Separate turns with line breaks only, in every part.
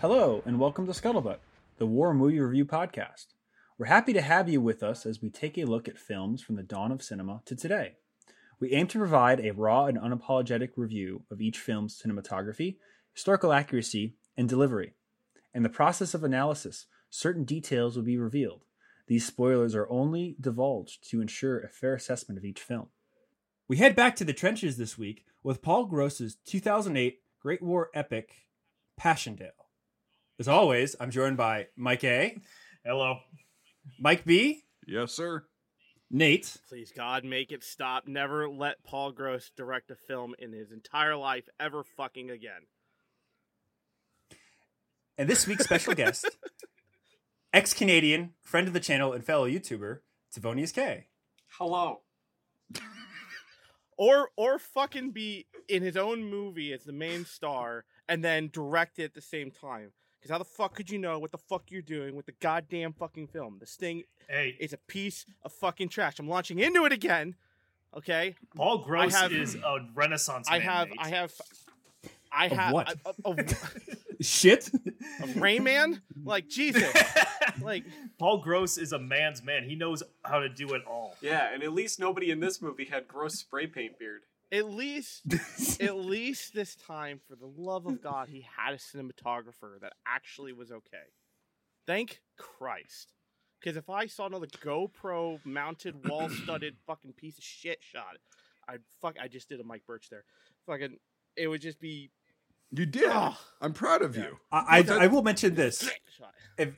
Hello, and welcome to Scuttlebutt, the War Movie Review Podcast. We're happy to have you with us as we take a look at films from the dawn of cinema to today. We aim to provide a raw and unapologetic review of each film's cinematography, historical accuracy, and delivery. In the process of analysis, certain details will be revealed. These spoilers are only divulged to ensure a fair assessment of each film. We head back to the trenches this week with Paul Gross's 2008 Great War epic, Passchendaele. As always, I'm joined by Mike A,
Hello.
Mike B,
Yes, sir.
Nate,
Please God, make it stop. Never let Paul Gross direct a film in his entire life ever fucking again.
and this week's special guest, ex Canadian, friend of the channel, and fellow YouTuber, Tavonius K.
Hello.
Or or fucking be in his own movie as the main star and then direct it at the same time. Because how the fuck could you know what the fuck you're doing with the goddamn fucking film? This thing
Hey,
is a piece of fucking trash. I'm launching into it again. Okay,
Paul Gross
I have-
is a renaissance
I
man,
have,
mate.
I have, I
Of
have
what?
A, a, a,
Shit.
a Rayman. Like Jesus, like
Paul Gross is a man's man. He knows how to do it all.
Yeah, and at least nobody in this movie had gross spray paint beard.
At least at least this time, for the love of God, he had a cinematographer that actually was okay. Thank Christ. Because if I saw another GoPro mounted wall studded fucking piece of shit shot, I'd fuck. I just did a Mike Birch there. Fucking, it would just be.
You did.
Ugh.
I'm proud of
Yeah.
you.
I, I, I will mention this. If,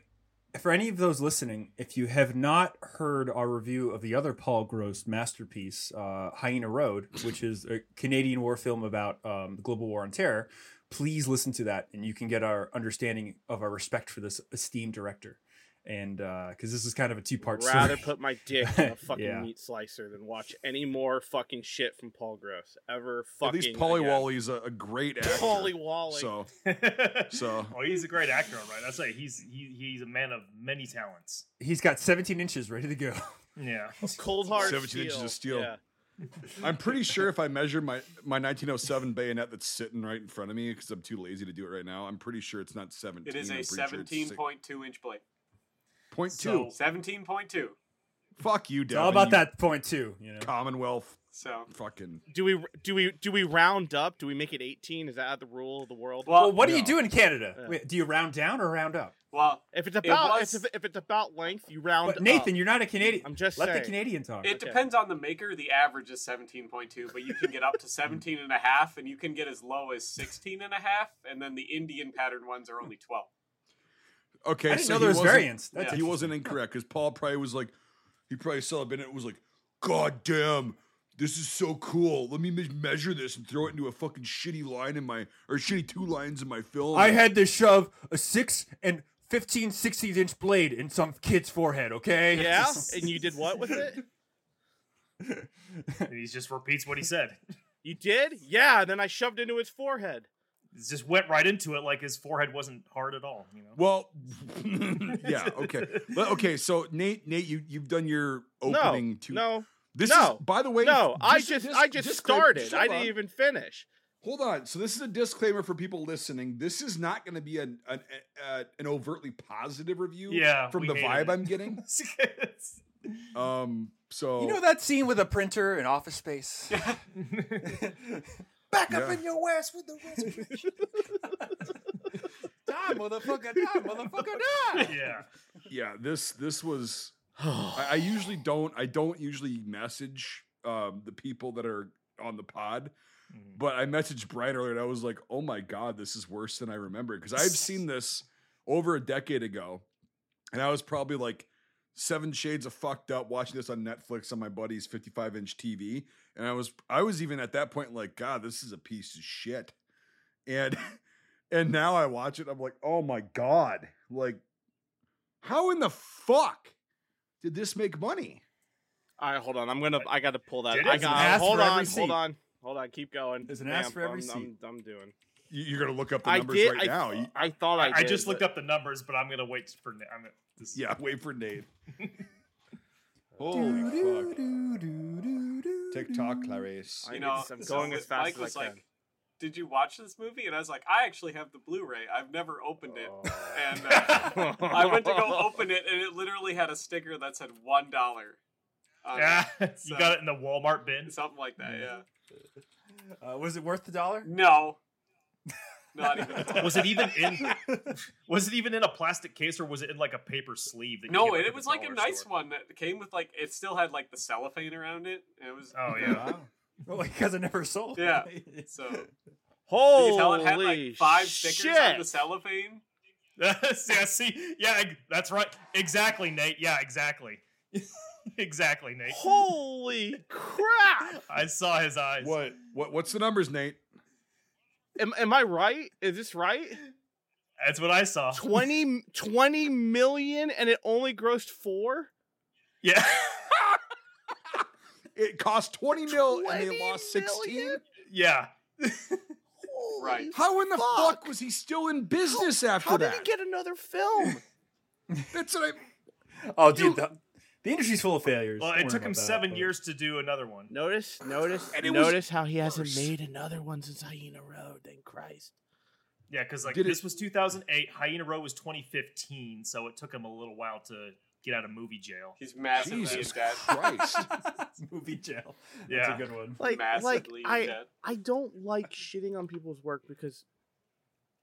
for any of those listening, if you have not heard our review of the other Paul Gross masterpiece, uh, Hyena Road, which is a Canadian war film about um, the global war on terror, please listen to that, and you can get our understanding of our respect for this esteemed director. And uh because this is kind of a two-part
Rather
story.
put my dick in a fucking
Yeah.
meat slicer than watch any more fucking shit from Paul Gross ever. Fucking.
At least Polly
again.
Wally's a, a great actor.
Polly Wally.
So, So-
oh, he's a great actor, all right. I say he's he, he's a man of many talents.
He's got 17 inches ready to go.
Yeah.
cold hard
17
steel.
inches of steel.
Yeah.
I'm pretty sure if I measure my, my 1907 bayonet that's sitting right in front of me because I'm too lazy to do it right now, I'm pretty sure it's not 17.
It is a
pretty sure
17.2 inch blade.
Point
So-
two.
17.2.
Fuck you,
It's all about
you
that point too. You know.
Commonwealth
So,
fucking.
Do we do we do we round up? Do we make it 18? Is that the rule of the world?
well,
Well, what do you do in Canada?
Yeah.
Wait, do you round down or round up?
well,
if it's about
was-
if, if it's about length, you round.
But Nathan,
up.
you're not a Canadian.
I'm just
let
saying.
the Canadian talk.
it depends on the maker. The average is 17.2, but you can get up to 17 and a half, and you can get as low as 16 and a half, and then the Indian pattern ones are only 12.
Okay,
I didn't
so
know
he
there was
wasn't-
That's
yeah.
he wasn't incorrect because Paul probably was like, he probably saw it and it was like, God damn, this is so cool. Let me me- measure this and throw it into a fucking shitty line in my or shitty two lines in my film.
I had to shove a six and 15 16 inch blade in some kid's forehead, okay?
Yeah, and you did what with it?
And he just repeats what he said.
You did? Yeah. And then I shoved into his forehead.
He just went right into it like his forehead wasn't hard at all. You know.
well, yeah, okay, but okay. So Nate, Nate, you you've done your opening
no,
to
no,
This
no,
is, by the way,
no. I just
dis-
I just
disclaim-
started.
shut
I didn't even finish.
Hold on. So this is a disclaimer for people listening. This is not going to be an an, uh, an overtly positive review.
Yeah,
from the vibe
it.
I'm getting. Um. So
You know that scene with a printer in Office Space? Back up in your ass with the reservation. die, motherfucker, die, motherfucker, die.
yeah.
yeah, this this was. I, I usually don't. I don't usually message um, the people that are on the pod,
Mm.
but I messaged Brian earlier and I was like, "Oh my god, this is worse than I remember." Because I've seen this over a decade ago, and I was probably like seven shades of fucked up watching this on Netflix on my buddy's 55 inch TV, and I was I was even at that point like, "God, this is a piece of shit," and and now I watch it, I'm like, "Oh my god!" Like, how in the fuck did this make money?
All right, hold on. I'm gonna. I got to pull that.
Did?
I got. Hold
for every
on. Hold on. Hold on. Keep going.
There's an ass for every
I'm,
seat.
I'm, I'm doing.
You- You're gonna look up the
I
numbers
did.
right
I,
now. You-
I thought I.
I,
did,
just looked up the numbers, but I'm gonna wait for. Na- I'm gonna, this,
yeah, wait for Nate. Holy fuck! TikTok, Clarice.
I
You
need
know,
some-
so
going as fast
Mike
as I
was
can.
like "Did you watch this movie?" And I was like, "I actually have the Blu-ray. I've never opened it." And uh, I went to go open it, and it literally had a sticker that said one dollar.
Yeah, you got it in the Walmart bin.
something like that. Yeah.
Uh, was it worth the dollar?
No, not even.
Was it even in? Was it even in a plastic case or was it in like a paper sleeve? That you
No,
get,
it, was like a
dollar
nice
store?
one that came with like it still had like the cellophane around it. It was
Oh yeah.
Wow. Well, because it never sold.
Yeah. so.
Holy
can tell it had like five stickers
shit.
on the cellophane.
yeah, see, yeah, that's right. Exactly, Nate. Yeah, exactly. exactly, Nate.
Holy crap!
I saw his eyes.
What? What? What's the numbers, Nate?
Am, am I right? Is this right?
That's what I saw.
20, 20 million and it only grossed four?
Yeah.
It cost twenty mil and they lost sixteen.
million?
yeah.
Holy
Right.
How in the fuck.
Fuck.
was he still in business after
How
that?
How did he get another film?
That's what I.
Oh, dude, the, the industry's full of failures.
Well,
Don't
it took him
about that,
seven years to do another one.
notice, notice,
And
notice how he hasn't
worse.
made another one since Hyena Road. Thank Christ.
Yeah, because like
Did it-
this was 2008. Hyena Road was 2015, so it took him a little while to get out of movie jail.
He's massively in
Jesus
debt.
Christ.
Movie jail.
Yeah.
That's a good one.
Like, like
Massively in
I. I don't like shitting on people's work because,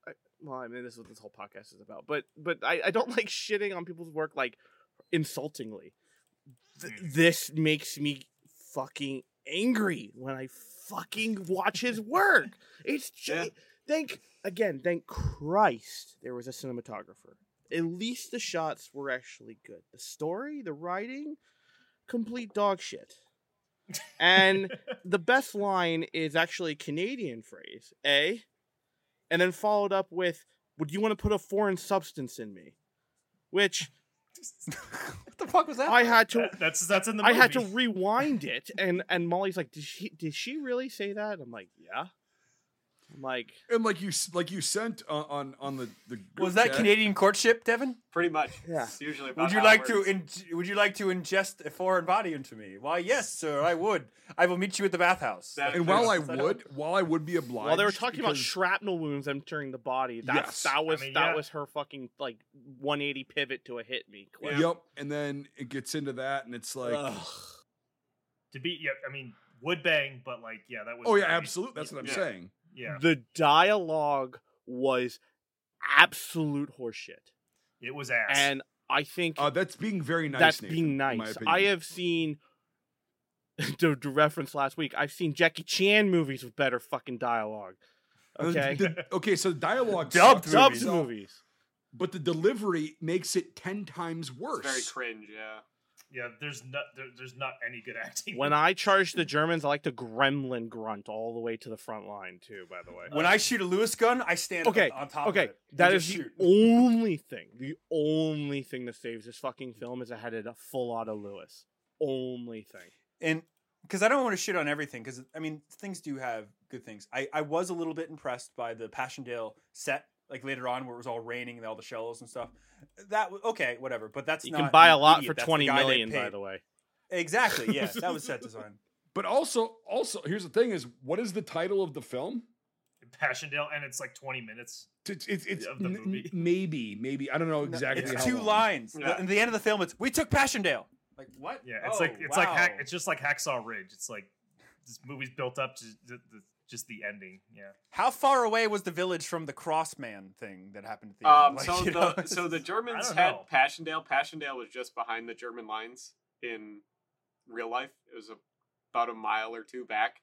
I, well, I mean, this is what this whole podcast is about. But, but I, I don't like shitting on people's work like insultingly. Th-
Hmm.
this makes me fucking angry when I fucking watch his work. It's
Yeah.
just thank again, thank Christ there was a cinematographer. At least the shots were actually good. The story, the writing, complete dog shit. And the best line is actually a Canadian phrase, eh? And then followed up with, Would you want to put a foreign substance in me? Which
what the fuck was that?
I had to
That- that's that's in the
I had to rewind it and and Molly's like, Did she did she really say that? I'm like, Yeah. I'm like,
And like you, like you sent uh, on on the the group
Was that
chat-
Canadian courtship, Devin?
Pretty much.
Yeah.
It's usually about
Would you
how it
like to in- would you like to ingest a foreign body into me? Why, yes, sir, I would. I will meet you at the bathhouse.
That-
And while I
Is that
would, while I would be obliged,
while they were talking about shrapnel wounds entering the body, that
Yes.
that was
I mean,
that
yeah.
was her fucking like 180 pivot to a hit me. clip.
Yep, and then it gets into that, and it's like,
Ugh.
to be. Yeah, I mean, would bang, but like, yeah, that was.
oh yeah, absolutely. That's what I'm
Yeah.
saying.
Yeah,
The dialogue was absolute horseshit.
it was ass.
And I think
Uh, that's being very nice.
that's
Nathan,
being nice. I have seen to, to reference last week. I've seen Jackie Chan movies with better fucking dialogue.
Uh,
Okay,
the- okay, so the dialogue
Dubbed
sucks
dubbed movies.
but the delivery makes it ten times worse.
It's very cringe, yeah.
Yeah, there's not there, there's not any good acting.
When I charge the Germans, I like to gremlin grunt all the way to the front line too. By the way,
When I shoot a Lewis gun, I stand
Okay,
on, on top
okay,
of it. and
that the only thing. The only thing that saves this fucking film is I had it a full auto Lewis. Only thing.
and because I don't want to shit on everything, because I mean things do have good things. I I was a little bit impressed by the Passchendaele set, like later on where it was all raining and all the shells and stuff. That okay, whatever. But that's
You
not
can buy a lot
immediate.
for
That's the
twenty
guy
million. By the way,
Exactly. Yeah, that was set design.
But also, also, here's the thing: is what is the title of the film?
Passchendaele, and it's like 20 minutes.
It's it's, it's
Of the
n-
movie.
n- maybe maybe I don't know exactly.
It's
how
two
long.
lines.
Yeah.
At the end of the film, it's we took Passchendaele. Like what?
Yeah, it's
Oh,
like it's like it's just like Hacksaw Ridge. It's like this movie's built up to the, the, just the ending. Yeah,
How far away was the village from the Crossman thing that happened at the
Um,
end? Like,
so
you know,
the so the Germans had
know.
Passchendaele. Passchendaele was just behind the German lines in real life. It was a, about a mile or two back.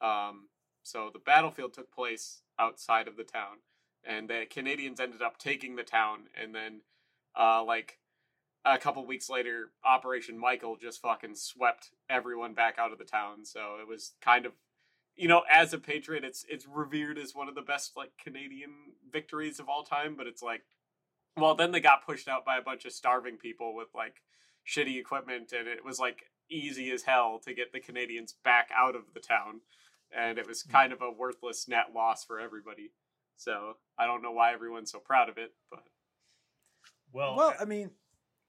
Um, so the battlefield took place outside of the town, and the Canadians ended up taking the town. And then, uh, like a couple weeks later, Operation Michael just fucking swept everyone back out of the town. So it was kind of you know, as a patriot, it's it's revered as one of the best like Canadian victories of all time. But it's like, well, then they got pushed out by a bunch of starving people with like shitty equipment, and it was like easy as hell to get the Canadians back out of the town, and it was kind of a worthless net loss for everybody. So I don't know why everyone's so proud of it, but
well,
well, I mean,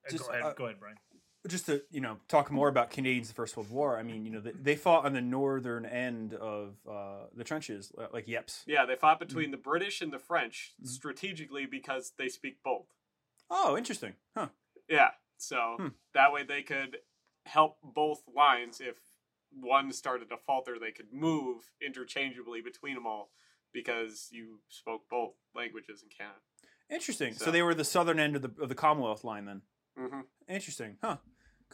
just,
go ahead,
uh,
go ahead, Brian.
Just to you know talk more about Canadians the First World War. I mean, you know, they, they fought on the northern end of uh, the trenches, like Ypres.
Yeah, they fought between the British and the French
Mhm.
strategically because they speak both.
Oh, interesting, huh?
Yeah, so
Hmm.
that way they could help both lines. If one started to falter, they could move interchangeably between them all because you spoke both languages in Canada.
Interesting. So,
So-
they were the southern end of the of the Commonwealth line then.
hmm
Interesting, huh?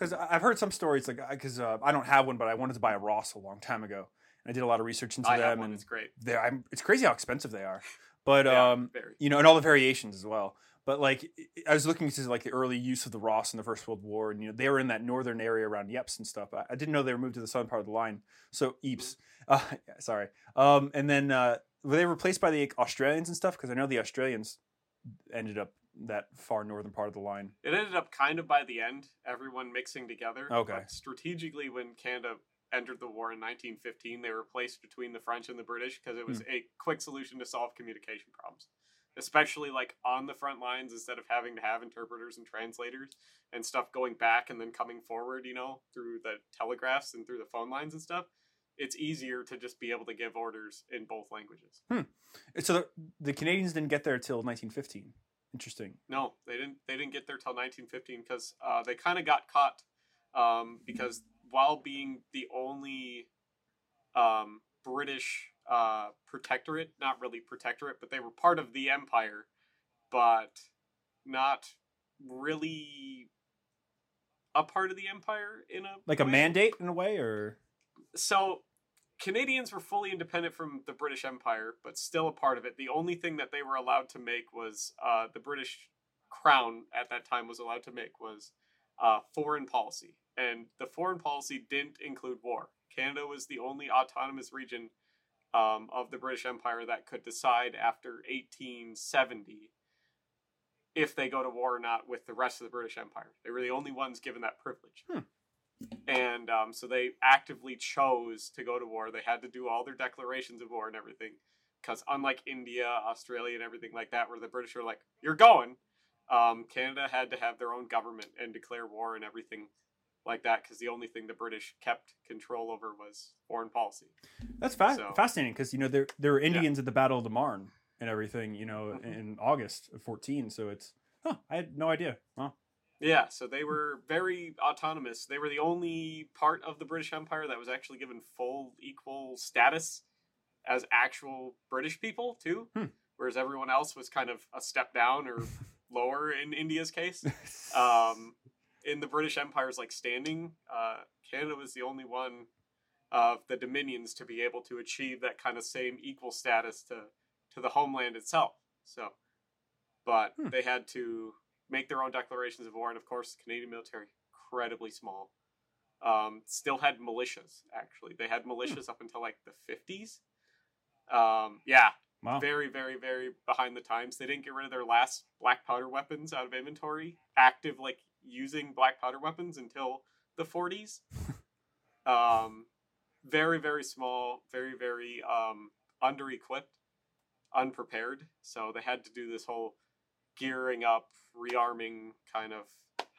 Because I've heard some stories like because uh, I don't have one, but I wanted to buy a Ross a long time ago. And I did a lot of research into
I have
them,
one.
and
It's great.
they're I'm, it's crazy how expensive they are. But
Yeah,
um, you know, and all the variations as well. But like, I was looking into like the early use of the Ross in the First World War, and you know, they were in that northern area around Ypres and stuff. I, I didn't know they were moved to the southern part of the line. So Ypres, uh, sorry. Um, and then uh, were they replaced by the Australians and stuff? Because I know the Australians ended up that far northern part of the line.
It ended up kind of by the end, everyone mixing together.
Okay.
But strategically, when Canada entered the war in 1915, they were placed between the French and the British because it was
Hmm.
a quick solution to solve communication problems, especially like on the front lines instead of having to have interpreters and translators and stuff going back and then coming forward, you know, through the telegraphs and through the phone lines and stuff. It's easier to just be able to give orders in both languages. Hmm.
So the, the Canadians didn't get there till 1915. Interesting.
No, they didn't. They didn't get there till 1915 because uh, they kind of got caught um, because while being the only um, British uh, protectorate, not really protectorate, but they were part of the empire, but not really a part of the empire in a
Like a mandate in a way, or
So Canadians were fully independent from the British Empire, but still a part of it. The only thing that they were allowed to make was uh, the British Crown at that time was allowed to make was uh, foreign policy, and the foreign policy didn't include war. Canada was the only autonomous region um, of the British Empire that could decide after 1870 if they go to war or not with the rest of the British Empire. They were the only ones given that privilege. And um, so they actively chose to go to war. They had to do all their declarations of war and everything. Because unlike India, Australia, and everything like that, where the British were like, you're going, um, Canada had to have their own government and declare war and everything like that. Because the only thing the British kept control over was foreign policy.
that's fa-
So-
fascinating because you know there there were Indians at the Battle of the Marne and everything. You know,
Mhm.
in August of 14. So it's huh, I had no idea. Wow.
Yeah, so they were very autonomous. They were the only part of the British Empire that was actually given full equal status as actual British people too,
Hmm.
whereas everyone else was kind of a step down or lower in India's case. Um, in the British Empire's like standing, uh, Canada was the only one of the dominions to be able to achieve that kind of same equal status to to the homeland itself. So, but
Hmm.
they had to make their own declarations of war, and of course, the Canadian military incredibly small. Um, still had militias. Actually, they had militias up until like the fifties. Um, yeah,
wow.
very, very, very behind the times. They didn't get rid of their last black powder weapons out of inventory, active like using black powder weapons until the 40s. um, very, very small, very, very um, under equipped, unprepared. So they had to do this whole gearing up, rearming kind of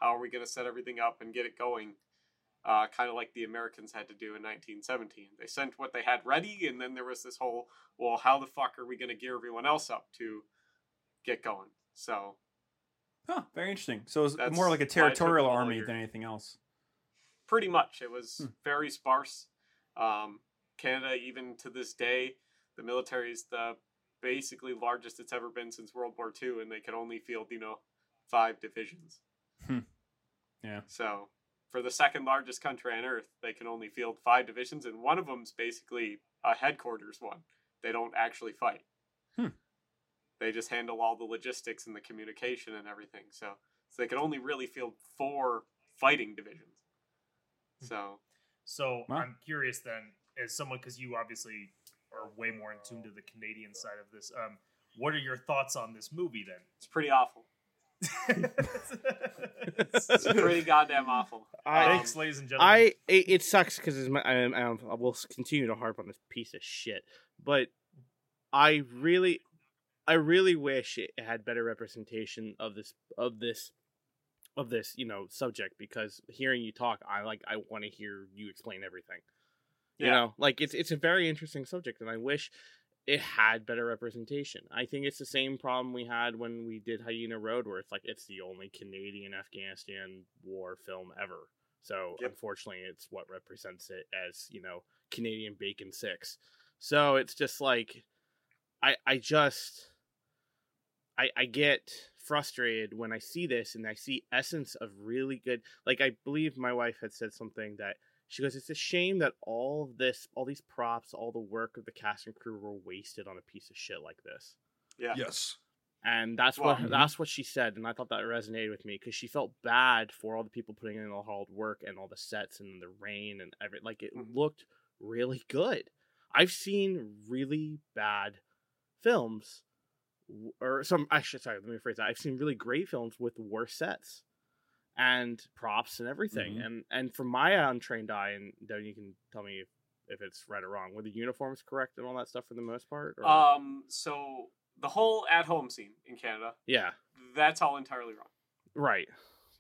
how are we going to set everything up and get it going. Uh, kind of like the Americans had to do in 1917. They sent what they had ready, and then there was this whole well, how the fuck are we going to gear everyone else up to get going? So
Huh, very interesting. So it's
That's
more like a
it
territorial army than anything else.
pretty much it was
Hmm.
very sparse. Um, Canada, even to this day, the military is the basically largest it's ever been since World War II, and they can only field you know five divisions.
Hmm. Yeah.
So for the second largest country on earth, they can only field five divisions, and one of them's basically a headquarters one. They don't actually fight.
Hmm.
They just handle all the logistics and the communication and everything. So, so they can only really field four fighting divisions. So
So
Wow.
I'm curious then, as someone because you obviously are way more in tune to the Canadian side of this. Um, what are your thoughts on this movie then?
it's pretty awful.
then?
It's pretty goddamn awful.
I-
Um,
Thanks, ladies and gentlemen.
I it, it sucks because I, I, I will continue to harp on this piece of shit, but I really, I really wish it had better representation of this of this of this you know subject because hearing you talk, I like I want to hear you explain everything. You
Yeah.
know, like it's it's a very interesting subject, and I wish it had better representation. I think it's the same problem we had when we did Hyena Road, where it's like it's the only Canadian Afghanistan war film ever. So
Yep.
unfortunately, it's what represents it as you know Canadian Bacon Six. So it's just like I I just I I get frustrated when I see this and I see essence of really good like I believe my wife had said something that she goes, It's a shame that all of this all these props, all the work of the cast and crew were wasted on a piece of shit like this.
Yeah.
Yes.
And that's
Well,
what that's what she said, and I thought that resonated with me because she felt bad for all the people putting in all the hard work and all the sets and the rain and every like it
Mhm.
looked really good. I've seen really bad films, or some actually sorry, let me rephrase that. I've seen really great films with worse sets and props and everything.
Mhm.
And and from my untrained eye, and Devin, you can tell me if, if it's right or wrong. Were the uniforms correct and all that stuff for the most part? Or?
Um, so the whole at-home scene in Canada,
yeah,
that's all entirely wrong.
right.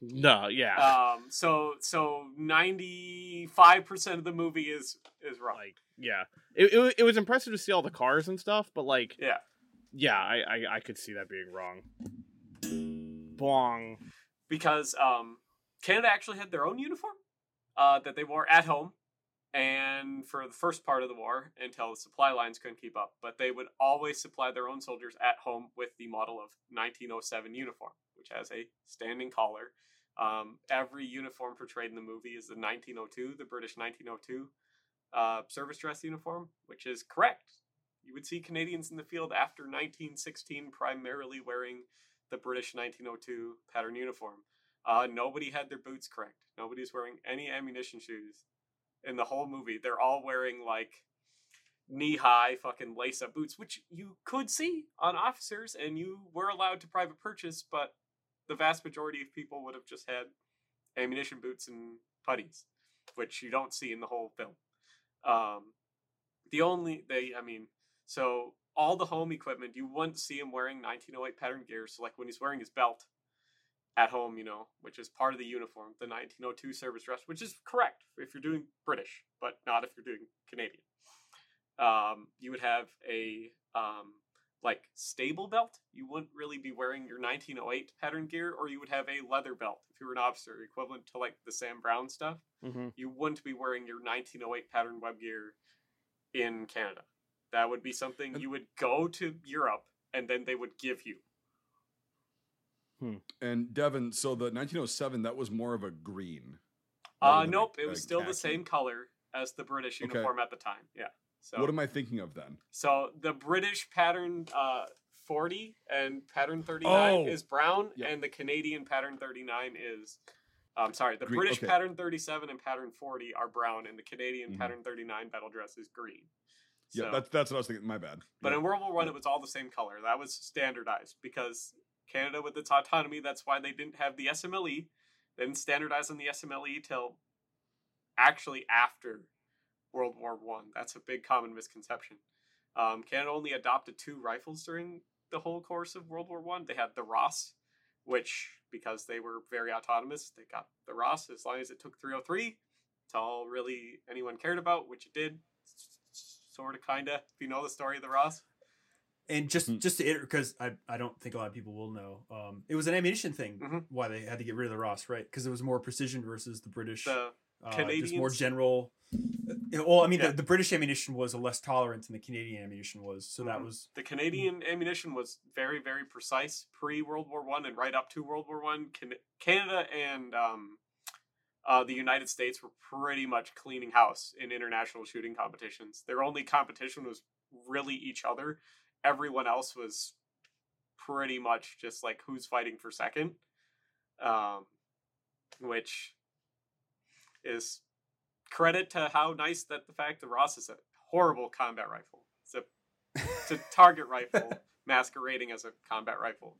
No, yeah.
Um, so so ninety-five percent of the movie is is wrong.
like yeah it, it, it was impressive to see all the cars and stuff but like
Yeah.
yeah i i, I could see that being wrong bong
because um, Canada actually had their own uniform uh, that they wore at home, and for the first part of the war until the supply lines couldn't keep up. But they would always supply their own soldiers at home with the model of 1907 uniform, which has a standing collar. Um, every uniform portrayed in the movie is the 1902, the British 1902 uh, service dress uniform, which is correct. You would see Canadians in the field after 1916 primarily wearing the British 1902 pattern uniform. Uh, nobody had their boots correct. Nobody's wearing any ammunition shoes in the whole movie. They're all wearing like knee high fucking lace up boots, which you could see on officers and you were allowed to private purchase, but the vast majority of people would have just had ammunition boots and puttees, which you don't see in the whole film. Um, the only they, I mean, so all the home equipment you wouldn't see him wearing 1908 pattern gear. So like when he's wearing his belt at home, you know, which is part of the uniform, the 1902 service dress, which is correct if you're doing British, but not if you're doing Canadian. Um, you would have a um, like stable belt. You wouldn't really be wearing your 1908 pattern gear, or you would have a leather belt if you were an officer, equivalent to like the Sam Browne stuff
mm-hmm.
you wouldn't be wearing your 1908 pattern web gear in Canada. That would be something you would go to Europe and then they would give you.
And Devin, so the 1907 that was more of a green.
Uh,
rather than a-
nope, it was
a
still the same color as the British
Okay.
uniform at the time. Yeah. So
What am I thinking of then?
so the British pattern uh, 40 and pattern 39
Oh!
is brown,
Yep.
and the Canadian pattern 39 is. I'm sorry, the
Green,
British
okay.
pattern 37 and pattern 40 are brown, and the Canadian
Mhm.
pattern 39 battle dress is green.
Yeah,
So-
that's that's what I was thinking. My bad.
But
Yeah.
in World War One, it was all the same color. That was standardized because Canada, with its autonomy, that's why they didn't have the SMLE. They didn't standardize on the SMLE till actually after World War One. That's a big common misconception. Um, Canada only adopted two rifles during the whole course of World War One. They had the Ross, which because they were very autonomous, they got the Ross as long as it took 303. It's all really anyone cared about, which it did, sort of, kinda. If you know the story of the Ross.
And just
Mhm.
just to because I I don't think a lot of people will know. Um, it was an ammunition thing
Mhm.
why they had to get rid of the Ross, right? Because it was more precision versus the British.
The
uh, just more general. uh, Well, I mean,
Yeah.
the, the British ammunition was a less tolerant than the Canadian ammunition was, so that
Mhm.
was
the Canadian ammunition was very, very precise pre World War One and right up to World War One. Can- Canada and um, uh, the United States were pretty much cleaning house in international shooting competitions. Their only competition was really each other. Everyone else was pretty much just like who's fighting for second, um, which is credit to how nice that the fact that Ross is a horrible combat rifle. It's a it's a target rifle masquerading as a combat rifle.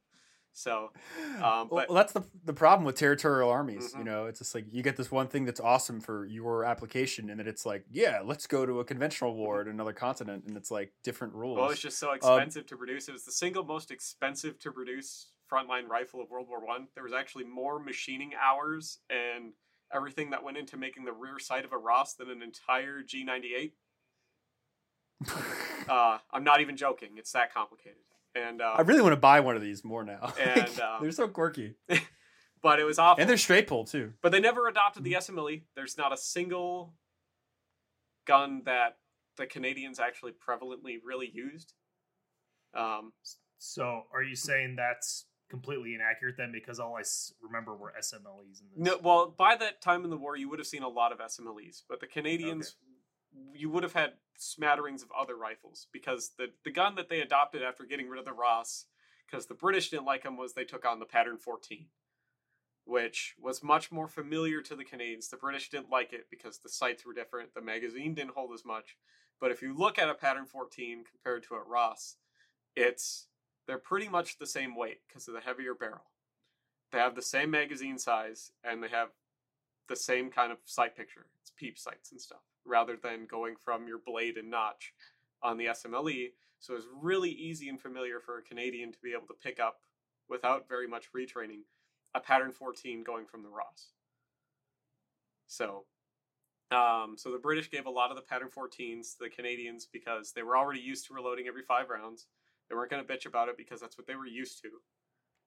So Um,
well,
but-
well, that's the the problem with territorial armies.
Mhm.
You know, it's just like you get this one thing that's awesome for your application, and then it's like, yeah, let's go to a conventional war at another continent, and it's like different rules.
well, it's just so expensive to produce. It was the single most expensive to produce frontline rifle of World War One, there was actually more machining hours and everything that went into making the rear sight of a Ross than an entire G98. Uh, I'm not even joking. It's that complicated. And uh,
I really want to buy one of these more now.
And,
Like,
um,
they're so quirky,
but it was awful.
and they're straight pull too.
But they never adopted the SMLE. There's not a single gun that the Canadians actually prevalently really used. Um,
So, are you saying that's completely inaccurate then? Because all I s- remember were SMLEs in this.
no, well, by that time in the war, you would have seen a lot of SMLEs, but the Canadians, you would have had smatterings of other rifles because the the gun that they adopted after getting rid of the Ross, because the British didn't like them, was they took on the Pattern 14, which was much more familiar to the Canadians. The British didn't like it because the sights were different, the magazine didn't hold as much. But if you look at a Pattern 14 compared to a Ross, it's they're pretty much the same weight because of the heavier barrel. They have the same magazine size and they have the same kind of sight picture. It's peep sights and stuff, rather than going from your blade and notch on the SMLE. So it's really easy and familiar for a Canadian to be able to pick up without very much retraining a pattern 14 going from the Ross. So um, so the British gave a lot of the pattern 14s to the Canadians because they were already used to reloading every five rounds. They weren't going to bitch about it because that's what they were used to.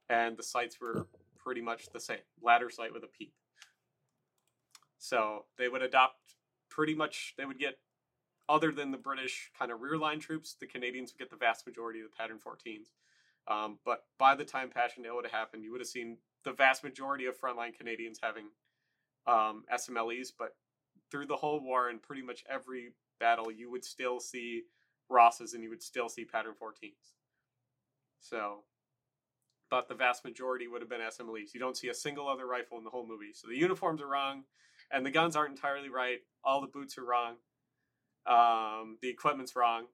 And the sights were pretty much the same ladder sight with a peep. So they would adopt pretty much, they would get, other than the British kind of rear line troops, the Canadians would get the vast majority of the pattern 14s. Um, but by the time Passchendaele would have happened, you would have seen the vast majority of frontline Canadians having um, SMLEs. But through the whole war and pretty much every battle, you would still see Rosses and you would still see pattern 14s. So, but the vast majority would have been SMLEs. You don't see a single other rifle in the whole movie. So the uniforms are wrong, and the guns aren't entirely right. All the boots are wrong. Um, the equipment's wrong.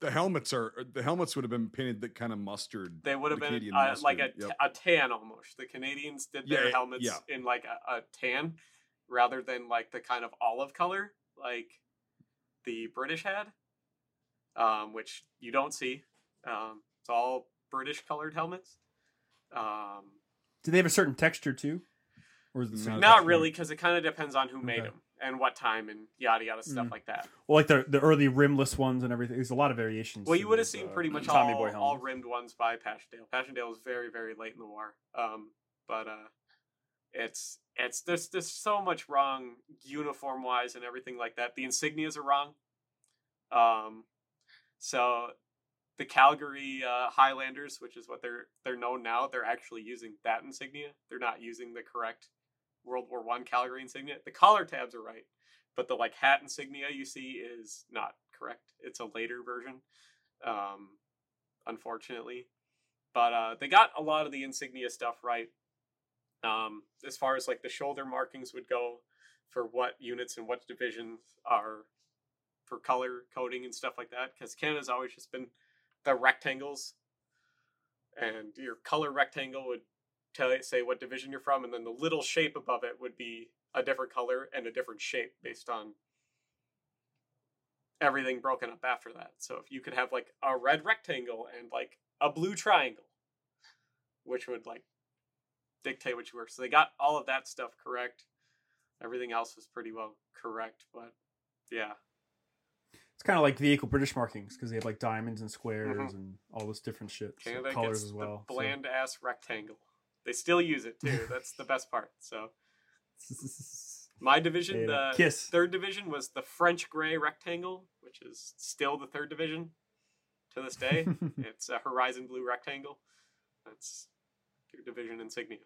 The helmets are the helmets would have been painted that kind of mustard.
They would have
the
been uh, like a,
yep.
a tan almost. The Canadians did their
Yeah,
helmets
yeah.
in like a, a tan rather than like the kind of olive color like the British had, um, which you don't see. Um, it's all British colored helmets. Um,
Do they have a certain texture too, or is it same
not really, because it kind of depends on who made
Okay.
them and what time and yada yada stuff
Mm.
like that.
Well, like the the early rimless ones and everything. There's a lot of variations.
Well, you would have seen
uh,
pretty much
Tommy
all,
Boy
all rimmed ones by Passchendaele. Passchendaele was very, very late in the war. Um, but uh, it's it's there's there's so much wrong uniform wise and everything like that. The insignias are wrong. Um, so the Calgary uh, Highlanders, which is what they're they're known now, they're actually using that insignia. They're not using the correct World War One Calgary insignia. The collar tabs are right, but the like hat insignia you see is not correct. It's a later version, um, unfortunately. But uh, they got a lot of the insignia stuff right. Um, as far as like the shoulder markings would go for what units and what divisions are for color coding and stuff like that, because Canada's always just been the rectangles, and your color rectangle would tell say what division you're from, and then the little shape above it would be a different color and a different shape based on everything broken up after that. So if you could have like a red rectangle and like a blue triangle, which would like dictate what you were. So they got all of that stuff correct. Everything else was pretty well correct, but yeah.
It's kind of like vehicle British markings because they have like diamonds and squares
Mhm.
and all this different shit. so colors as well.
the bland ass rectangle. They still use it too. That's the best part. So my division, the
Kiss.
third division was the French gray rectangle, which is still the third division to this day. it's a horizon blue rectangle. That's your division insignia.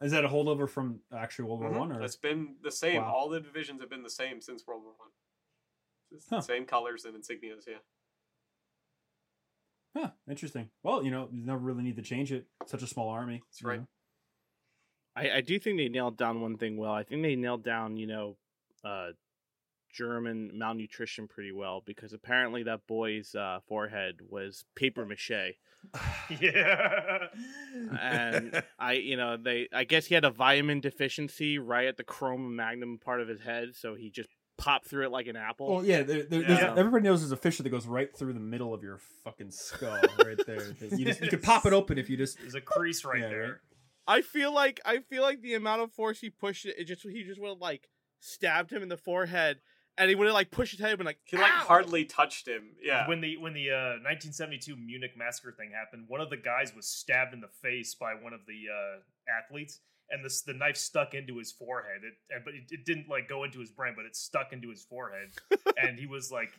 Is that a holdover from actual World War
Mhm.
One? Or
It's been the same.
Wow.
All the divisions have been the same since World War One.
Huh.
Same colors and insignias, yeah.
Huh, interesting. Well, you know, you never really need to change it. Such a small army.
That's right.
know.
I, I do think they nailed down one thing well. I think they nailed down, you know, uh, German malnutrition pretty well because apparently that boy's uh, forehead was paper mache.
yeah.
and I, you know, they, I guess he had a vitamin deficiency right at the chrome magnum part of his head, so he just pop through it like an apple.
Well, yeah, there, there,
Yeah.
everybody knows there's a fissure that goes right through the middle of your fucking skull, right there. You just you could pop it open if you just.
There's a crease right
Yeah,
there.
right.
I feel like I feel like the amount of force he pushed it, it just he just would have like stabbed him in the forehead, and he would have like pushed his head and like,
He like
"Ow!"
hardly touched him. Yeah.
When the when the uh, 1972 Munich massacre thing happened, one of the guys was stabbed in the face by one of the uh, athletes, and this the knife stuck into his forehead. It, and, but it, it didn't like go into his brain, but it stuck into his forehead, and he was like,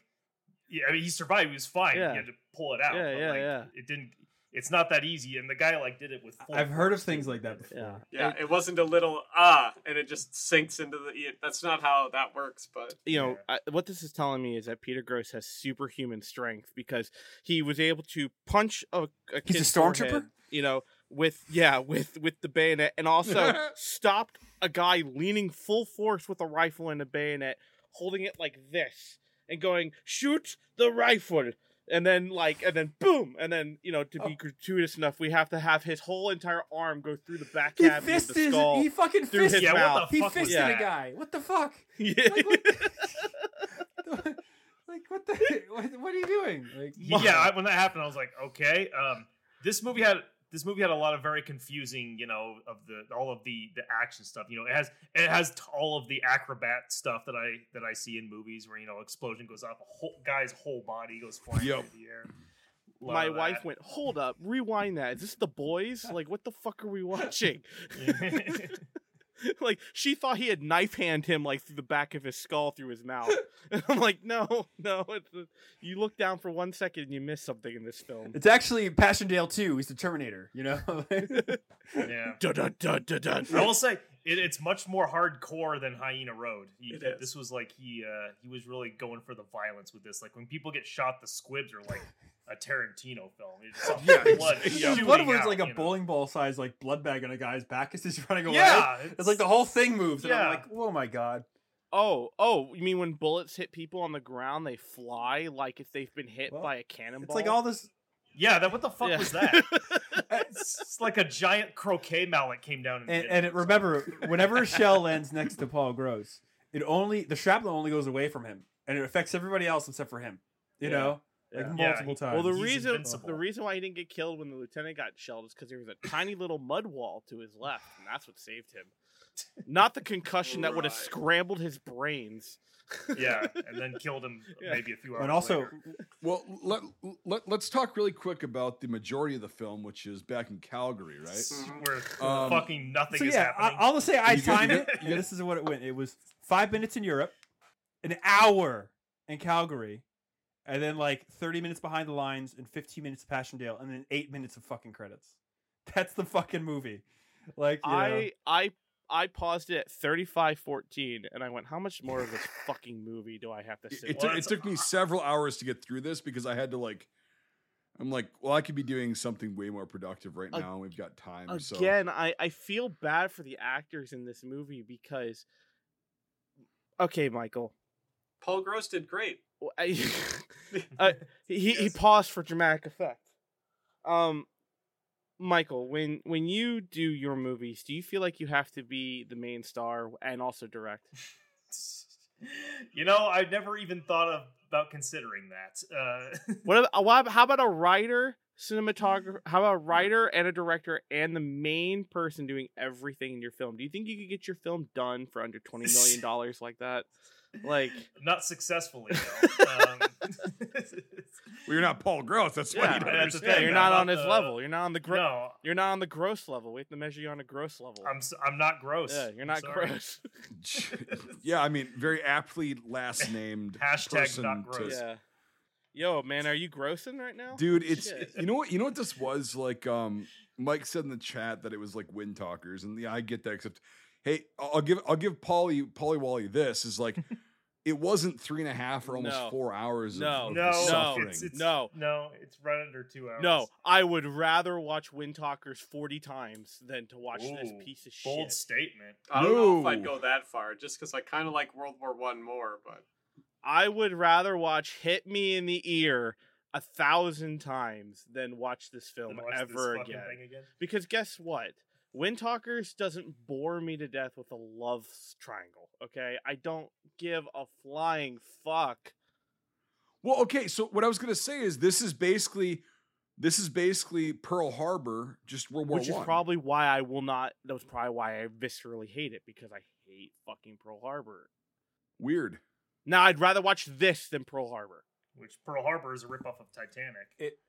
yeah, I mean, he survived. He was fine.
Yeah.
He had to pull it out.
Yeah,
but,
yeah,
like,
yeah.
It didn't. It's not that easy, and the guy like did it with. Full
I've heard of things like that before.
Yeah.
yeah,
It-
it wasn't a little ah, and it just sinks into the. yeah, That's not how that works, but
you know I, what this is telling me is that Peter Gross has superhuman strength because he was able to punch a, a
He's a stormtrooper?
forehead, you know, with yeah, with with the bayonet, and also stopped a guy leaning full force with a rifle and a bayonet, holding it like this and going shoot the rifle. And then, like, and then, boom, and then, you know, to be
Oh.
gratuitous enough, we have to have his whole entire arm go through the back
He
cavity of the
fisted.
skull.
He fucking
through his
fisted.
Yeah,
mouth.
what the
He
fuck was
fisted
that?
a guy. What the fuck?
Yeah.
Like, what like what the what, what are you doing? Like
yeah I, when that happened i was like okay um this movie had this movie had a lot of very confusing you know of the all of the the action stuff you know it has it has t- all of the acrobat stuff that i that i see in movies where you know explosion goes up, a whole guy's whole body goes flying
Yep.
into the air Lot
My
of
wife went, hold up, rewind that. Is this the boys? Like, what the fuck are we watching? like, she thought he had knife hand him like through the back of his skull through his mouth. And I'm like, no, no. It's you look down for one second and you miss something in this film.
It's actually Passchendaele 2. He's the Terminator, you know?
yeah
dun, dun, dun, dun, dun.
I will say it, it's much more hardcore than Hyena Road. He,
It is.
This was like he uh, he was really going for the violence with this. Like when people get shot, the squibs are like a Tarantino film. It's just
Yeah,
blood.
ex-
yeah,
shooting
blood was
out,
like a
know?
bowling ball size like blood bag on a guy's back as he's running away.
Yeah,
It's like the whole thing moves, and I'm
Yeah.
like, oh my god.
Oh, oh, you mean when bullets hit people on the ground, they fly like if they've been hit
Well,
by a cannonball?
It's like all this.
yeah. That what the fuck
Yeah.
was that? it's, it's like a giant croquet mallet came down and,
And,
hit
and it, remember, whenever a shell lands next to Paul Gross, it only the shrapnel only goes away from him, and it affects everybody else except for him. You
Yeah.
know, like
Yeah.
multiple
Yeah,
times.
Well, the
He's
reason
invincible.
the reason why he didn't get killed when the lieutenant got shelled is because there was a tiny little mud wall to his left, and that's what saved him. Not the concussion that would have scrambled his brains.
yeah, and then killed him
Yeah.
maybe a few hours.
and also,
later.
Well, let, let, let's talk really quick about the majority of the film, which is back in Calgary, right?
Where
Um,
fucking nothing
so
is
yeah, I,
happening.
I'll just say I
You
timed
get-
it.
you get-
this is what it went. It was five minutes in Europe, an hour in Calgary, and then like thirty minutes behind the lines and fifteen minutes of Passchendaele, and then eight minutes of fucking credits. That's the fucking movie. Like you know.
I I I paused it at thirty five fourteen, and I went, "How much more of this fucking movie do I have to
It,
sit?"
it,
with?"
took, it took me several hours to get through this because I had to like, I'm like, well, I could be doing something way more productive right now. and We've got time. So
Again, I I feel bad for the actors in this movie because. Okay, Michael.
Paul Gross did great.
I, uh, he he paused for dramatic effect. Um, Michael, when when you do your movies, do you feel like you have to be the main star and also direct?
you know, I've never even thought of about considering that. Uh,
What about, what about- how about a writer, cinematographer? How about a writer and a director and the main person doing everything in your film? Do you think you could get your film done for under twenty million dollars like that? Like,
not successfully. Though. Um,
well, you're not Paul Gross. That's why you don't
that's the
understand.
yeah,
thing,
you're not
not
on his
the-
level. You're not on the gro-
no,
You're not on the gross level. We have to measure you on a gross level.
I'm s- I'm not gross.
yeah, you're not
sorry.
gross.
yeah, I mean, very aptly last named
Hashtag
person
not
to-
gross.
yeah. Yo, man, are you grossing right now?
dude it's
Shit.
you know what you know what this was like um mike said in the chat that it was like wind talkers and yeah i get that except hey i'll I'll give i'll give polly polly wally this is like it wasn't three and a half or almost
No.
four hours
No.
of, of
No,
suffering
it's, it's
No.
no, it's right under two hours.
No, I would rather watch Wind Talkers 40 times than to watch this piece of
bold
shit.
Bold statement.
I don't know if I'd go that far, just because I kind of like World War One more. But
I would rather watch Hit Me in the Ear a thousand times than watch this film
watch
ever
fucking
again.
again.
Because guess what? Wind Talkers doesn't bore me to death with a love triangle. Okay, I don't give a flying fuck.
Well, okay. So what I was gonna say is this is basically this is basically Pearl Harbor, just World War
which is probably why I will not. That was probably why I viscerally hate it because I hate fucking Pearl Harbor.
weird.
Now I'd rather watch this than Pearl Harbor.
Which Pearl Harbor is a ripoff of Titanic.
It.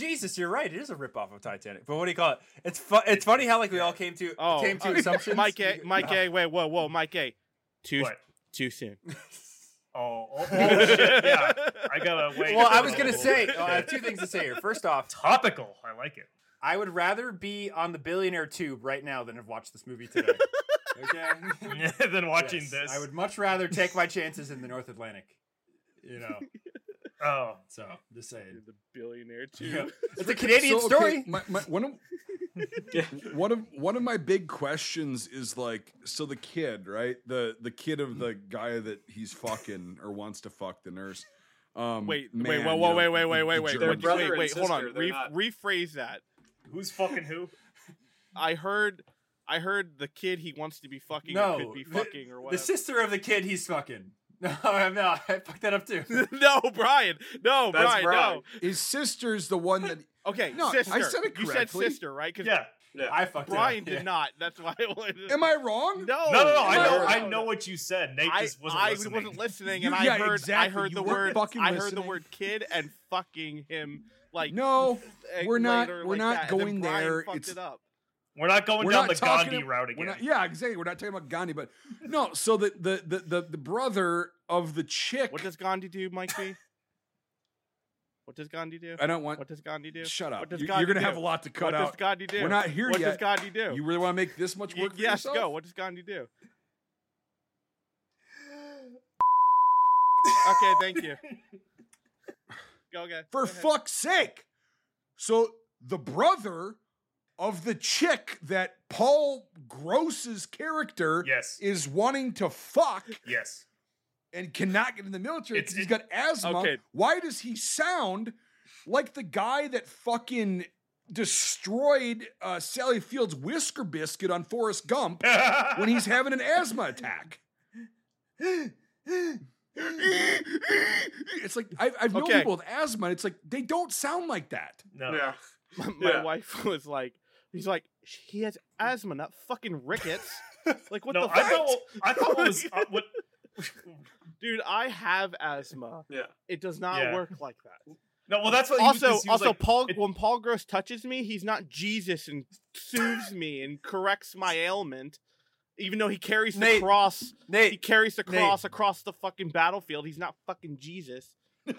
Jesus, you're right. It is a ripoff of Titanic. But what do you call it? It's fu- It's funny how like we all came to
Oh,
came to
uh,
assumptions.
Mike A, Mike A, wait, whoa, whoa, Mike A, too
What?
too soon.
Oh, oh, oh shit! Yeah, I gotta wait.
Well, I was gonna
little
say oh, I have two things to say here. First off,
topical. I like it.
I would rather be on the billionaire tube right now than have watched this movie today. Okay.
than watching
Yes,
this.
I would much rather take my chances in the North Atlantic. You know.
Oh,
So just saying.
the billionaire
Yeah.
too.
It's a Canadian
So, okay,
story.
my, my, one of one of one of my big questions is like, so the kid, right? The the kid of the guy that he's fucking or wants to fuck the nurse. Um,
Wait,
man,
wait, whoa, whoa,
know,
wait, wait,
the-
wait, wait, wait, wait, wait, wait, hold on,
sister,
Re-
not-
rephrase that.
who's fucking who?
I heard, I heard the kid he wants to be fucking
No,
could be
the-
fucking or
The sister of the kid he's fucking. No, I'm not. I fucked that up too.
no, Brian, no,
That's
Brian,
Brian.
His sister's the one that.
Okay,
No, I
sister.
said it
You said sister, right? Because
Yeah.
Yeah.
I fucked
Brian
it up.
Brian did
yeah.
not. That's why I wanted.
Am I wrong?
No,
No, no, no. I know.
no,
I know what you said. Nate
I,
just wasn't
I
listening.
wasn't listening,
You-
and I
yeah,
heard I heard
You
the word
fucking
I heard the word kid and fucking him like
No, we're not-
later
we're
like
not
that,
going there. It's-
it up.
We're not going
We're
down
not
the Gandhi
ab-
route
We're
again.
not, yeah, exactly. We're not talking about Gandhi, but no. So the the the the, the brother of the chick.
What does Gandhi do, Mike B? What does Gandhi do?
I don't want.
What does Gandhi do?
Shut up.
What does
you, you're gonna have a lot to cut
what
out.
What does Gandhi do?
We're not here
what
yet.
does Gandhi do?
You really want to make this much
Y-
work? for
yes,
yourself?
go. What does Gandhi do? okay, thank you. Go again.
For
Go
fuck's sake! So the brother of the chick that Paul Gross's character
Yes.
is wanting to fuck
Yes.
and cannot get in the military
It's-
because he's got asthma.
Okay.
Why does he sound like the guy that fucking destroyed uh, Sally Field's whisker biscuit on Forrest Gump when he's having an asthma attack? It's like I've, I've known
Okay.
people with asthma. And it's like they don't sound like that.
no.
Yeah.
my, my
Yeah.
wife was like, he's like, he has asthma, not fucking rickets. like what
no,
the
I
fuck?
thought. I thought what was uh, what.
Dude, I have asthma.
Yeah.
It does not
Yeah.
work like that.
No, well, that's what. he was- he was
also,
like,
Paul
it-
when Paul Gross touches me, he's not Jesus and soothes me and corrects my ailment. Even though he carries the
Nate,
cross, he carries the
Nate.
cross across the fucking battlefield. He's not fucking Jesus.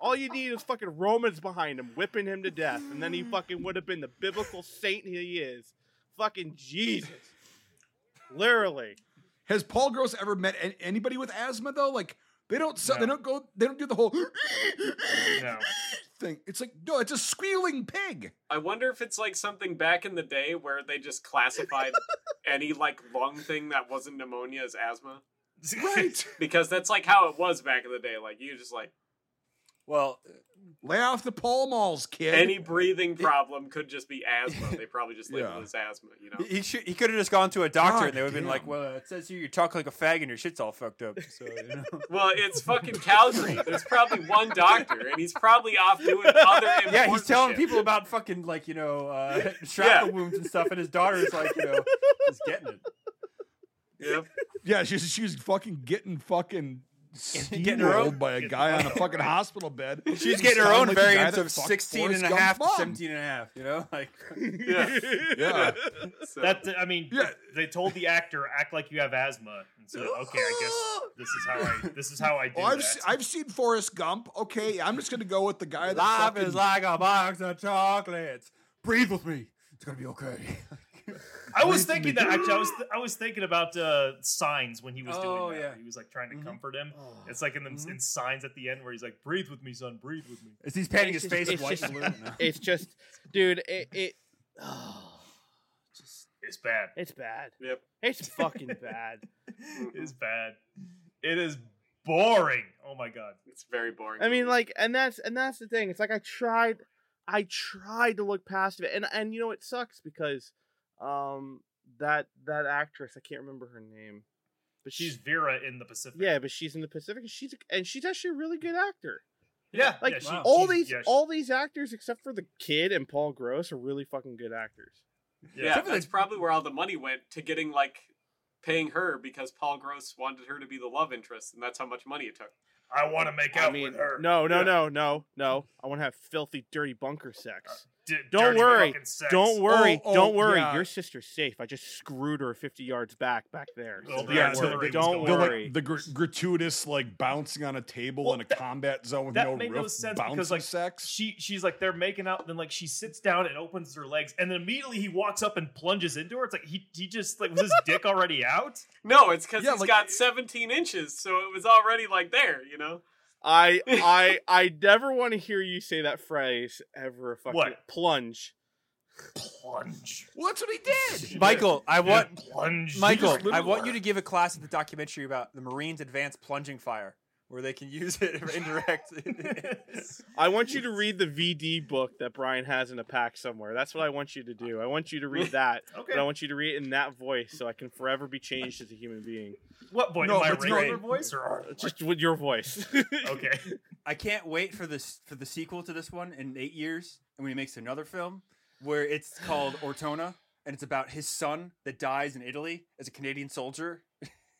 All you need is fucking Romans behind him, whipping him to death, and then he fucking would have been the biblical saint he is. Fucking Jesus. Literally.
Has Paul Gross ever met an- anybody with asthma though? Like they don't. So, They don't go. They don't do the whole
No.
thing. It's like no. It's a squealing pig.
I wonder if it's like something back in the day where they just classified any like lung thing that wasn't pneumonia as asthma.
Right.
Because that's like how it was back in the day. Like you just like
well,
Lay off the Pall Malls, kid.
any breathing problem could just be asthma. They probably just labeled
Yeah.
it as asthma, you know.
he should, he could have just gone to a doctor
God
and they would have been like, "Well, it says here you talk like a fag and your shit's all fucked up." So you know.
Well, it's fucking Calgary. There's probably one doctor, and he's probably off doing other important
yeah, he's telling
shit.
people about fucking like you know uh, shrapnel wounds and stuff, and his daughter's like you know is getting it.
Yep.
Yeah, she's she's fucking getting fucking
Getting her own-
by a guy on a fucking hospital bed.
She's getting her own
like the
variants of
fucked
16 and a half to 17 and a half, you know? Like
Yeah.
Yeah.
So,
That I mean,
Yeah.
they told the actor act like you have asthma, and so okay, I guess this is how I this is how I do
Well, I've
that.
se- I've seen Forrest Gump. Okay, I'm just gonna go with the guy that
life
fucking,
is like a box of chocolates. Breathe with me. It's going to be okay.
I was thinking that actually. I was th- I was thinking about uh, signs when he was
Oh,
doing that.
yeah.
He was like trying to
Mhm.
comfort him.
Oh.
It's like in the
Mhm.
in signs at the end where he's like, "Breathe with me, son. Breathe with me."
Is he's painting his
just-
face
it's
white
just-
blue? No.
It's just, dude, it, it oh,
Just-
It's bad.
it's bad.
Yep.
It's fucking bad.
It's bad. It is boring. Oh my god.
It's very boring.
I mean, like, and that's and that's the thing. It's like I tried, I tried to look past it, and and you know it sucks because, um, that that actress I can't remember her name, but
She's
she's
Vera in the Pacific.
yeah, but she's in the Pacific, and she's and she's actually a really good actor.
yeah.
Like
yeah, she-
wow.
all
she's-
these
yeah, she-
all these actors except for the kid and Paul Gross are really fucking good actors.
yeah,
yeah.
that's probably where all the money went to getting like paying her because Paul Gross wanted her to be the love interest, and that's how much money it took.
I want to make
I
out
mean,
with her.
no, no,
Yeah.
no, no, no. I want to have filthy, dirty bunker sex.
D-
Don't worry.
sex.
Don't oh, worry,
Oh, oh,
don't worry.
yeah.
Your sister's safe. I just screwed her 50 yards back back there. So
the
Yeah,
don't worry.
was
Don't
The,
worry.
like, the gr- gratuitous like bouncing on a table
Well,
in a
that-
combat zone with
that
no
made
roof,
no sense because, like,
sex.
She she's like they're making out, then like she sits down and opens her legs, and then immediately he walks up and plunges into her. It's like he he just like was his dick already out?
No, it's because
Yeah,
he's
like-
got 17 inches, so it was already like there, you know.
I I I never want to hear you say that phrase ever. Fucking
What?
plunge.
Plunge.
well, that's what he did.
Michael, I want
plunge.
Michael, I want you to give a class at the documentary about the Marines' advanced plunging fire, where they can use it for indirect.
I want you to read the VD book that Brian has in a pack somewhere. That's what I want you to do. I want you to read that,
Okay.
but I want you to read it in that voice so I can forever be changed as a human being.
What voice?
No,
my
but no,
regular
it-
voice or
Just with your voice.
okay?
I can't wait for this for the sequel to this one in eight years, and when he makes another film where it's called Ortona, and it's about his son that dies in Italy as a Canadian soldier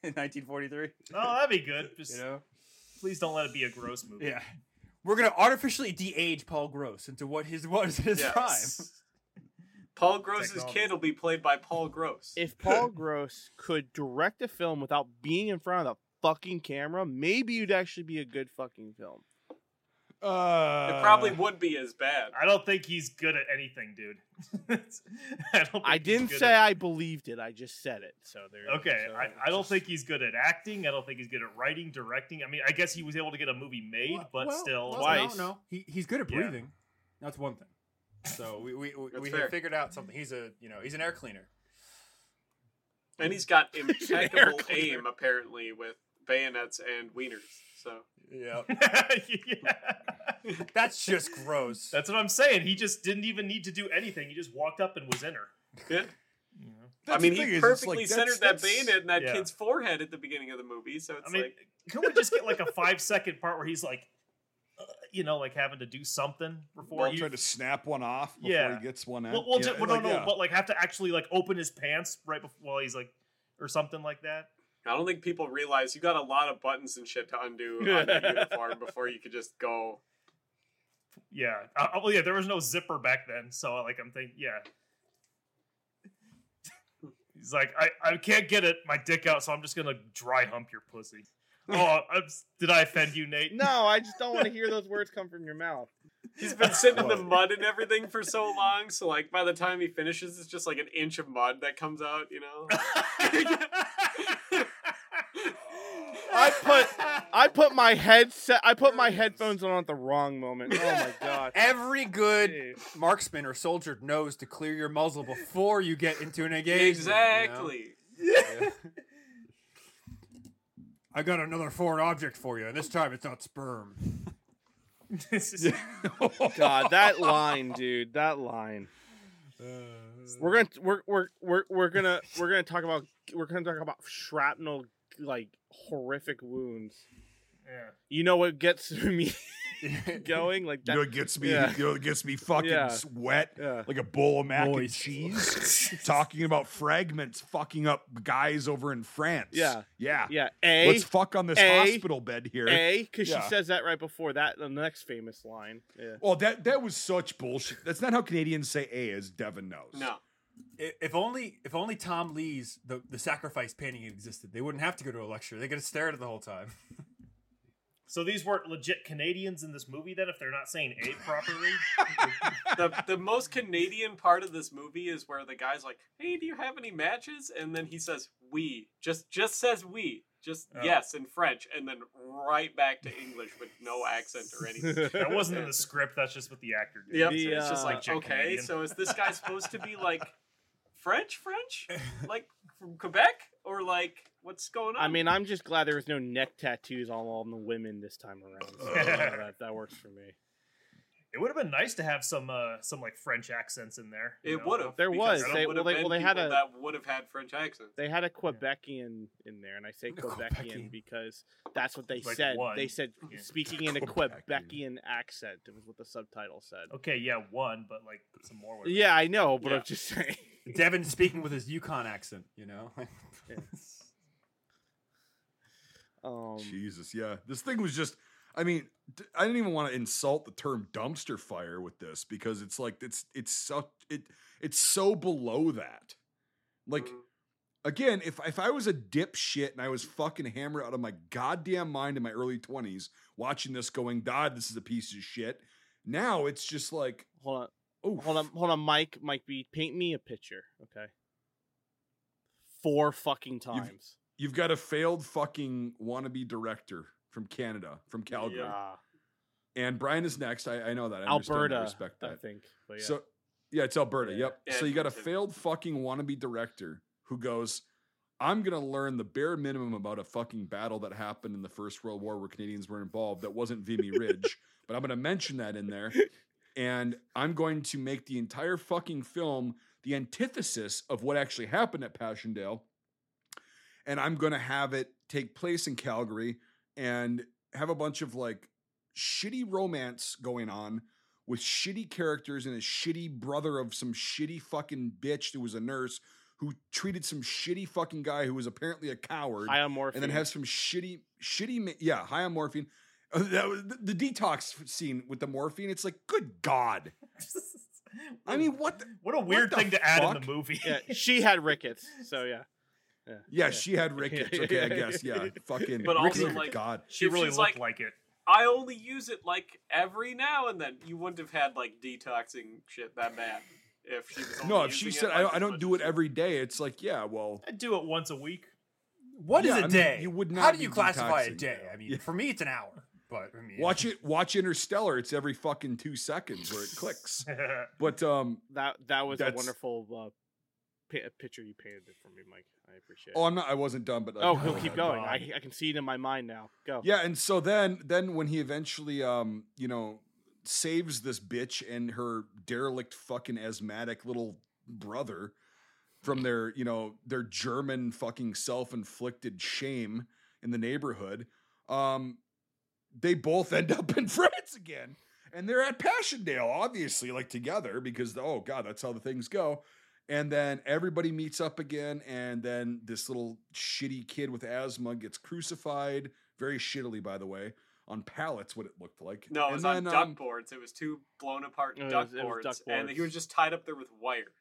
in 1943.
Oh, that'd be good. Just
You know,
please don't let it be a gross movie.
yeah, we're gonna artificially de-age Paul Gross into what his was his
Yes.
prime.
Paul Gross's
Technology.
kid will be played by Paul Gross.
if Paul Gross could direct a film without being in front of the fucking camera, maybe it'd actually be a good fucking film.
Uh,
it probably would be as bad.
I don't think he's good at anything, dude. I don't. Think
I didn't say
at-
I believed it. I just said it. So there.
Okay,
so
I,
it's
I don't
just-
think he's good at acting. I don't think he's good at writing, directing. I mean, I guess he was able to get a movie made, but
Well,
still,
well,
Twice.
No, no, he, he's good at
Yeah.
breathing. That's one thing. So we we, we, we have figured out something. He's a you know he's an air cleaner.
And he's got impeccable aim, apparently, with bayonets and wieners. So
Yeah,
yeah.
that's just gross.
That's what I'm saying. He just didn't even need to do anything. He just walked up and was in her.
yeah.
You know?
I mean, he
is,
perfectly
like, that's-
centered that
that's-
bayonet in that
yeah.
kid's forehead at the beginning of the movie. So it's
I mean,
like,
can we just get like a five second part where he's like, uh, you know, like having to do something before
While
you.
trying to snap one off before
Yeah.
he gets one out.
well, well,
Yeah,
ju- well,
like,
no, no,
yeah.
but like have to actually like open his pants right before while he's like, or something like that.
I don't think people realize you got a lot of buttons and shit to undo on that uniform before you could just go.
Yeah. Uh, well, yeah. There was no zipper back then, so like I'm thinking, yeah. He's like, I, I can't get it my dick out, so I'm just gonna dry hump your pussy. Oh, I'm, did I offend you, Nate?
No, I just don't want to hear those words come from your mouth.
He's been sitting in the mud and everything for so long, so like by the time he finishes, it's just like an inch of mud that comes out. You know.
I put I put my headset I put my headphones on at the wrong moment. Oh my god.
Every good
Jeez.
marksman or soldier knows to clear your muzzle before you get into an engagement. you know?
exactly.
Yeah. I got another foreign object for you, and this time it's not sperm.
This is-
God, that line, dude, that line. Uh, we're gonna we're we're we're we're gonna we're gonna talk about we're gonna talk about shrapnel like horrific wounds.
yeah.
You know what gets me going like
You know, it gets me.
Yeah.
You know, it gets me fucking
Yeah.
sweat
Yeah.
like a bowl of mac
Moist.
and cheese. talking about fragments fucking up guys over in France.
Yeah.
yeah.
Yeah, a
Let's fuck on this
A,
hospital bed here.
a because
Yeah.
she says that right before that. The next famous line. Yeah.
Well, that that was such bullshit. That's not how Canadians say "a," as Devin knows.
No.
I- If only, if only Tom Lee's the, the sacrifice painting existed, they wouldn't have to go to a lecture. They could have stared at it the whole time.
So these weren't legit Canadians in this movie, then, if they're not saying "a" properly.
the the most Canadian part of this movie is where the guy's like, "Hey, do you have any matches?" And then he says, "We." Just just says "we." Just
Oh.
yes in French, and then right back to English with no accent or anything.
that wasn't in the script. That's just what the actor did.
Yep.
The,
so it's just
uh,
like,
Legit
okay,
Canadian.
so is this guy supposed to be like French, French, like from Quebec, or like What's going on?
I mean, I'm just glad there was no neck tattoos on all the women this time around. So, uh, that that works for me.
It would have been nice to have some uh some like French accents in there.
it would have.
There was. They- well, they- well, they had a-
that would have had French accents.
They had a Quebecian in there, and I say Quebecian
Quebecian.
because that's what they
Like
said.
one.
They said
Yeah.
speaking in a
Quebecian.
Quebecian accent. It was what the subtitle said.
Okay, yeah, one, but like some more. With.
Yeah, I know, but
Yeah.
I'm just saying.
Devin speaking with his Yukon accent, you know.
Um,
Jesus, yeah. This thing was just. I mean, I didn't even want to insult the term dumpster fire with this because it's like it's it's so it it's so below that. Like
Mm.
again, if if I was a dipshit and I was fucking hammered out of my goddamn mind in my early twenties, watching this, going, "God, this is a piece of shit." Now it's just like,
hold on,
oh,
hold on, hold on, Mike. Mike B, paint me a picture, okay? Four fucking times.
You've got a failed fucking wannabe director from Canada, from Calgary,
Ah,
and Brian is next. I, I know that. I understand that,
Alberta,
respect
I think. But yeah.
So yeah, it's Alberta.
Yeah.
Yep.
Yeah,
so you got a failed fucking wannabe director who goes, "I'm gonna learn the bare minimum about a fucking battle that happened in the First World War where Canadians were involved. That wasn't Vimy Ridge, but I'm gonna mention that in there, and I'm going to make the entire fucking film the antithesis of what actually happened at Passchendaele, and I'm gonna have it take place in Calgary and have a bunch of like shitty romance going on." with shitty characters and a shitty brother of some shitty fucking bitch who was a nurse who treated some shitty fucking guy who was apparently a coward
high on morphine.
and then have some shitty shitty yeah high on morphine Uh, that was the, the detox scene with the morphine it's like good god i mean what the,
what a weird
the
thing to add in the movie.
yeah, she had rickets, so yeah. Yeah,
yeah, she had rickets okay i guess yeah fucking
But also,
rickets,
like-
god
she really looked
like-
like it.
I only use it like every now and then. You wouldn't have had like detoxing shit that bad if she was.
No if she said
it,
I,
like,
don't, I don't do it every day it's like yeah well
I'd do it once a week.
What is
Yeah,
a
I mean,
day?
you would not.
How
not
do you classify a day? I mean,
Yeah.
for me, it's an hour. But I mean,
watch it watch interstellar it's every fucking two seconds where it clicks but um
That that was a wonderful uh, pi- picture you painted it for me, Mike. I appreciate
Oh,
it.
I'm not. I wasn't done, but like,
Oh, he'll
my
keep going. I, I can see it in my mind now. Go.
Yeah, and so then, then when he eventually, um, you know, saves this bitch and her derelict, fucking asthmatic little brother from their, you know, their German fucking self-inflicted shame in the neighborhood, um, they both end up in France again, and they're at Passchendaele, obviously, like together because oh god, that's how the things go. And then everybody meets up again, and then this little shitty kid with asthma gets crucified, very shittily, by the way, on pallets. What it looked like.
No, it
And
was
then,
on
um,
duck boards. It was two blown apart duck,
was
boards,
duck
and he was just tied up there with wire.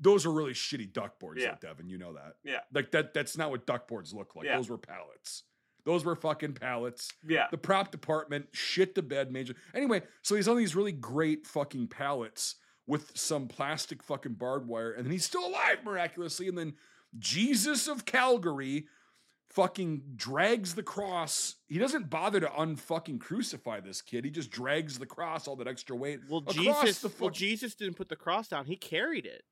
those are really shitty duck boards,
Yeah.
though, Devin. You know that.
Yeah.
Like that. That's not what duck boards look like.
Yeah.
Those were pallets. Those were fucking pallets.
Yeah,
the prop department shit the bed major. Anyway, so he's on these really great fucking pallets with some plastic fucking barbed wire, and then he's still alive miraculously. And then Jesus of Calgary fucking drags the cross. He doesn't bother to unfucking crucify this kid. He just drags the cross, all that extra weight.
Well, Jesus.
the
well, Jesus didn't put the cross down. He carried it.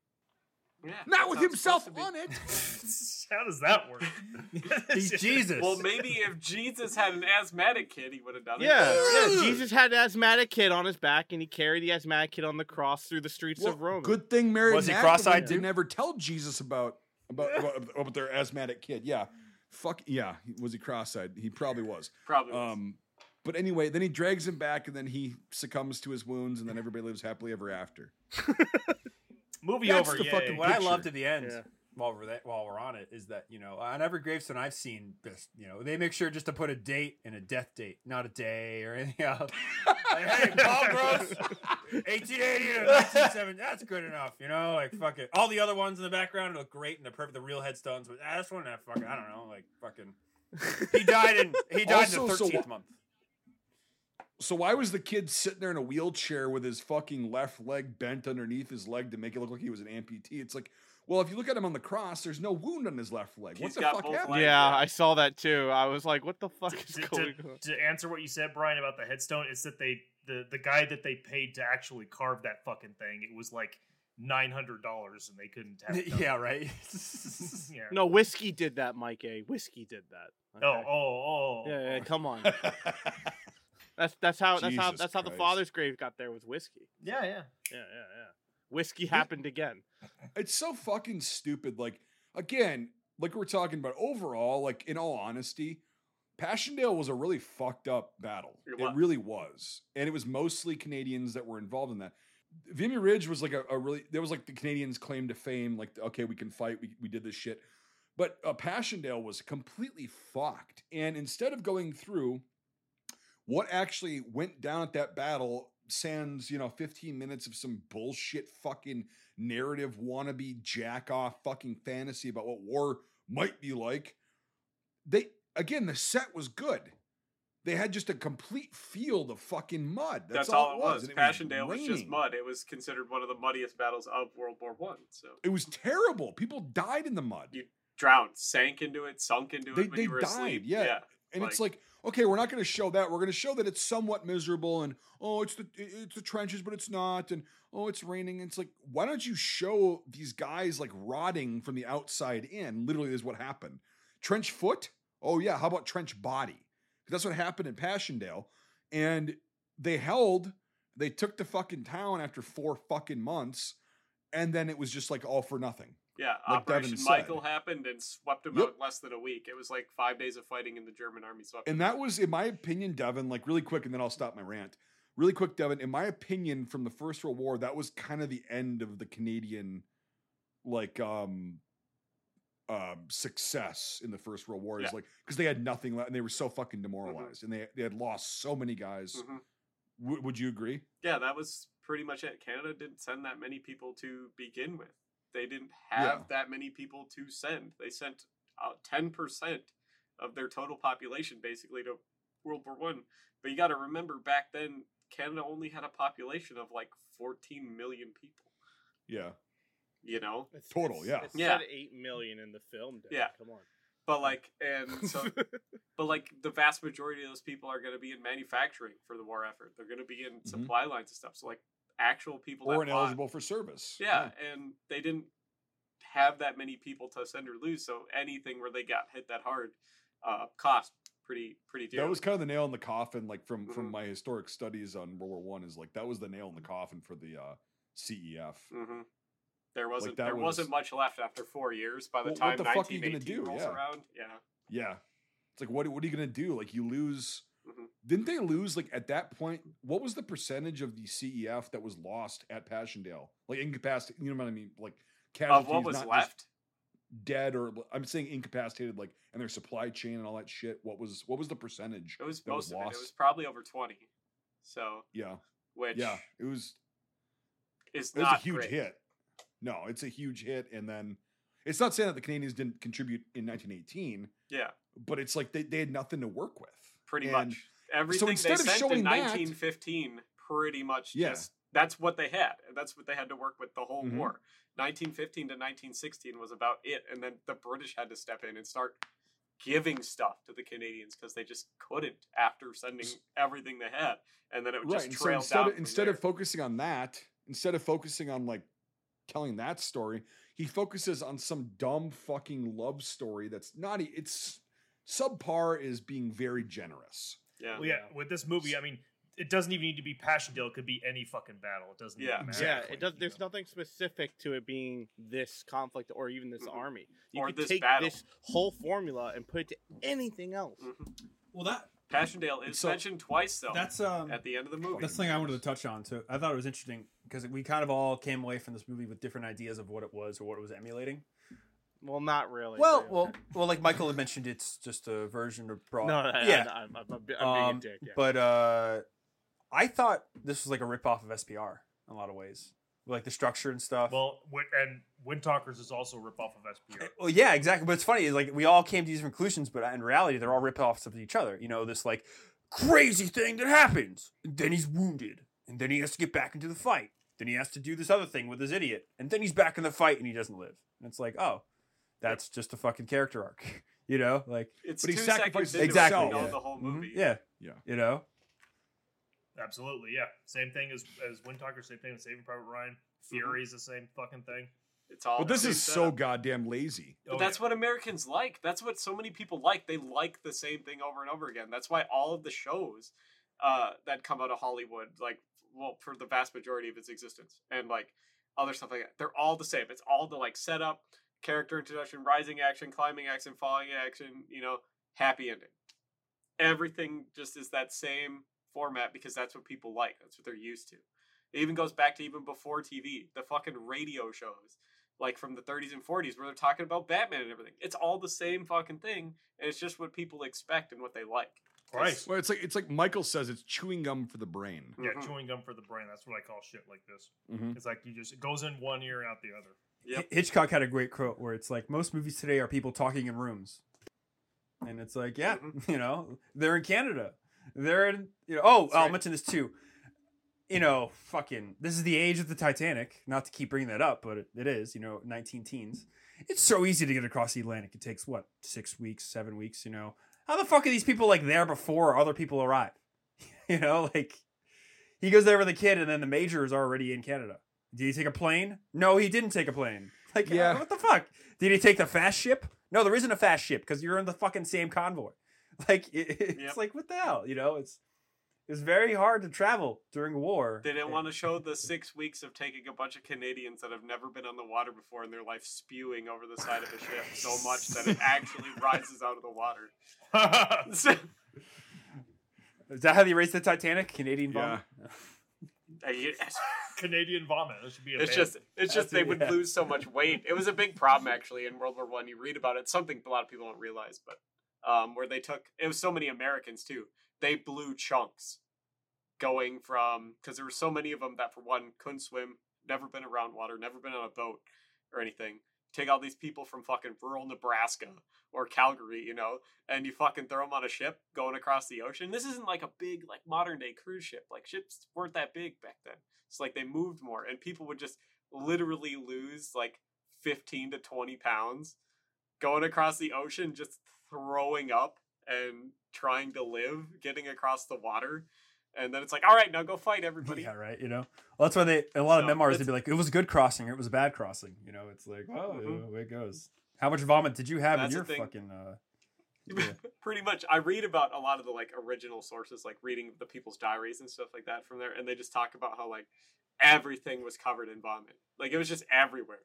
Yeah.
Not with himself
supposed to be.
on it.
How does that work?
He's Jesus.
Well, maybe if Jesus had an asthmatic kid, he would have done it.
Yeah, yeah. Jesus had an asthmatic kid on his back, and he carried the asthmatic kid on the cross through the streets
Well,
of Rome.
good thing Mary
Was he cross-eyed
didn't
too?
ever tell Jesus about about, about about their asthmatic kid. Yeah, fuck yeah. Was he cross-eyed? He probably was.
Probably. was.
Um, but anyway, then he drags him back, and then he succumbs to his wounds, and then everybody lives happily ever after.
Movie
That's
over.
the
yay.
fucking
what I
picture.
loved at the end
Yeah.
while we're that, while we're on it is that you know on every gravestone I've seen this you know they make sure just to put a date and a death date, not a day or anything else. like, hey, Paul Gross, 1880 to 1970. That's good enough, you know. Like fuck it. All the other ones in the background look great and they're perfect. The real headstones, but ah, this one, that fucking I don't know, like fucking. He died in he died
Also,
in the thirteenth
wh-
month.
So why was the kid sitting there in a wheelchair with his fucking left leg bent underneath his leg to make it look like he was an amputee? It's like, well, if you look at him on the cross, there's no wound on his left leg. What
He's
the
got
fuck
both
happened?
legs.
yeah,
yeah.
I saw that too. I was like, "What the fuck is
to,
going
to-
on?"
to answer what you said, Brian, about the headstone, it's that they the the guy that they paid to actually carve that fucking thing. It was like nine hundred dollars and they couldn't have. it done.
yeah, right.
yeah.
No, whiskey did that, Mike A. Whiskey did that.
Oh,
okay?
oh, oh.
oh yeah, yeah, oh. come on. That's that's how that's how that's how the
Christ.
father's grave got there was whiskey.
yeah, yeah.
Yeah, yeah, yeah. Whiskey happened again.
it's so fucking stupid. Like again, like we're talking about overall, like in all honesty, Passchendaele was a really fucked up battle.
It
It, really was, and it was mostly Canadians that were involved in that. Vimy Ridge was like a, a really there was like the Canadians' claim to fame, like okay, we can fight, we we did this shit. But uh, Passchendaele was completely fucked, and instead of going through what actually went down at that battle, sans you know 15 minutes of some bullshit fucking narrative wannabe jack off fucking fantasy about what war might be like. They again, the set was good. They had just a complete field of fucking mud. That's,
That's, all it was.
it
Passchendaele was, just mud. It was considered one of the muddiest battles of World War One. So
It was terrible. People died in the mud.
You- drowned, sank into it, sunk into
They-
it when
they
you were
died,
asleep.
yeah. and it's like, okay, we're not going to show that. We're going to show that it's somewhat miserable and oh, it's the it's the trenches, but it's not, and oh, it's raining. It's like, why don't you show these guys like rotting from the outside in? Literally, is what happened. Trench foot. Oh yeah, how about trench body? That's what happened in Passchendaele, and they held. They took the fucking town after four fucking months, and then it was just like all for nothing.
Yeah,
like Devin
Operation
said.
Michael happened and swept them
Yep.
out in less than a week. It was like five days of fighting, and the German army swept.
And that was, in my opinion, Devin, like really quick, and then I'll stop my rant. Really quick, Devin, in my opinion, from the First World War, that was kind of the end of the Canadian, like, um, um, success in the First World War. Is
Yeah.
like because they had nothing left, and they were so fucking demoralized, and they they had lost so many guys.
Mhm.
W- would you agree?
Yeah, that was pretty much it. Canada didn't send that many people to begin with. They didn't have
Yeah.
that many people to send. They sent ten percent of their total population basically to World War One. But you got to remember, back then Canada only had a population of like fourteen million people.
Yeah,
You know,
It's,
Total,
it's-
yeah.
It
Yeah.
eight million in the film. Dave.
Yeah.
come on.
but like, and so, but like the vast majority of those people are going to be in manufacturing for the war effort. They're going to be in
Mhm.
supply lines and stuff. So like, actual people
or ineligible for service.
Yeah, and they didn't have that many people to send or lose, so anything where they got hit that hard uh, cost pretty pretty dear.
That was kind of the nail in the coffin, like from from
Mhm.
my historic studies on World War One. Is like that was the nail in the coffin for the uh, CEF.
hmm There wasn't
that
there
was-
wasn't much left after four years. By the
Well, what
time
the fuck are you gonna do?
rolls
Yeah.
around, yeah,
Yeah. It's like what what are you gonna do? Like you lose
Mhm.
didn't they lose like at that point what was the percentage of the CEF that was lost at Passchendaele? Like incapacitated you know what I mean? Like casualties
what was
not
left.
dead or I'm saying incapacitated like and their supply chain and all that shit. What was what was the percentage?
It was
that was
most of it. It was probably over twenty. So,
Yeah.
which
Yeah. It was
is
it was
not
a huge
great.
hit. No, it's a huge hit and then it's not saying that the Canadians didn't contribute in 1918,
Yeah,
but it's like they, they had nothing to work with.
Pretty
And
much everything they sent in
that-
1915 pretty much
Yeah.
just that's what they had and that's what they had to work with the whole
Mhm.
war 1915 to 1916 was about it and then the british had to step in and start giving stuff to the canadians because they just couldn't after sending everything they had and then it would
right.
just
And so instead
down
of, instead
there.
of focusing on that, instead of focusing on like telling that story, he focuses on some dumb fucking love story that's not. It's subpar is being very generous.
yeah
Well, yeah, with this movie, I mean, it doesn't even need to be Passchendaele. It could be any fucking battle. It doesn't.
Yeah.
even matter.
Yeah, it does.
You
There's
know?
nothing specific to it being this conflict or even this
Mhm.
army. You
Or
could
this
take
battle.
this whole formula and put it to anything else.
Mhm.
Well, that
passchendaele is
So-
mentioned twice though
that's um
at the end of the movie
that's the thing I wanted to touch on. So I thought it was interesting because we kind of all came away from this movie with different ideas of what it was or what it was emulating.
Well, not really.
Well,
but-
well, well, like Michael had mentioned, it's just a version of broad.
no, no,
yeah,
I'm, I'm, I'm, I'm being
Um,
a dick. Yeah.
But uh, I thought this was like a ripoff of SPR in a lot of ways, like the structure and stuff.
Well, Win- and Windtalkers is also a ripoff of SPR.
Well, yeah, exactly. But it's funny, is like we all came to these conclusions, but in reality, they're all ripoffs of each other. You know, this like crazy thing that happens, and then he's wounded, and then he has to get back into the fight. Then he has to do this other thing with his idiot, and then he's back in the fight, and he doesn't live. And it's like, oh, that's just a fucking character arc. You know, like
it's
But he
two
sacrifices
seconds into
Exactly,
it, you know
yeah.
the whole
mhm,
movie
yeah,
Yeah.
you know,
Absolutely, yeah. Same thing as as Windtalkers. Same thing as Saving Private Ryan. Fury is the same fucking thing.
It's all.
But this
same
is so
setup.
goddamn lazy.
But
Oh,
that's
yeah.
what Americans like. That's what so many people like. They like the same thing over and over again. That's why all of the shows uh, that come out of Hollywood, like, well, for the vast majority of its existence, and like other stuff like that, they're all the same. It's all the like setup, character introduction, rising action, climbing action, falling action, you know, happy ending. Everything just is that same format because that's what people like. That's what they're used to. It even goes back to even before TV, the fucking radio shows like from the 30s and 40s where they're talking about Batman and everything. It's all the same fucking thing, and it's just what people expect and what they like.
Right.
Well, it's like it's like Michael says, it's chewing gum for the brain.
Yeah,
Mhm.
chewing gum for the brain. That's what I call shit like this.
Mhm.
It's like you just it goes in one ear and out the other.
Yep.
Hitchcock had a great quote where it's like most movies today are people talking in rooms, and it's like, yeah, you know, they're in Canada, they're in, you know, oh,
That's
I'll
right.
mention this too. You know, fucking, this is the age of the Titanic. Not to keep bringing that up, but it, it is. You know, nineteen teens. It's so easy to get across the Atlantic. It takes what six weeks, seven weeks. You know, how the fuck are these people like there before other people arrive? you know, like he goes there with a kid, and then the major is already in Canada. Did he take a plane? No, he didn't take a plane. Like,
Yeah.
yeah. what the fuck? Did he take the fast ship? No, there isn't a fast ship because you're in the fucking same convoy. Like, it, it's
Yep.
like, what the hell? You know, it's it's very hard to travel during war.
They didn't want to show the six weeks of taking a bunch of Canadians that have never been on the water before in their life spewing over the side of a ship so much that it actually rises out of the water.
Is that how they raised the Titanic? Canadian
Yeah.
bomb?
You-
Canadian vomit. That should be a
It's
band.
just it's just they would
yeah.
lose so much weight. It was a big problem actually in World War One. You read about it, something a lot of people don't realize, but um, where they took it was so many Americans too. They blew chunks going from because there were so many of them that for one couldn't swim, never been around water, never been on a boat or anything. Take all these people from fucking rural Nebraska or Calgary, you know, and you fucking throw them on a ship going across the ocean. This isn't like a big like modern day cruise ship. Like ships weren't that big back then. It's like they moved more, and people would just literally lose like fifteen to twenty pounds going across the ocean, just throwing up and trying to live, getting across the water. And then it's like, all right, now go fight everybody.
Yeah, right. You know, well, that's why they a lot of memoirs they'd be like, it was a good crossing, or it was a bad crossing. You know, it's like, oh,
Mhm.
away it goes. How much vomit did you have in your fucking? Uh, Yeah.
Pretty much, I read about a lot of the like original sources, like reading the people's diaries and stuff like that from there, and they just talk about how like everything was covered in vomit, like it was just everywhere.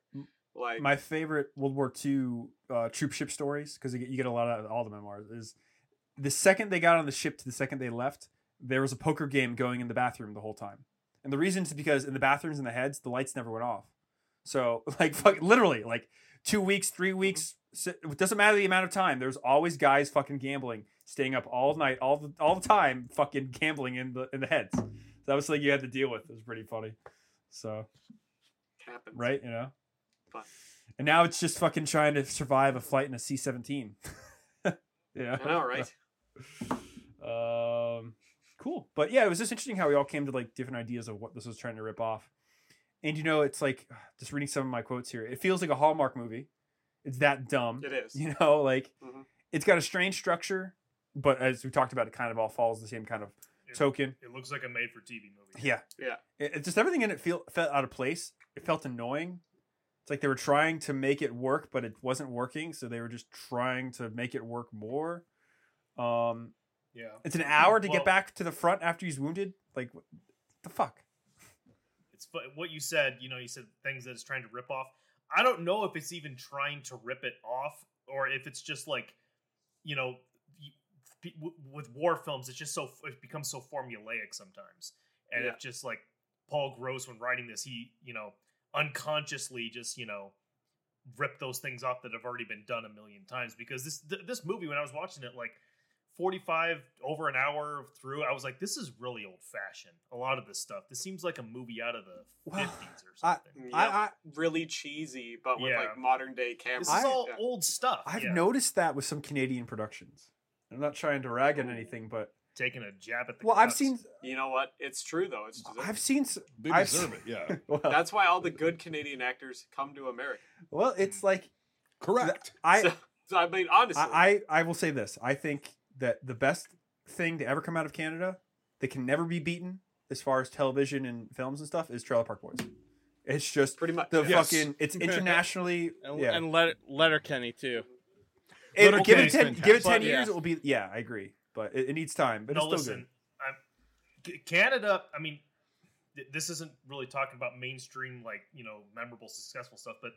Like,
my favorite World War II uh, troop ship stories because you get a lot of all the memoirs is the second they got on the ship to the second they left, there was a poker game going in the bathroom the whole time, and the reason is because in the bathrooms and the heads the lights never went off, so like fuck, literally like two weeks, three weeks, it doesn't matter the amount of time. There's always guys fucking gambling, staying up all night, all the all the time, fucking gambling in the in the heads. So that was something you had to deal with. It was pretty funny. So
happens.
right? You know.
But-
And now it's just fucking trying to survive a flight in a C seventeen. Yeah.
I know, right?
Um, cool. But yeah, it was just interesting how we all came to like different ideas of what this was trying to rip off. And you know, it's like just reading some of my quotes here. It feels like a Hallmark movie. It's that dumb.
It is.
You know, like
Mhm.
it's got a strange structure, but as we talked about, it kind of all follows the same kind of
It-
token.
It looks like a made-for-TV movie.
Yeah.
Yeah.
It, it just everything in it feel felt out of place. It felt annoying. It's like they were trying to make it work, but it wasn't working, so they were just trying to make it work more. Um,
Yeah.
it's an hour to
Well-
get back to the front after he's wounded. Like, what the fuck?
It's what you said. You know, you said things that it's trying to rip off. I don't know if it's even trying to rip it off, or if it's just like, you know, you, p- w- with war films, it's just so it becomes so formulaic sometimes, and
Yeah.
it's just like Paul Gross when writing this, he you know unconsciously just you know ripped those things off that have already been done a million times because this th- this movie when I was watching it like 45 over an hour through I was like this is really old fashioned a lot of this stuff this seems like a movie out of the
Well,
50s or
I-
something
Yep.
I, I
really cheesy, but with
Yeah.
like modern day cameras.
this is
I-
all
Yeah.
old stuff
I've
yeah.
noticed that with some Canadian productions. I'm not trying to rag on anything, but
taking a jab at the
well, I've seen,
You know what? It's true though. It's deserved.
I've seen, s-
They
I've seen-
it, yeah.
well,
That's why all the good Canadian actors come to America.
well, it's hmm. like
Correct.
I,
so, so, I mean, honestly,
I, I I will say this. I think that the best thing to ever come out of Canada that can never be beaten as far as television and films and stuff is Trailer Park Boys. It's just
Pretty much.
the
Yes.
fucking. It's internationally.
And,
yeah.
and let Letterkenny too.
It-
Letter
give it ten. Give it ten years.
yeah.
It will be. Yeah, I agree. But it, it needs time. But
no,
it's still
listen, I'm, Canada. I mean, th- this isn't really talking about mainstream, like you know, memorable, successful stuff, but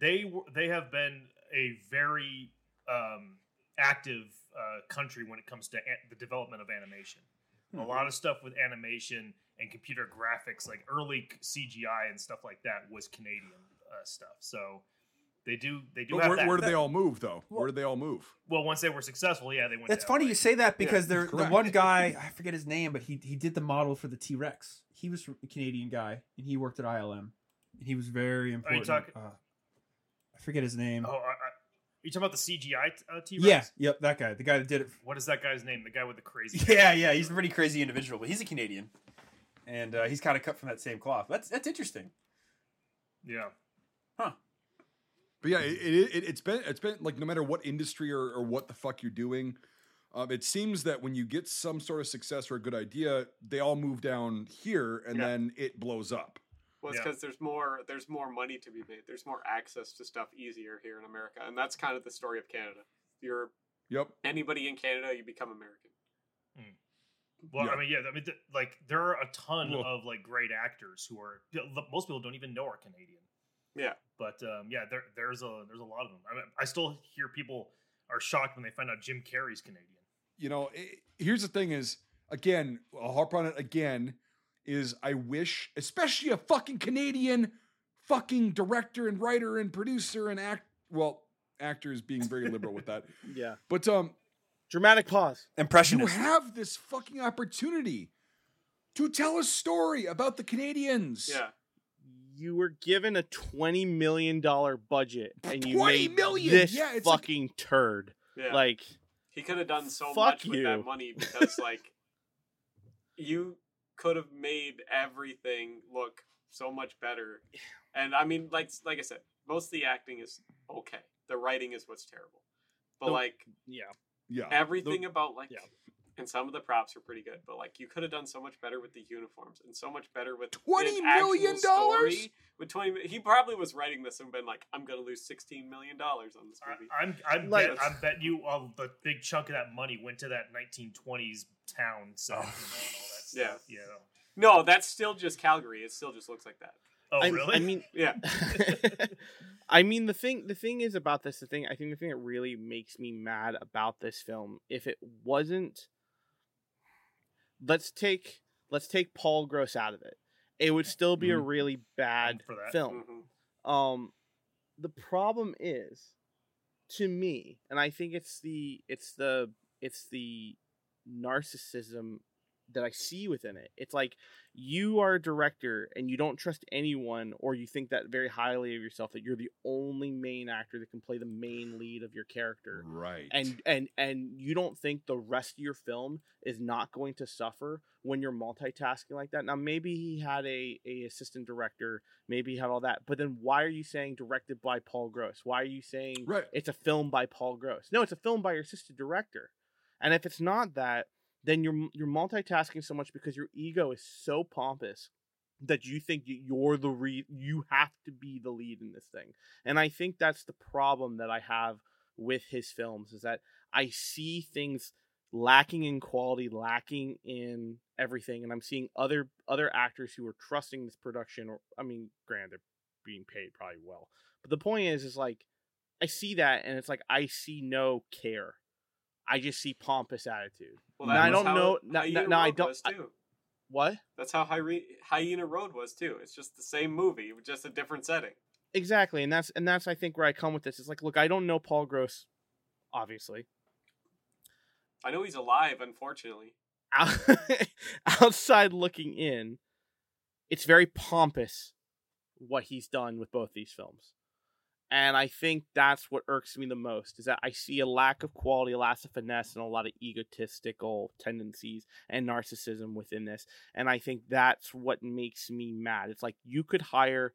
they they have been a very um, active uh, country when it comes to an- the development of animation.
Hmm.
A lot of stuff with animation and computer graphics, like early CGI and stuff like that, was Canadian uh, stuff. So they do they do
But
have
where,
that.
where did they all move though? Where did they all move?
well, once they were successful, yeah, they went.
That's funny
LA.
you say that because they're the one guy I forget his name, but he he did the model for the T Rex. He was a Canadian guy, and he worked at ILM. And he was very important.
talking-
uh, I forget his name.
Oh, I, I, are you talking about the CGI t- uh, T-Rex?
yeah, yep, that guy, the guy that did it.
What is that guy's name? The guy with the crazy.
Yeah, yeah, he's a pretty crazy individual, but he's a Canadian, and uh, he's kind of cut from that same cloth. That's that's interesting.
Yeah. Huh.
But yeah, it, it, it, it's been it's been like no matter what industry or, or what the fuck you're doing, um, it seems that when you get some sort of success or a good idea, they all move down here and
Yeah.
then it blows up.
Well, it's
Yeah.
because there's more there's more money to be made. There's more access to stuff easier here in America, and that's kind of the story of Canada. If you're
Yep.
anybody in Canada, you become American.
Well,
Yeah.
I mean, yeah. I mean, th- like there are a ton
Well-
of like great actors who are most people don't even know are Canadian.
Yeah.
But um, yeah, there, there's a there's a lot of them. I mean, I still hear people are shocked when they find out Jim Carrey's Canadian.
You know, i here's the thing: is again, I'll harp on it again. Is I wish, especially a fucking Canadian, fucking director and writer and producer and act. Well, actors being very liberal with that,
Yeah.
but um,
Dramatic pause.
you
Impressionist.
have this fucking opportunity to tell a story about the Canadians.
Yeah,
You were given a twenty million dollar budget, and you
20
made
million?
this
Yeah, it's like-
fucking turd.
yeah.
Like,
he could have done so
fuck
much with
you.
that money because, like, you could have made everything look so much better. And I mean, like like I said, most of the acting is okay. The writing is what's terrible. But
The-
like
yeah.
yeah.
everything about like
yeah.
and some of the props are pretty good but like you could have done so much better with the uniforms and so much better with
$20
an actual
million
story. with 20 he probably was writing this and been like i'm gonna lose 16 million dollars on this movie
I, I'm I'm
Like-
bet, I'm bet you uh, the big chunk of that money went to that 1920s town set, you know, and all that
Yeah.
Yeah.
no that's still just calgary it still just looks like that
Oh,
I,
really?
I mean,
yeah
I mean the thing the thing is about this the thing I think the thing that really makes me mad about this film if it wasn't let's take let's take Paul Gross out of it it would still be a
Mhm.
really bad
for that.
film
Mhm.
um the problem is to me and I think it's the it's the it's the narcissism that I see within it. It's like you are a director and you don't trust anyone, or you think that very highly of yourself that you're the only main actor that can play the main lead of your character.
Right.
And and and you don't think the rest of your film is not going to suffer when you're multitasking like that. Now maybe he had a, a assistant director, maybe he had all that, but then why are you saying directed by Paul Gross? Why are you saying
right.
it's a film by Paul Gross. No, it's a film by your assistant director. And if it's not that, then you're you're multitasking so much because your ego is so pompous that you think you- you're the re- you have to be the lead in this thing. And I think that's the problem that I have with his films is that I see things lacking in quality, lacking in everything, and I'm seeing other other actors who are trusting this production. Or I mean, granted, they're being paid probably well, but the point is, is like I see that, and it's like I see no care. I just see pompous attitude.
well
Now, I don't
how
know- now- now I don't-
was,
I- What
that's how Hy- hyena road was too it's just the same movie with just a different setting
exactly? And that's and that's I think where I come with this. It's like, look, I don't know Paul Gross, obviously.
i know he's alive unfortunately
outside looking in, it's very pompous what he's done with both these films. And I think that's what irks me the most is that I see a lack of quality, a lack of finesse, and a lot of egotistical tendencies and narcissism within this. And I think that's what makes me mad. It's like you could hire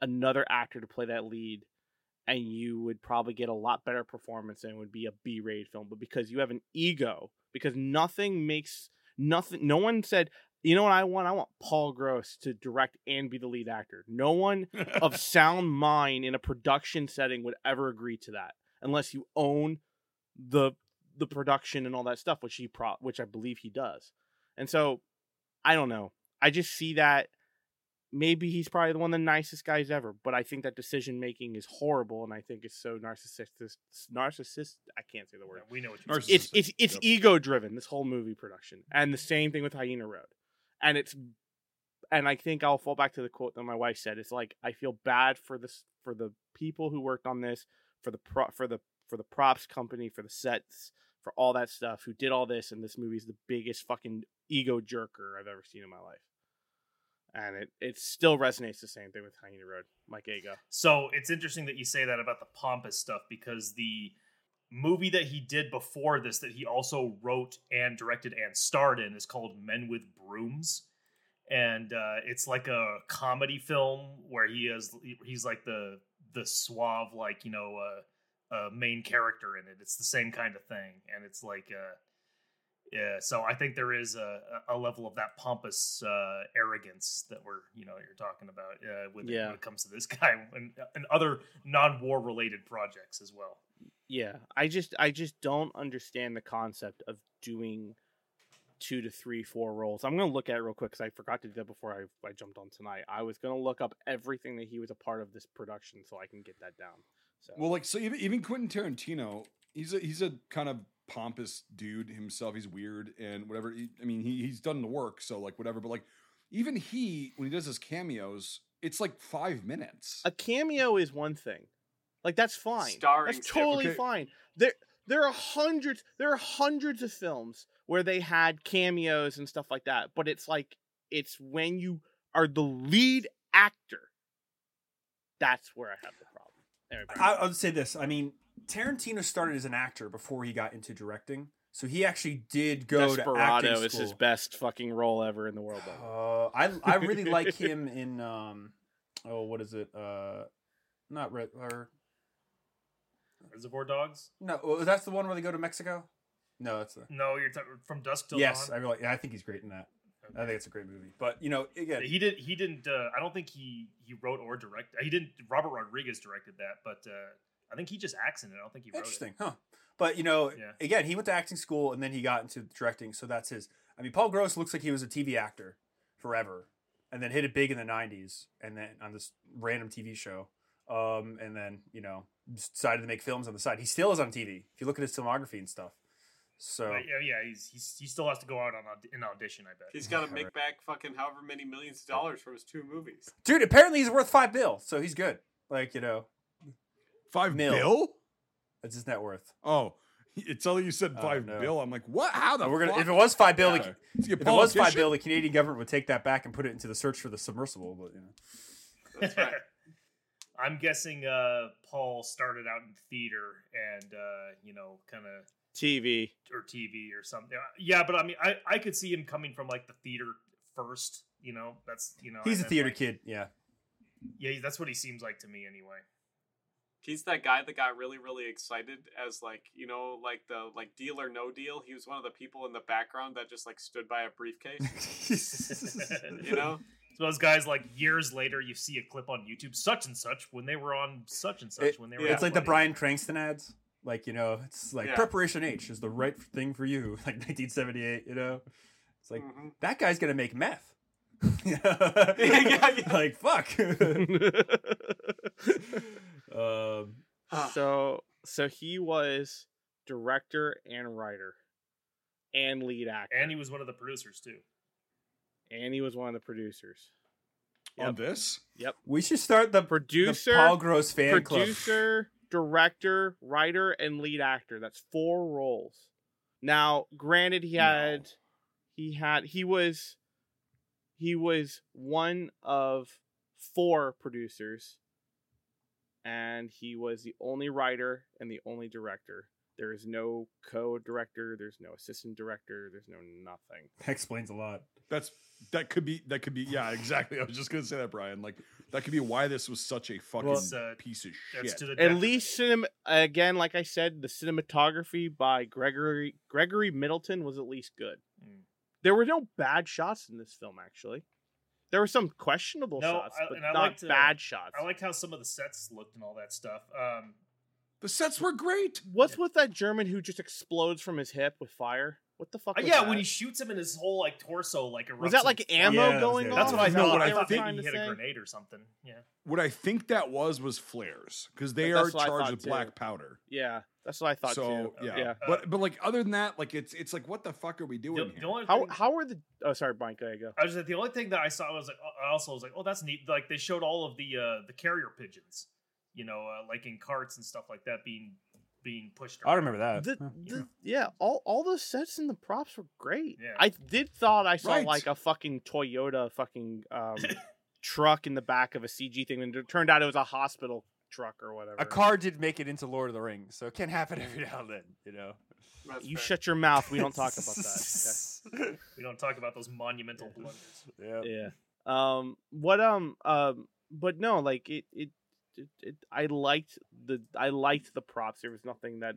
another actor to play that lead and you would probably get a lot better performance and it would be a B-rated film. But because you have an ego, because nothing makes nothing no one said You know what I want? I want Paul Gross to direct and be the lead actor. No one of sound mind in a production setting would ever agree to that unless you own the the production and all that stuff, which he pro which I believe he does. And so I don't know. I just see that maybe he's probably the one of the nicest guys ever, but I think that decision making is horrible and I think it's so narcissistic narcissist I can't say the word.
Yeah, we know what you're
It's it's it's
Yep.
ego driven, this whole movie production. And the same thing with Hyena Road. And it's and I think I'll fall back to the quote that my wife said. It's like I feel bad for this for the people who worked on this, for the pro, for the for the props company, for the sets, for all that stuff who did all this and this movie's the biggest fucking ego jerker I've ever seen in my life. And it it still resonates the same thing with Hyena Road, Mike Ego.
So it's interesting that you say that about the pompous stuff because the movie that he did before this that he also wrote and directed and starred in is called Men with Brooms. And uh, it's like a comedy film where he is he's like the the suave like you know uh, uh, main character in it. It's the same kind of thing, and it's like uh, yeah. So I think there is a, a level of that pompous uh, arrogance that we're you know you're talking about uh, with
Yeah.
when it comes to this guy and, and other non-war related projects as well.
Yeah, I just I just don't understand the concept of doing two to three, four roles. I'm gonna look at it real quick because I forgot to do that before I, I jumped on tonight. I was gonna look up everything that he was a part of this production so I can get that down. So
Well, like so, even even Quentin Tarantino, he's a he's a kind of pompous dude himself. He's weird and whatever. He, I mean, he he's done the work, so like whatever. But like, even he when he does his cameos, it's like five minutes.
a cameo is one thing, like that's fine.
Starring
that's
Stephen-
totally
Okay.
fine. There there are hundreds there are hundreds of films where they had cameos and stuff like that, but it's like it's when you are the lead actor. That's where I have the problem. Anyway,
I, I would say this. I mean, Tarantino started as an actor before he got into directing, so he actually did go to
Desperado
acting
is his best fucking role ever in the world.
Uh, I I really like him in um oh what is it uh not red or
Reservoir Dogs?
no oh, that's the one where they go to Mexico. No, that's the
No, you're talking from Dusk Till
yes. I really yeah, I think he's great in that. I think it's a great movie. But you know again,
He did. He didn't. Uh, I don't think he he wrote or directed. He didn't. Robert Rodriguez directed that, but uh, I think he just acts in it. I don't think he wrote
Interesting, huh? But you know,
Yeah.
again, he went to acting school and then he got into directing, so that's his. I mean, Paul Gross looks like he was a TV actor forever, and then hit it big in the '90s, and then on this random TV show, um, and then you know decided to make films on the side. He still is on TV. If you look at his filmography and stuff, so
But yeah, yeah. He's, he's he still has to go out on aud- an audition. I bet.
He's got to
Right.
make back fucking however many millions of dollars from his two movies.
dude, apparently he's worth five bill, so he's good. Like you know,
five
Mil.
bill?
that's his net worth.
Oh, it's all you said
Oh,
five
no.
bill. I'm like, what? How the?
We're gonna.
fuck?
If it was five bill,
Yeah.
the,
Is he a
if it was five
politician?
bill, the Canadian government would take that back and put it into the search for the submersible. But you know.
That's right.
I'm guessing uh, Paul started out in theater and uh, you know, kind of
TV.
or TV or something. Yeah, but I mean, I I could see him coming from like the theater first. You know, that's you know,
He's a theater
like-
kid, yeah.
Yeah, that's what he seems like to me anyway.
He's that guy that got really, really excited as like you know, like the like Deal or No Deal. He was one of the people in the background that just like stood by a briefcase. you know,
So those guys, like years later, you see a clip on YouTube, such and such, when they were on such and such,
It-
when they were.
it's like the. Bryan Cranston ads. Like, you know, it's like
Yeah.
preparation H is the right thing for you. Like 1978, you know? It's like
Mhm.
that guy's gonna make meth.
Yeah, yeah.
Like fuck. um
so so he was director and writer and lead actor
and he was one of the producers too.
And he was one of the producers
on this? Yep.
we should start the, the
producer
Paul Gross fan club.
producer director writer and lead actor that's four roles now granted he
No.
had he had he was he was one of four producers and he was the only writer and the only director there is no co-director there's no assistant director there's no nothing
That explains a lot.
That's that could be that could be yeah exactly. I was just gonna say that, Brian. Like that could be why this was such a fucking
Well,
uh,
piece of
That's
shit.
to the
At least cinem- again, like I said, the cinematography by Gregory Gregory Middleton was at least good.
Mm.
There were no bad shots in this film, actually. There were some questionable
No,
shots,
I-
but
I
not
liked, uh,
bad shots.
I liked how some of the sets looked and all that stuff. Um,
The sets were great.
What's with that German who just explodes from his hip with fire? What the fuck?
uh,
Was
yeah,
that?
when he shoots him in his whole like torso, like erupts
was that like ammo
Yeah,
going
yeah.
off?
That's what I
No,
thought.
what
I,
I
thought
think-
maybe he hit a
say.
grenade or something. Yeah.
What I think that was was flares because they
That's
are
what I
charged
thought
with
too.
black powder.
Yeah, that's what I thought
so
too.
yeah,
yeah.
but but like other than that, like it's it's like what the fuck are we doing
The,
here?
the only
How
thing,
how are the? Oh, sorry, Brian. Go ahead. Go.
I was like, the only thing that I saw was like I also was like, oh, that's neat. Like they showed all of the uh the carrier pigeons, you know, uh, like in carts and stuff like that being being pushed.
I remember that.
The,
Huh.
the, yeah, all all those sets and the props were great.
Yeah.
I did thought I saw
Right.
like a fucking Toyota fucking um, truck in the back of a CG thing, and it turned out it was a hospital truck or whatever.
A car did make it into Lord of the Rings, so it can happen every now and then. You know.
That's
You
fair.
shut your mouth. We don't talk about that.
We don't talk about those monumental blunders.
yeah.
Yeah. Um. What? Um. Um. But no, like it. It. It, it, I liked the I liked the props. There was nothing that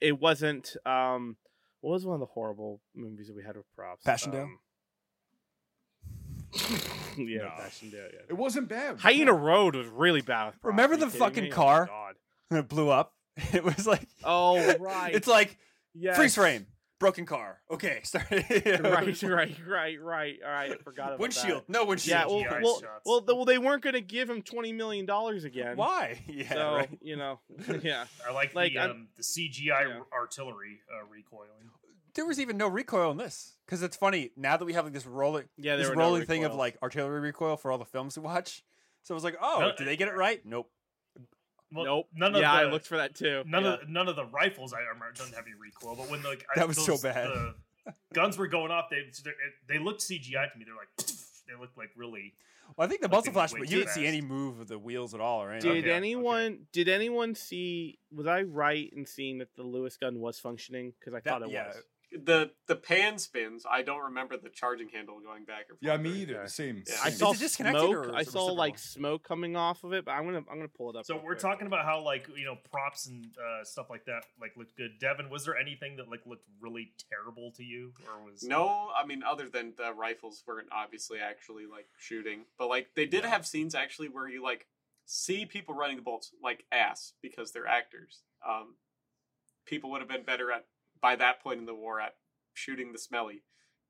it wasn't. Um, what was one of the horrible movies that we had with props?
Passchendaele?
Um, yeah,
No.
Passchendaele. Yeah.
it wasn't bad.
Hyena Road was really bad. With props.
Remember the fucking
me? Oh,
car?
God.
it blew up. It was like
Oh right.
It's like
yes.
freeze frame, broken car. Okay, sorry.
right, right, right, right. All right, I forgot about
Windshield,
That.
no windshield.
Yeah, well,
CGI
well, well, th- well, they weren't going to give him twenty million dollars again.
Why? Yeah,
so
right.
you know, yeah.
I like,
Like,
the um, the CGI
Yeah.
artillery uh, recoiling.
There was even no recoil in this because it's funny now that we have like this rolling,
Yeah,
this
there were no
rolling thing of like artillery recoil for all the films we watch. So it was like, oh,
No,
did they get it right? Nope.
Well,
nope.
None of
yeah,
the,
I looked for that too.
None
yeah.
of none of the rifles I remember doesn't have any recoil, but when the, like I-
That was so bad.
the guns were going off, they they looked CGI to me. They're like they looked like really.
Well, I think the
Like
muzzle flash, but you didn't see any move of the wheels at all or
Did
anything.
Okay, okay.
anyone did anyone see? Was I right in seeing that the Lewis gun was functioning? Because I
That-
thought it
yeah.
was.
The the pan spins. I don't remember the charging handle going back or forth.
Yeah, me either.
Okay.
Same.
Yeah.
I
Is
saw
it disconnected
smoke.
or
I
is it
saw like smoke coming off of it, but I'm gonna I'm gonna pull it up.
So we're
quick.
talking about how like you know props and uh, stuff like that like looked good. Devin, was there anything that like looked really terrible to you, or was
No, I mean other than the rifles weren't obviously actually like shooting, but like they did have scenes actually where you like see people running the bolts like ass because they're actors. Um, people would have been better at by that point in the war at shooting the smelly,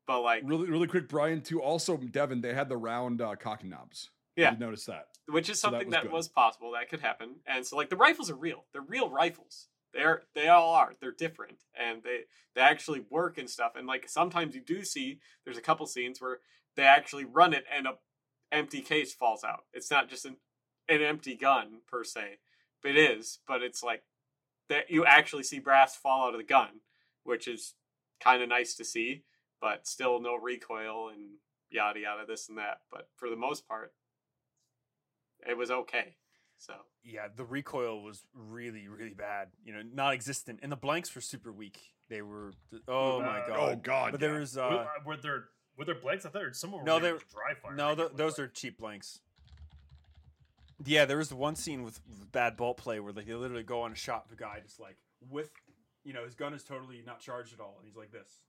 but like
Really, really quick, Brian. Too. Also, Devin, they had the round uh, cocking knobs.
Yeah.
you noticed that.
which is
So that
something
was
that was possible that could happen and so like the rifles are real they're real rifles they're they all are they're different and they they actually work and stuff and like sometimes you do see there's a couple scenes where they actually run it and a empty case falls out it's not just an, an empty gun per se but it is but it's like that you actually see brass fall out of the gun which is kind of nice to see but still no recoil and yada yada this and that but for the most part it was okay. So
Yeah, the recoil was really, really bad. You know, non-existent, and the blanks were super weak. They were. Oh my
Uh,
god.
Oh God.
But
yeah.
there was. Uh,
were there were there blanks? I thought there- some were
No,
no,
they-
dry fire.
no,
make it
those
like.
are cheap blanks. Yeah, there was one scene with with bad bolt play where like they literally go on a shot The guy just like with, you know, his gun is totally not charged at all, and he's like this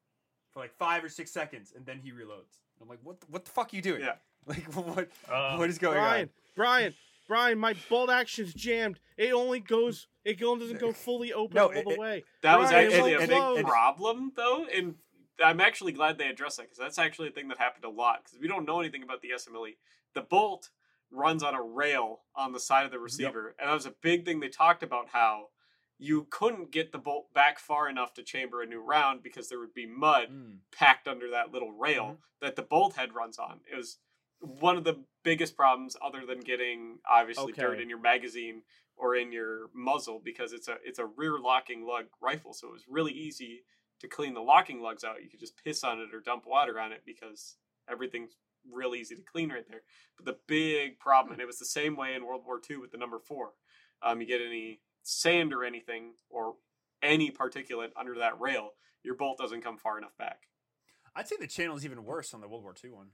for like five or six seconds, and then he reloads. I'm like, what? The, what the fuck are you doing?
Yeah.
Like what?
Uh,
what is going on?
Brian, Brian, Brian, my bolt action's jammed. It only goes. It doesn't go fully open
No,
all
it-
the
it-
way.
that was actually a big problem, though. And I'm actually glad they addressed that because that's actually a thing that happened a lot. Because we don't know anything about the SMLE. The bolt runs on a rail on the side of the receiver, and that was a big thing they talked about how you couldn't get the bolt back far enough to chamber a new round because there would be mud
Mm.
packed under that little rail that the bolt head runs on. It was one of the biggest problems, other than getting obviously dirt in your magazine or in your muzzle, because it's a it's a rear locking lug rifle, so it was really easy to clean the locking lugs out. You could just piss on it or dump water on it because everything's real easy to clean right there. But the big problem, and it was the same way in World War II with the number four. Um, you get any sand or anything or any particulate under that rail, your bolt doesn't come far enough back.
I'd say the channel is even worse on the World War II one.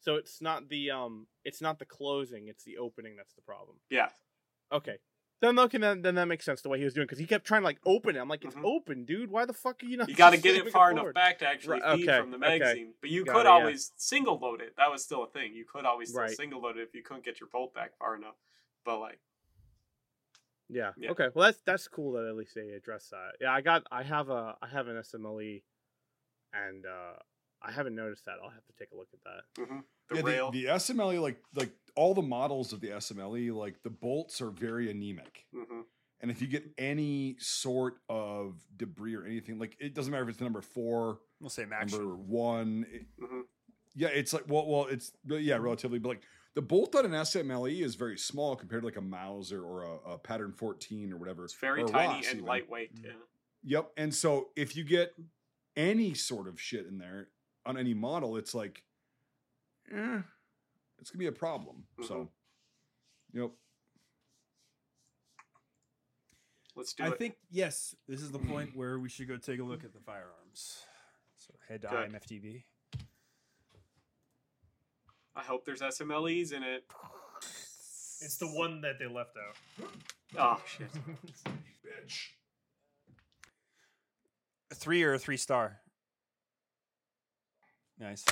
So it's not the um, it's not the closing. It's the opening that's the problem.
Yeah,
Okay, Then okay, then, then that makes sense the way he was doing because he kept trying to like open it. I'm like, it's
Mhm.
open, dude. Why the fuck are you not?
You got to get it far enough back to actually
Right,
feed
okay,
from the
okay.
magazine. But you
Got
could
it, yeah.
always single load it. That was still a thing. You could always still
Right.
single load it if you couldn't get your bolt back far enough. But like,
Yeah.
Yeah.
Okay. Well, that's that's cool that at least they address that. Yeah, I got I have a I have an SMLE, and uh I haven't noticed that. I'll have to take a look at that.
mhm, the
yeah,
rail.
The, the SMLE, like like all the models of the SMLE, like the bolts are very anemic.
hmm
And if you get any sort of debris or anything, like it doesn't matter if it's number four,
We'll say max.
number one. it-
hmm
yeah, it's like well, well, it's yeah, relatively, but like the bolt on an SMLE is very small compared to like a Mauser or a, a pattern fourteen or whatever.
It's very tiny
Ross
and
even.
lightweight.
Mm.
Yeah.
Yep. And so if you get any sort of shit in there on any model, it's like, eh, it's gonna be a problem. So, yep.
Let's do
I
it.
I think yes, this is the point where we should go take a look at the firearms. So head to
Good.
IMFDB.
I hope there's SMLEs in it.
It's the one that they left out.
Oh shit.
Bitch.
A three or a three star. Nice.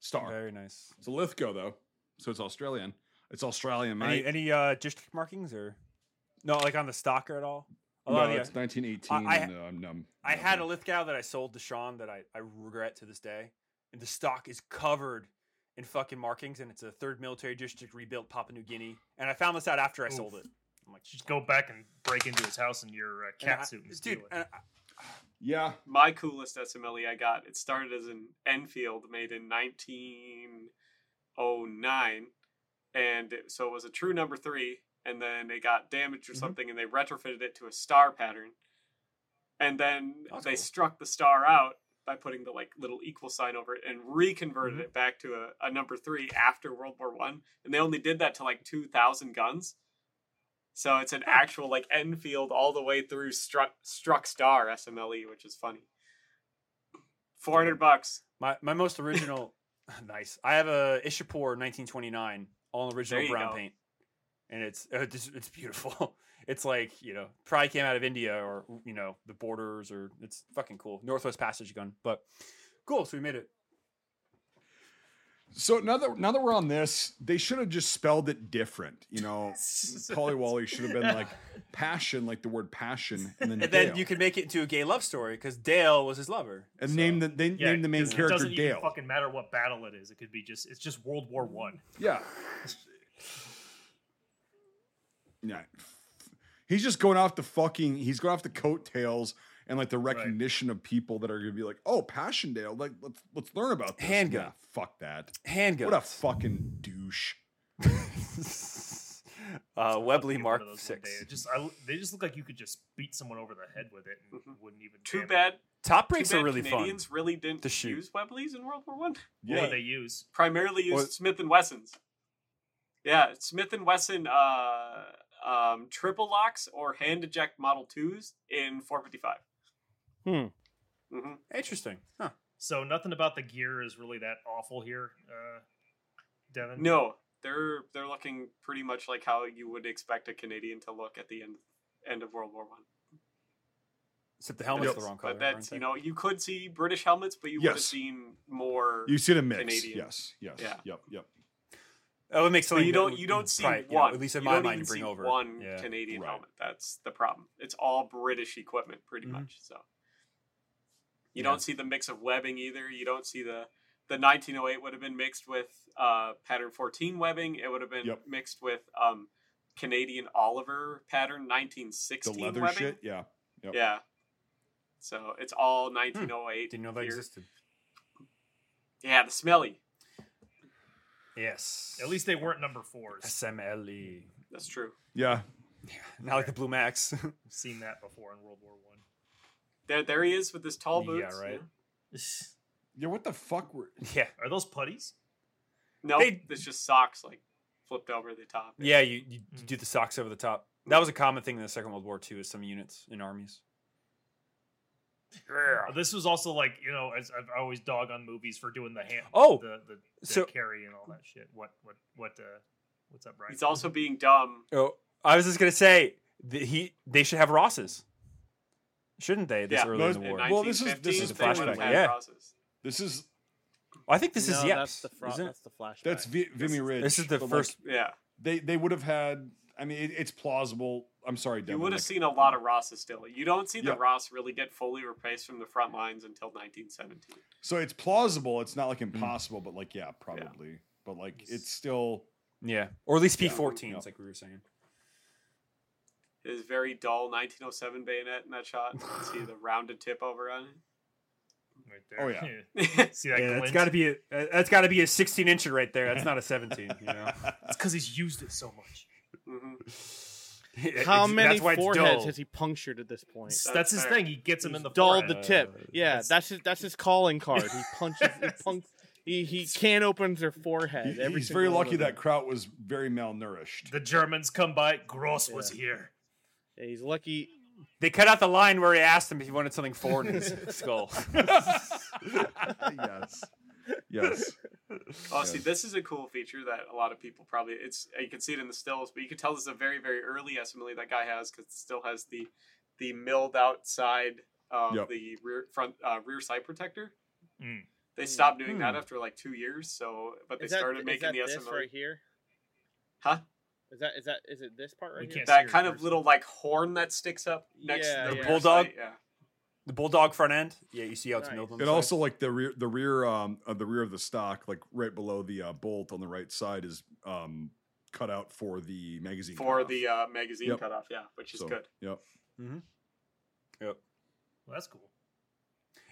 Star.
Very nice.
It's a Lithgow though, so it's Australian. It's Australian,
Any,
mate.
any uh district markings or no, like on the stocker at all?
no,
Although, yeah,
it's 1918.
I- I-
and, uh, I'm numb.
I had a Lithgow that I sold to Sean that I, I regret to this day. And the stock is covered in fucking markings, and it's a third military district rebuilt Papua New Guinea. And I found this out after I
Oof.
sold it. I'm like,
Just go back and break into his house in your uh,
and I-
cat suit and steal
dude.
it.
and I-
Yeah.
My coolest SMLE I got. It started as an Enfield made in 1909, and it, so it was a true number three. And then it got damaged or
Mhm.
something, and they retrofitted it to a star pattern. And then
That's
they
cool.
struck the star out by putting the like little equal sign over it and reconverted
Mhm.
it back to a, a number three after World War One. And they only did that to like two thousand guns. So it's an actual like Enfield all the way through struck struck star SMLE, which is funny. Four hundred bucks.
my, my most original, nice. I have a Ishapur 1929, all original brown
go.
paint. And it's, uh, it's it's beautiful. It's like you know, probably came out of India or you know the borders or it's fucking cool. Northwest Passage gun, but cool. So we made it.
So now that now that we're on this, they should have just spelled it different. You know, Polly Wally should have been like passion, like the word passion, and then
And then you could make it into a gay love story because Dale was his lover.
and
So-
name the they
Yeah,
name the main
'cause It
character
doesn't even
Dale.
fucking matter what battle it is. It could be just it's just World War One.
Yeah. Yeah. He's just going off the fucking he's going off the coattails and like the recognition of people that are gonna be like, oh, Passchendaele, like let's let's learn about this.
Handgun.
Nah, fuck that.
Handgun.
What a fucking douche.
uh, Webley Mark
of those one
Six.
just I, they just look like you could just beat someone over the head with it and
Mhm.
wouldn't even.
Too
damage
bad.
Top
Too
breaks
bad
are really fun.
Canadians really didn't
to shoot.
use Webleys in World War One.
What
Yeah.
they use?
Primarily used
Or-
Smith and Wessons. Yeah, Smith and Wesson uh, um, triple locks or hand eject Model Twos in 455.
Hmm.
hmm.
Interesting. Huh.
So nothing about the gear is really that awful here, uh, Devin.
No, they're they're looking pretty much like how you would expect a Canadian to look at the end end of World War One.
Except the helmet's
Yes,
the wrong color.
But that's you know you could see British helmets, but you would have seen more.
You see the mix.
Canadian.
Yes. Yes.
Yeah.
Yep. Yep.
Oh, it makes something.
you don't you don't see
probably, you know,
one.
at least in
you
my mind, bring
see
over
one
Yeah.
Canadian
Right.
helmet. That's the problem. It's all British equipment, pretty
Mhm.
much. So you
Yeah.
don't see the mix of webbing either. You don't see the the 1908 would have been mixed with uh, pattern 14 webbing. It would have been
Yep.
mixed with um, Canadian Oliver pattern 1916 The
leather
webbing.
shit. Yeah. Yep.
Yeah. So it's all 1908.
Didn't know that
here.
existed.
Yeah, the smelly.
Yes.
At least they weren't number fours.
SMLE.
That's true.
Yeah.
Not like the Blue Max.
I've seen that before in World War One.
There, there he is with his tall boots.
Yeah, right.
Yeah. What the fuck were?
yeah.
Are those putties?
No,
They-
it's just socks like flipped over the top.
Yeah, you, you, you do the socks over the top. That mm. was a common thing in the Second World War too. Is some units in armies.
Uh, This was also like you know, as I've always dog on movies for doing the hand,
Oh,
the the, the
so-
carry and all that shit. What what what? Uh, What's up, Brian?
He's also being dumb.
Oh, I was just gonna say th- he they should have Rosses, shouldn't they? This
Yeah.
early
No,
in the war.
Well, this is- this is
they would
flashback, yeah.
crosses.
This is
I think this is
no,
Yeps.
that's the fro- that's the flashback.
that's v-
This
Vimy
is-
Ridge.
This is the
but, like,
first.
Yeah,
they they would have had. I mean, it, it's plausible. I'm sorry,
you would have
like-
seen a lot of Rosses still. You don't see the
Yeah.
Ross really get fully replaced from the front lines until 1917.
So it's plausible. It's not like
Mm.
impossible, but like yeah, probably. But like it's still
Yeah, or at least
Yeah.
P14s,
Yeah.
like we were saying.
His very dull 1907 bayonet in that shot. You can see the rounded tip over on it.
Right there.
Oh, yeah.
it.
See that?
Yeah, that's
glint?
got to be a uh, that's got to be a 16 incher right there. That's not a 17. You know,
It's because he's used it so much.
hmm
How
it's-
many
that's why it's
foreheads has he punctured at this point?
That's,
That's
his
fair.
thing. He gets him in the
dulled the
forehead.
tip.
Uh,
Yeah,
that's-
that's his that's his calling card. He punches. he punch, He he can't open their forehead.
he-
Every
he's very lucky that Kraut was very malnourished.
The Germans come by. Gross was here.
Yeah, he's lucky.
They cut out the line where he asked him if he wanted something foreign in his skull.
yes. Yes.
Oh, see, this is a cool feature that a lot of people probably it's you can see it in the stills, but you can tell this is a very very early SMLE that guy has because it still has the the milled outside of
Yep.
the rear front uh, rear sight protector.
Mm.
They stopped doing that
Hmm.
after like two years, so but they
Is that,
started
is
making
that
the
this
SMLE.
right here?
Huh?
Is that is that is it this part right
We
here?
That kind of little like horn that sticks up next
Yeah,
to the
yeah.
Bulldog?
sight, Yeah.
The bulldog front end. Yeah, you see how it's
Nice.
milled on
And
the
also like the rear the rear um of the rear of the stock, like right below the uh, bolt on the right side is um cut out for the magazine.
For
cutoff.
the uh, magazine
Yep.
cutoff, yeah, which is
So,
good.
Yep.
Well, that's cool.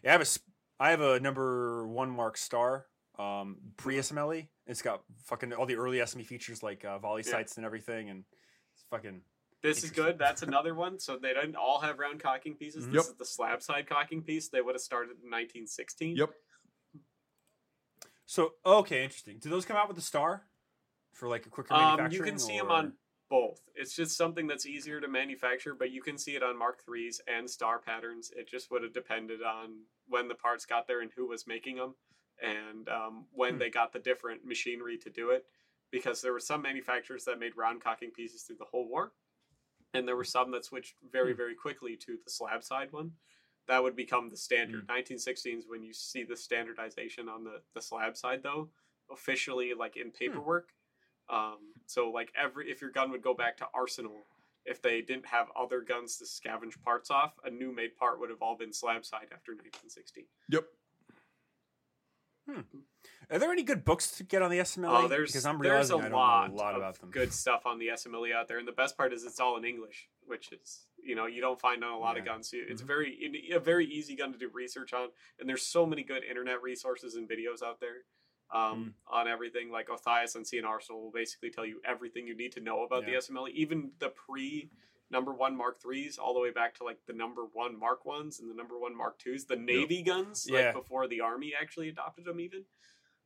Yeah, I have a sp- I have a number one mark star um, pre SMLE. It's got fucking all the early SME features like uh, volley
Yeah.
sights and everything, and it's fucking
This is good. That's another one. So they didn't all have round cocking pieces.
Mhm.
This
Yep.
is the slab side cocking piece. They would have started in 1916.
Yep.
so okay. Interesting. Do those come out with the star for like a quicker
Um, you can see them on both. It's just something that's easier to manufacture, but you can see it on Mark threes and star patterns. It just would have depended on when the parts got there and who was making them, and um, when
Hmm.
they got the different machinery to do it. Because there were some manufacturers that made round cocking pieces through the whole war, and there were some that switched very,
Hmm.
very quickly to the slab side one. That would become the standard. 1916 is when you see the standardization on the, the slab side, though, officially, like in paperwork. Um, so like every if your gun would go back to Arsenal, if they didn't have other guns to scavenge parts off, a new made part would have all been slab side after 1916.
Yep.
Are there any good books to get on the SMLE?
Oh, there's
because I'm
there's a lot,
a lot
of
about them.
good stuff on the SMLE out there, and the best part is it's all in English, which is you know you don't find on a lot of guns. It's
Mhm.
very a very easy gun to do research on, and there's so many good internet resources and videos out there. Um, on everything like Othais and and Arsenal will basically tell you everything you need to know about the
Yeah.
SMLE, even the pre number one Mark threes, all the way back to like the number one Mark ones and the number one Mark twos, the Navy guns,
Yeah.
like before the Army actually adopted them, even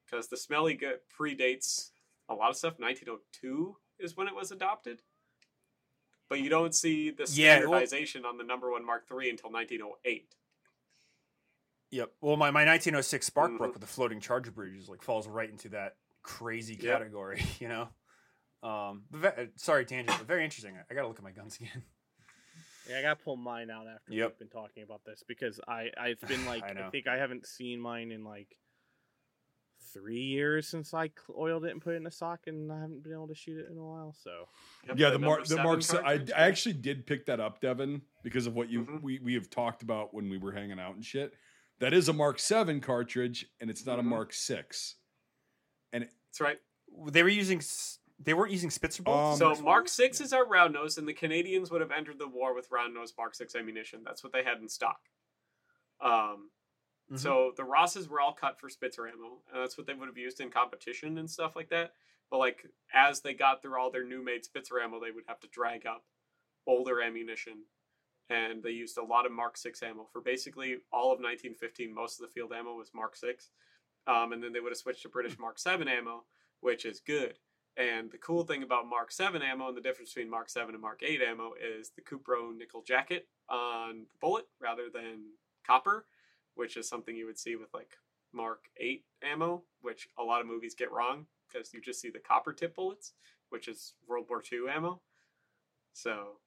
because the Smelly go- predates a lot of stuff. 1902 is when it was adopted, but you don't see the
Yeah, well-
standardization on the number one Mark three until 1908.
Yep. Well, my, my 1906 Sparkbrook
Mhm.
with the floating charger bridges like falls right into that crazy
Yep.
category, you know. Um, ve- uh, sorry, tangent, but very interesting. I gotta look at my guns again.
Yeah, I gotta pull mine out after
Yep.
we've been talking about this because I, I it's been like
I
I, think I haven't seen mine in like three years since I cl- oiled it and put it in a sock, and I haven't been able to shoot it in a while. So
Yep,
yeah, the mark the
seven
mark. I, I actually did pick that up, Devin, because of what you
Mhm.
we we have talked about when we were hanging out and shit. That is a Mark Seven cartridge, and it's not a
Mhm.
Mark Six.
And That's right.
They were using. s- They weren't using Spitzer bolts.
Um,
So Mark Six is our round nose, and the Canadians would have entered the war with round nose Mark Six ammunition. That's what they had in stock. Um,
Mhm.
So the Rosses were all cut for Spitzer ammo, and that's what they would have used in competition and stuff like that. But like as they got through all their new made Spitzer ammo, they would have to drag up older ammunition, and they used a lot of Mark Six ammo for basically all of 1915. Most of the field ammo was Mark Six, um, and then they would have switched to British Mark Seven ammo, which is good. And the cool thing about Mark 7 ammo and the difference between Mark 7 and Mark 8 ammo is the Cupro nickel jacket on the bullet rather than copper, which is something you would see with like Mark 8 ammo, which a lot of movies get wrong because you just see the copper tip bullets. which is World War II ammo. So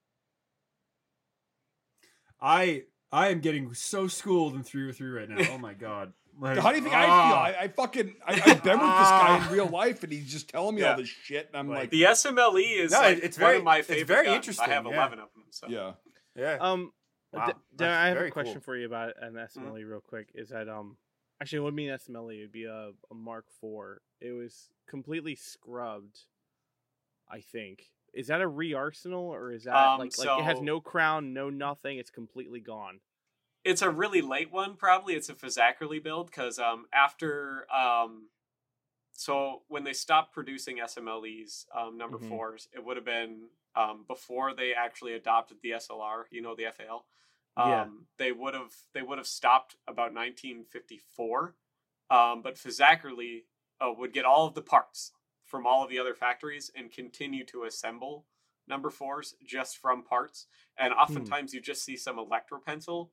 I I am getting so schooled in three or three right now. Oh my god. Like,
How do you think I
ah.
feel? I, I fucking I, I've been with this guy in real life, and he's just telling me
Yeah.
all this shit, and I'm
Like,
like,
the SMLE is
No,
like
it's
one
very-
of my
it's
favorite.
very
guns.
interesting,
I have
yeah.
eleven of them. So
yeah.
Yeah.
Um,
Wow,
D- Dan, I have a question
cool.
for you about an SMLE real quick. Is that um, actually, it wouldn't be an SMLE. It'd be a, a Mark IV. It was completely scrubbed. I think. Is that a re-arsenal or is that
Um,
like like it has no crown, no nothing? It's completely gone.
It's a really late one. Probably it's a Fazakerley build because um after um, so when they stopped producing SMLEs um number
Mhm.
fours, it would have been um before they actually adopted the SLR. You know the FAL. Um,
Yeah.
they would have they would have stopped about 1954. Um, but Fazakerley uh, would get all of the parts from all of the other factories and continue to assemble number fours just from parts. And oftentimes you just see some electro pencil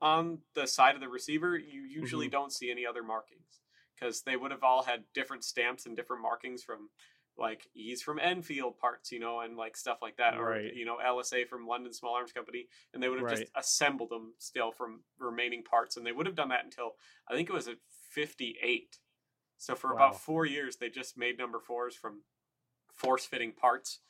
on the side of the receiver. You usually don't see any other markings because they would have all had different stamps and different markings from like E's from Enfield parts, you know, and like stuff like that, or you know LSA from London Small Arms Company, and they would have just assembled them still from remaining parts, and they would have done that until I think it was at fifty eight. So for
Wow.
about four years, they just made number fours from force fitting parts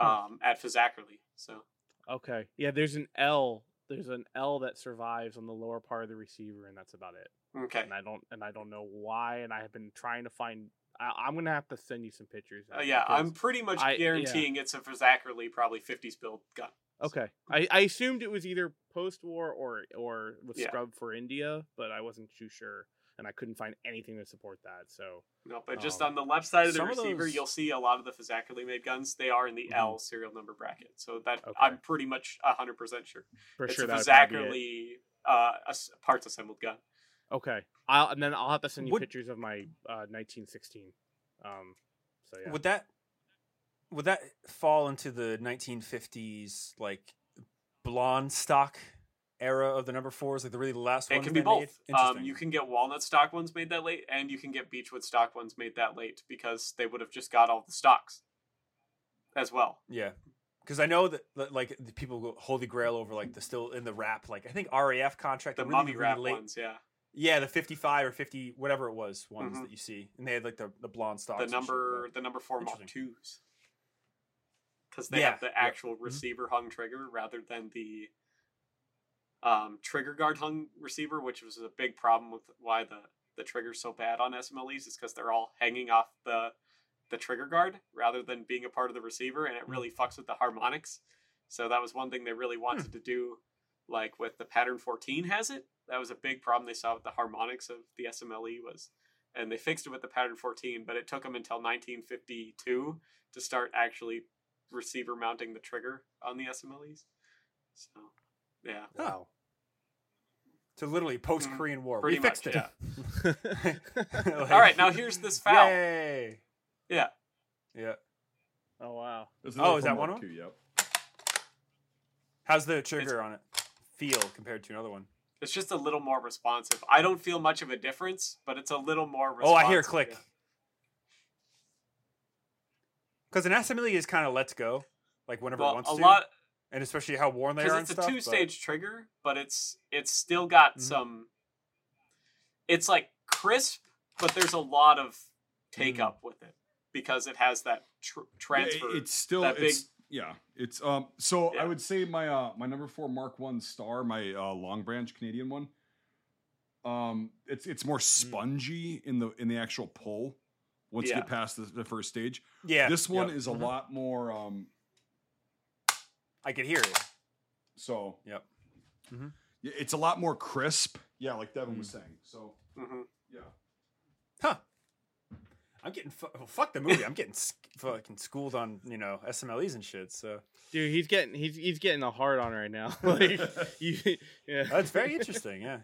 um, at Fazakerley. So
Okay. Yeah, there's an L. There's an L that survives on the lower part of the receiver, and that's about it.
okay,
And I don't and I don't know why. And I have been trying to find. I, I'm gonna have to send you some pictures.
uh, yeah, I'm pretty much
I- yeah.
guaranteeing it's a Fazakerley probably fifties build gun.
Okay, I, I assumed it was either post-war or or was
Yeah.
scrubbed for India, but I wasn't too sure, and I couldn't find anything to support that. So
No, but just
Um,
on the left side of the
some of
receiver,
those-
you'll see a lot of the Fazakerley made guns. They are in the
Mhm.
L serial number bracket, so that
Okay.
I'm pretty much hundred percent sure
for
it's
sure
a
that would probably be it.
Uh, as- parts assembled gun.
Okay, I'll and then I'll have to send you
Would-
pictures of my uh, 1916. Um, so yeah,
Would that would that fall into the 1950s like blonde stock era of the number fours, like the really last
one.
It
can be both. Um, you can get walnut stock ones made that late, and you can get beechwood stock ones made that late because they would have just got all the stocks as well.
Yeah, because I know that like the people go holy grail over like the still in the wrap. Like I think RAF contract,
The
the really, really
wrap
late-
ones, yeah.
Yeah, the fifty-five or fifty, whatever it was, ones
Mhm.
that you see, and they had like the the blonde stocks.
The number, the number four Mark twos, because they
Yeah,
have the actual
Mhm.
receiver hung trigger rather than the um, trigger guard hung receiver, which was a big problem with why the the trigger's so bad on SMLEs is because they're all hanging off the the trigger guard rather than being a part of the receiver, and it really fucks with the harmonics. So that was one thing they really wanted to do, like with the pattern 14 has it. That was a big problem they saw with the harmonics of the SMLE was, and they fixed it with the pattern 14, but it took them until 1952 to start actually receiver mounting the trigger on the SMLEs. So, yeah.
Oh. So literally post Korean War,
Mm, Pretty
we fixed
much,
it.
yeah.
Like-
All right, now here's this foul.
Yay!
Yeah.
Yeah.
oh wow,
There's
Oh,
another
is that one
Mark
of
II, Yep.
How's the trigger on it feel compared to another one?
It's just a little more responsive. I don't feel much of a difference, but it's a little more responsive. Oh.
I hear a click.
yeah.
Because an SMLE is kind of let's go, like whenever it wants
a
to,
lot
and especially how worn they are
because
and
it's a
stuff.
two
but-
stage trigger, but it's it's still got
Mhm.
some. It's like crisp, but there's a lot of take
Mm.
up with it because it has that tr- transfer.
Yeah, it's still
that big-
it's yeah. It's um. So
Yeah.
I would say my uh my number four Mark One Star, my uh, Long Branch Canadian one. Um, it's it's more spongy in the in the actual pull. Once you get past the, the first stage,
yeah,
this one
yep,
is a
mhm.
lot more. Um,
I could hear it.
so
Yep. Mhm.
Yeah, it's a lot more crisp. Yeah, like Devin
Mm.
was saying. So
Mhm.
yeah.
Huh. I'm getting fu- well, fuck the movie. I'm getting s- fucking schooled on you know SMLEs and shit. So
dude, he's getting he's he's getting a hard on right now. like you, yeah.
that's very interesting. Yeah.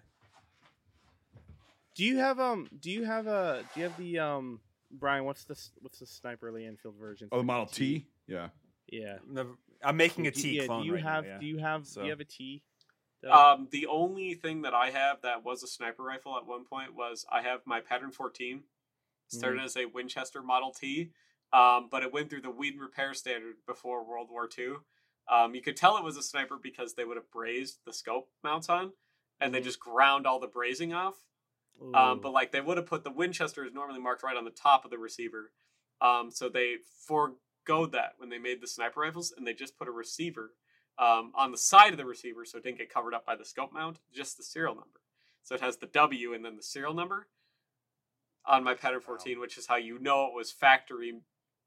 Do you have um? Do you have a? Do you have the um? Brian, what's the what's the sniper Lee Enfield version?
Oh, the Model
the
T. Yeah.
Yeah.
The- I'm making a
Do-
T
yeah,
clone
Do you
right
have?
now. Yeah.
Do you have? Do you have a T? Doug?
Um, the only thing that I have that was a sniper rifle at one point was I have my pattern 14. Started
Mm-hmm.
as a Winchester Model T, um, but it went through the Weedon repair standard before World War II. Um, you could tell it was a sniper because they would have brazed the scope mounts on, and they
Mhm.
just ground all the brazing off. Um, but like they would have put the Winchester is normally marked right on the top of the receiver. Um, so they forego that when they made the sniper rifles, and they just put a receiver um, on the side of the receiver, so it didn't get covered up by the scope mount, just the serial number. So it has the W and then the serial number on my pattern 14, which is how you know it was factory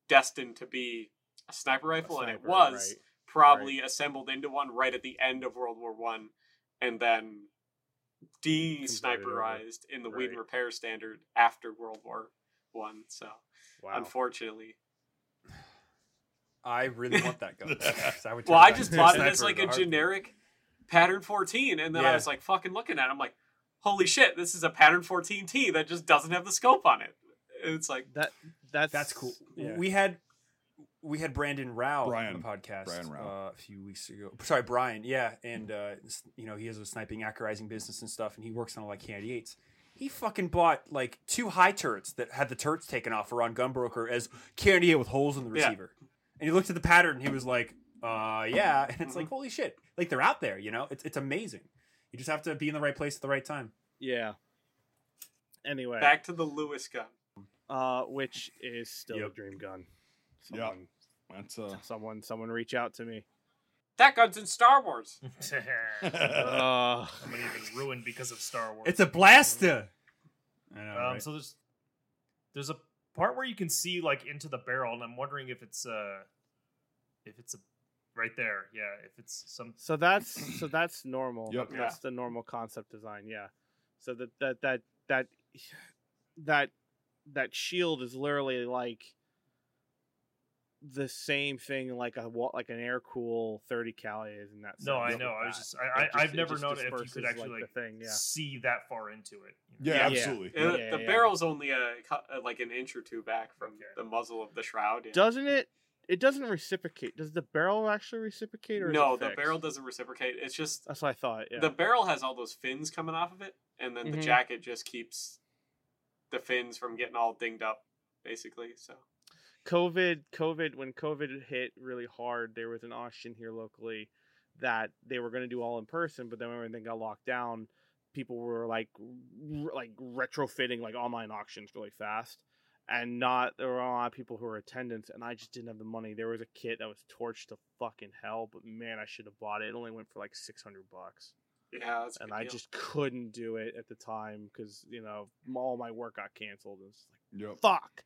destined to be a sniper rifle, and it was
right.
probably assembled into one right at the end of World War One, and then de-sniperized in the
Weedon
repair standard after World War One. So
Wow.
unfortunately,
I really want that gun. I would
well, I just
to
bought it as like a
heartbeat.
generic pattern 14, and then I was like fucking looking at. it. I'm like, holy shit, this is a pattern 14T that just doesn't have the scope on it. And it's like,
that that's
That's cool.
Yeah.
We had we had Brandon Rao
Brian.
on the podcast
Brian Rao.
uh, a few weeks ago. Sorry, Brian. Yeah, and uh, you know he has a sniping accurizing business and stuff, and he works on like Candy Eights. He fucking bought like two high turrets that had the turrets taken off around Gunbroker as K98 with holes in the
Yeah.
Receiver. And he looked at the pattern and he was like, uh, yeah. And it's
Mm-hmm.
like, holy shit. Like they're out there, you know? It's, it's amazing. You just have to be in the right place at the right time.
yeah. Anyway,
back to the Lewis gun.
uh, which is still a dream gun.
Yeah.
Someone,
That's uh,
someone, someone, reach out to me.
That gun's in Star Wars.
Uh,
I'm gonna even ruined because of Star Wars.
It's a blaster. I know,
Um,
right?
So there's there's a part where you can see like into the barrel, and I'm wondering if it's uh if it's a right there. Yeah, if it's some.
so that's so that's normal.
Yep.
That's the normal concept design. Yeah. So that that that that that that shield is literally like the same thing like a wa- like an air cool 30 cal is in that
No, I know.
with
I was
that.
just I, I
just-
I've never
just
known if you could actually
like,
like,
thing, yeah.
see that far into it. you know?
yeah,
Yeah.
absolutely.
Uh,
Yeah,
the
yeah.
barrel's only a, uh, like an inch or two back from
Okay.
the muzzle of the shroud. yeah.
Doesn't it? It doesn't reciprocate. Does the barrel actually reciprocate, or
no, the
fixed?
barrel doesn't reciprocate. It's just
That's what I thought. Yeah.
the barrel has all those fins coming off of it, and then the
Mhm.
jacket just keeps the fins from getting all dinged up, basically. So
COVID, COVID, when COVID hit really hard, there was an auction here locally that they were going to do all in person, but then when everything got locked down, people were like, r- like retrofitting like online auctions really fast, and not there were a lot of people who were attendance, and I just didn't have the money. There was a kit that was torched to fucking hell, but man, I should have bought it. It only went for like six hundred bucks.
yeah, that's
and I
deal.
just couldn't do it at the time because you know all my work got canceled. And it's
Yep.
like fuck.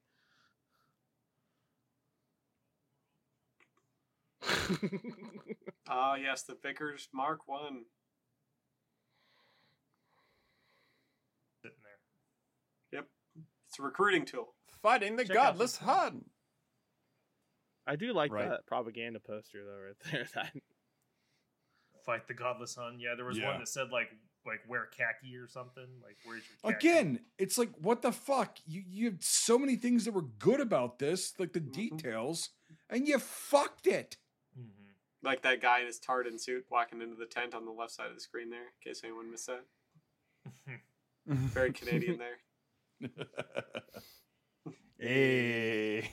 Ah, yes, the Vickers Mark One.
Sitting there.
Yep, it's a recruiting tool.
Fighting the
Check
godless Hun.
I do like
Right.
that propaganda poster though, right there. That
Fight the godless Hun. Yeah, there was
Yeah.
one that said like like wear khaki or something. Like where's your khaki?
Again, it's like what the fuck? You you have so many things that were good about this, like the
Mhm.
details, and you fucked it.
Like that guy in his tartan suit walking into the tent on the left side of the screen there, in case anyone missed that. Very Canadian there.
hey.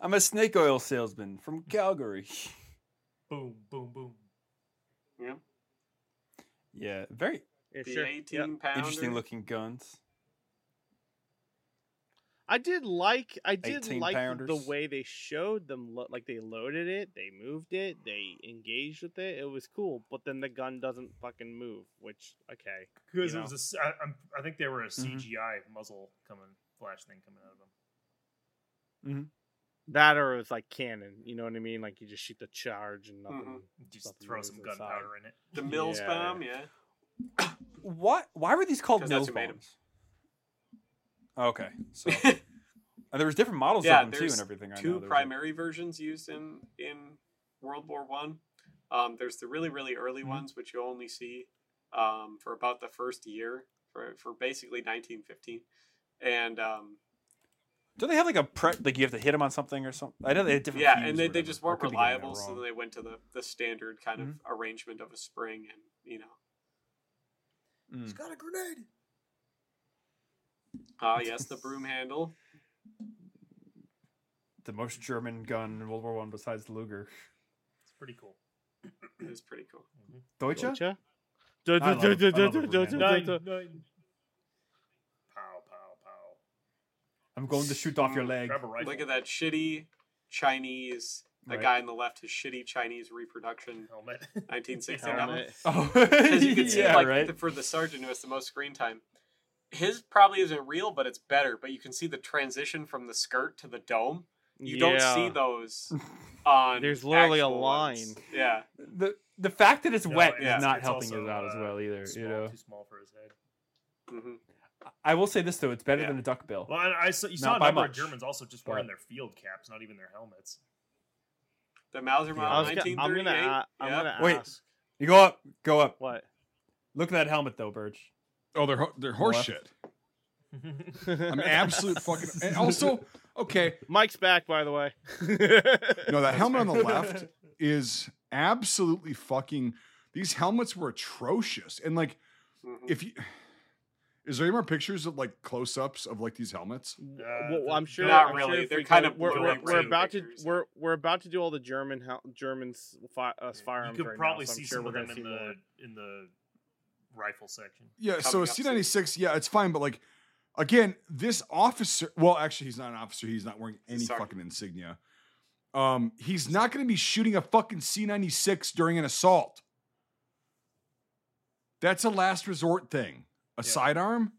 I'm a snake oil salesman from Calgary.
boom, boom, boom.
Yeah.
Yeah, very
yeah,
The
sure.
18
Yep.
pounder.
interesting looking guns.
I did like I did
18
like the way they showed them lo- like they loaded it, they moved it, they engaged with it. It was cool, but then the gun doesn't fucking move, which okay.
Because
You
it was a s I I'm- I think they were a
Mhm.
CGI muzzle coming, flash thing coming out of them.
That or it was like cannon, you know what I mean? Like you just shoot the charge and nothing.
Mhm.
Just
Something
throw some gunpowder in it.
The Mills
Yeah.
bomb, yeah.
What? Why were these called
that's
Mills
who made 'em.
bombs? Okay, so and there was different models
Yeah,
of them too and everything. I know.
Two
There's a-
primary versions used in in World War One. Um, there's the really really early
Mhm.
ones, which you only see um, for about the first year for for basically 1915, and um,
Do they have like a pre? Like you have to hit them on something or something? I know they had different.
yeah, and they, they just weren't
could be getting that
reliable, so
wrong. Mm-hmm.
they went to the the standard kind of arrangement of a spring and you know.
Mm.
He's got a grenade.
Ah, yes, the broom handle.
the most German gun in World War One besides the Luger.
It's pretty cool.
it is pretty cool.
Deutsche?
Gotcha.
I love- I love.
Nine, nine. Pow, pow, pow.
I'm going to shoot off your leg.
Grab a rifle.
Look at that shitty Chinese. The
Right.
guy on the left, his shitty Chinese reproduction,
helmet.
1960 helmet.
Helmet.
Oh,
Because you can see,
yeah,
like,
right.
the- for the sergeant who has the most screen time, his probably isn't real, but it's better. But you can see the transition from the skirt to the dome. You don't see those on.
There's literally a line.
ones. Yeah,
the the fact that it's
No,
wet
yeah.
is not
it's
helping
also,
us out as
uh,
well either.
Small,
You know,
too small for his head.
hmm
I will say this though: it's better
Yeah.
than a duck bill.
Well, I, I saw, you saw
Not
a
by
number of Germans also just wearing their field caps, not even their helmets.
the Mauser model
I was gonna, I'm
1938.
gonna, a- I'm
yeah.
gonna
Wait.
ask
You go up, go up.
what.
Look at that helmet though, Birch.
Oh, they're ho- they're horse shit. I'm absolute fucking. And also, okay,
Mike's back, by the way.
no, that helmet on the left is absolutely fucking. These helmets were atrocious, and like,
Mhm.
if you. Is there any more pictures of like close-ups of like these helmets?
well, I'm sure.
Not
I'm
really.
Sure
They're
we
kind
go-
of
We're, we're, we're
rating
about to. We're we're about to do all the German hel- Germans fi- uh,
you
firearms
could
right
probably
now, so
see
sure
some
we're
of them
gonna
in
see
the
more.
in the rifle section.
Yeah, so
Coming
a
up soon.
C96, yeah, it's fine, but like, again, this officer, well, actually, he's not an officer. He's not wearing any
Sergeant.
fucking insignia. Um, he's not going to be shooting a fucking C96 during an assault. That's a last resort thing. A
Yeah.
sidearm?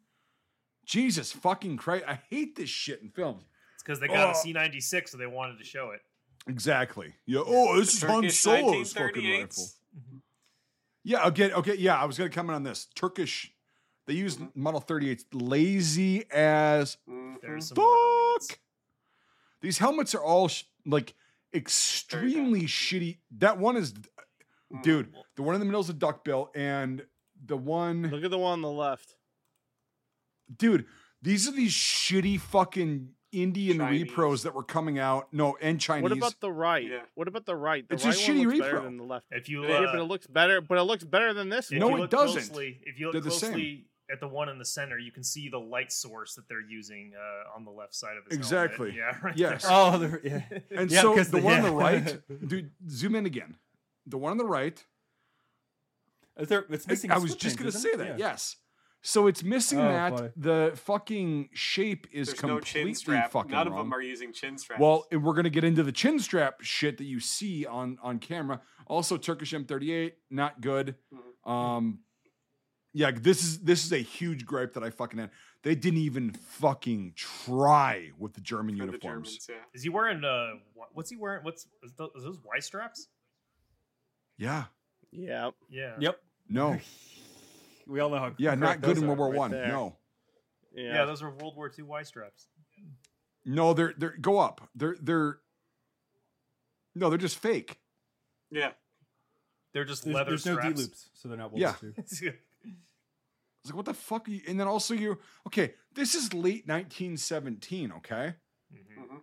Jesus fucking Christ. I hate this shit in films.
It's because they got
Oh.
a C96, so they wanted to show it.
Exactly. Yeah. Oh, this is Han Solo's fucking
1938s.
rifle. Yeah. Okay. Okay. Yeah. I was going to comment on this. Turkish. They use
Mhm.
Model 38s. Lazy as
Mhm.
There's some more helmets.
fuck. These helmets are all sh- like extremely shitty. That one is,
Mhm.
dude. The one in the middle is a duckbill, and the one,
Look at the one on the left.
dude. These are these shitty fucking Indian
Chinese.
repros that were coming out. No, and Chinese.
What about the right?
Yeah.
What about the right? The
It's a shitty
one looks
repro.
than the left.
If you
Yeah,
uh,
yeah, but it looks better. But it looks better than this
if
No, it
look
doesn't.
Closely, if you look
They're the
closely at the one in the center, you can see the light source that they're using uh, on the left side of his
Exactly.
helmet. Yeah, right
Yes.
there.
Oh, the, yeah.
and
Yeah,
so
'cause
the
the-
one on the right, dude. Zoom in again. The one on the right.
Is there, it's missing.
I
a
was just gonna say that.
Yeah.
Yes. So it's missing
Oh,
that.
funny.
The fucking shape is
There's no
completely
chin strap.
fucking
None of them are using chin straps.
Well, and we're gonna get into the chin strap shit that you see on on camera. Also, Turkish M38, not good.
Mhm.
Um, yeah, this is this is a huge gripe that I fucking had. They didn't even fucking try with the German
for the
uniforms.
Germans, yeah.
Is he wearing uh? What's he wearing? What's is those, is those Y straps?
Yeah,
Yeah.
Yeah.
Yep.
no,
We all know how.
yeah, not good
those
in. World War
right
One.
there.
No,
Yeah.
Yeah, those are World War II Y straps.
no, they're they're go up. They're they're no, they're just fake.
Yeah.
They're just
There's,
leather
there's no D
straps.
loops, so they're not World
Yeah.
War II.
It's like, what the fuck are you? And then also you, okay, this is late 1917, okay?
Mhm.
hmm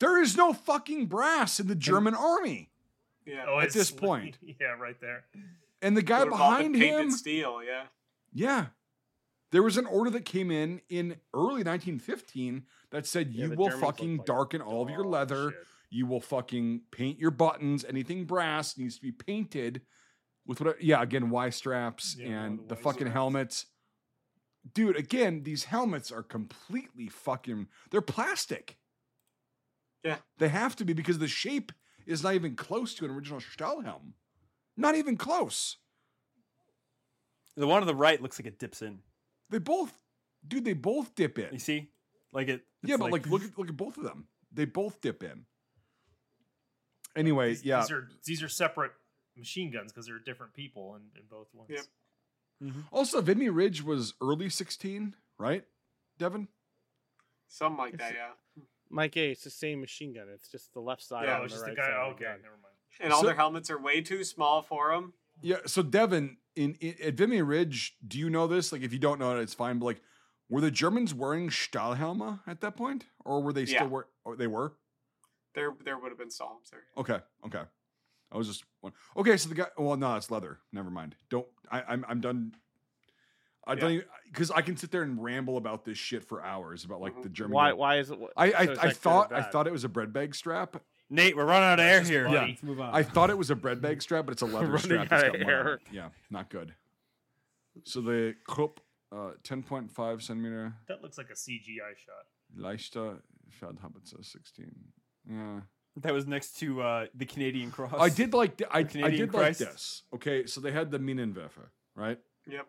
There is no fucking brass in the German army.
Yeah.
Oh,
At
it's
this point.
yeah, right there.
And the guy
Would've all been
behind
painted
him,
steel. Yeah.
yeah. There was an order that came in in early 1915 that said
Yeah,
you will
Germans
fucking
like
darken all of your leather.
shit.
You will fucking paint your buttons. Anything brass needs to be painted with what? Yeah, again, Y straps
Yeah,
and
the
the fucking
straps.
helmets. Dude, again, these helmets are completely fucking. They're plastic.
Yeah.
They have to be because the shape is not even close to an original Stahlhelm. Not even close.
The one on the right looks like it dips in.
They both, dude. They both dip in.
You see, like it.
Yeah, but like, look at look at both of them. They both dip in. Anyway,
These,
yeah.
These are these are separate machine guns because they're different people in, in both ones.
Yep. Mm-hmm.
Also, Vimy Ridge was early 16, right? Devin?
Something like that. Yeah.
Mike A, it's the same machine gun. It's just the left side.
Yeah,
Oh,
on
it's
the
just
right
the guy. Oh,
of the
okay, never mind.
And all
So-
their helmets are way too small for them.
Yeah. So, Devin, in, in at Vimy Ridge, do you know this? Like, if you don't know it, it's fine. But like, were the Germans wearing Stahlhelme at that point, or were they
Yeah.
still wear? Oh, they were.
There, there would have been Psalms there.
Okay. Okay. I was just one. Okay. So the guy. Well, no, it's leather. Never mind. Don't. I, I'm. I'm done. I don't because I can sit there and ramble about this shit for hours about like
Mhm.
the German.
Why? Why is it?
I I,
so is
I
that good or
thought I thought it was a bread bag strap.
Nate, we're running out of air here.
just
Yeah, let's move on.
I thought it was a bread bag strap, but it's a leather
Running
strap. That's
out
got
of
mud on
air.
it. Yeah, not good. So the Krupp, uh, 10.5 centimeter
That looks like a CGI shot.
leichter Feldhaubitzer 16. Yeah.
That was next to uh, the Canadian cross.
I did like th- I, I
Canadian
did like this. Okay, so they had the Minenwerfer, right?
Yep.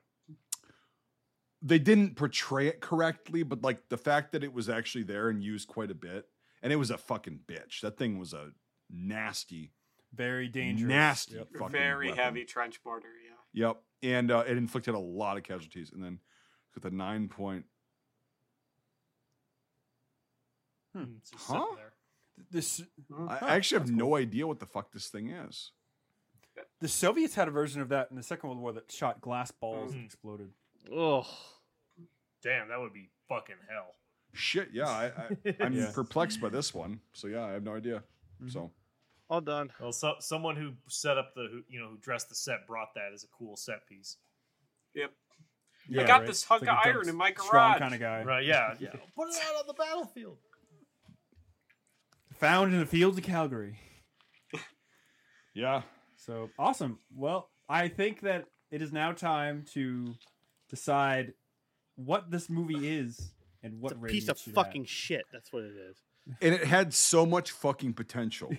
They didn't portray it correctly, but like the fact that it was actually there and used quite a bit, and it was a fucking bitch. That thing was a nasty,
Very dangerous.
nasty,
Yep.
fucking
Very
weapon.
heavy trench mortar. Yeah.
Yep, and uh, it inflicted a lot of casualties. And then with a nine point,
Hmm.
Huh?
This
Mhm.
I I actually have
that's
no idea what the fuck this thing is.
the Soviets had a version of that in the Second World War that shot glass balls and
Mhm.
exploded.
Ugh.
Damn, that would be fucking hell.
Shit, yeah, I, I, I'm
Yeah.
perplexed by this one. So yeah, I have no idea.
Mhm.
So
All done.
Well, so, someone who set up the, who, you know, who dressed the set brought that as a cool set piece.
Yep.
Yeah,
I got
right.
this hunk
like
of iron in my
Strong
garage.
kind of guy.
Right? Yeah, yeah. Put it out on the battlefield.
Found in the fields of Calgary.
yeah,
So awesome. Well, I think that it is now time to decide what this movie is and what
It's a piece of fucking
have.
shit. That's what it is.
and it had so much fucking potential,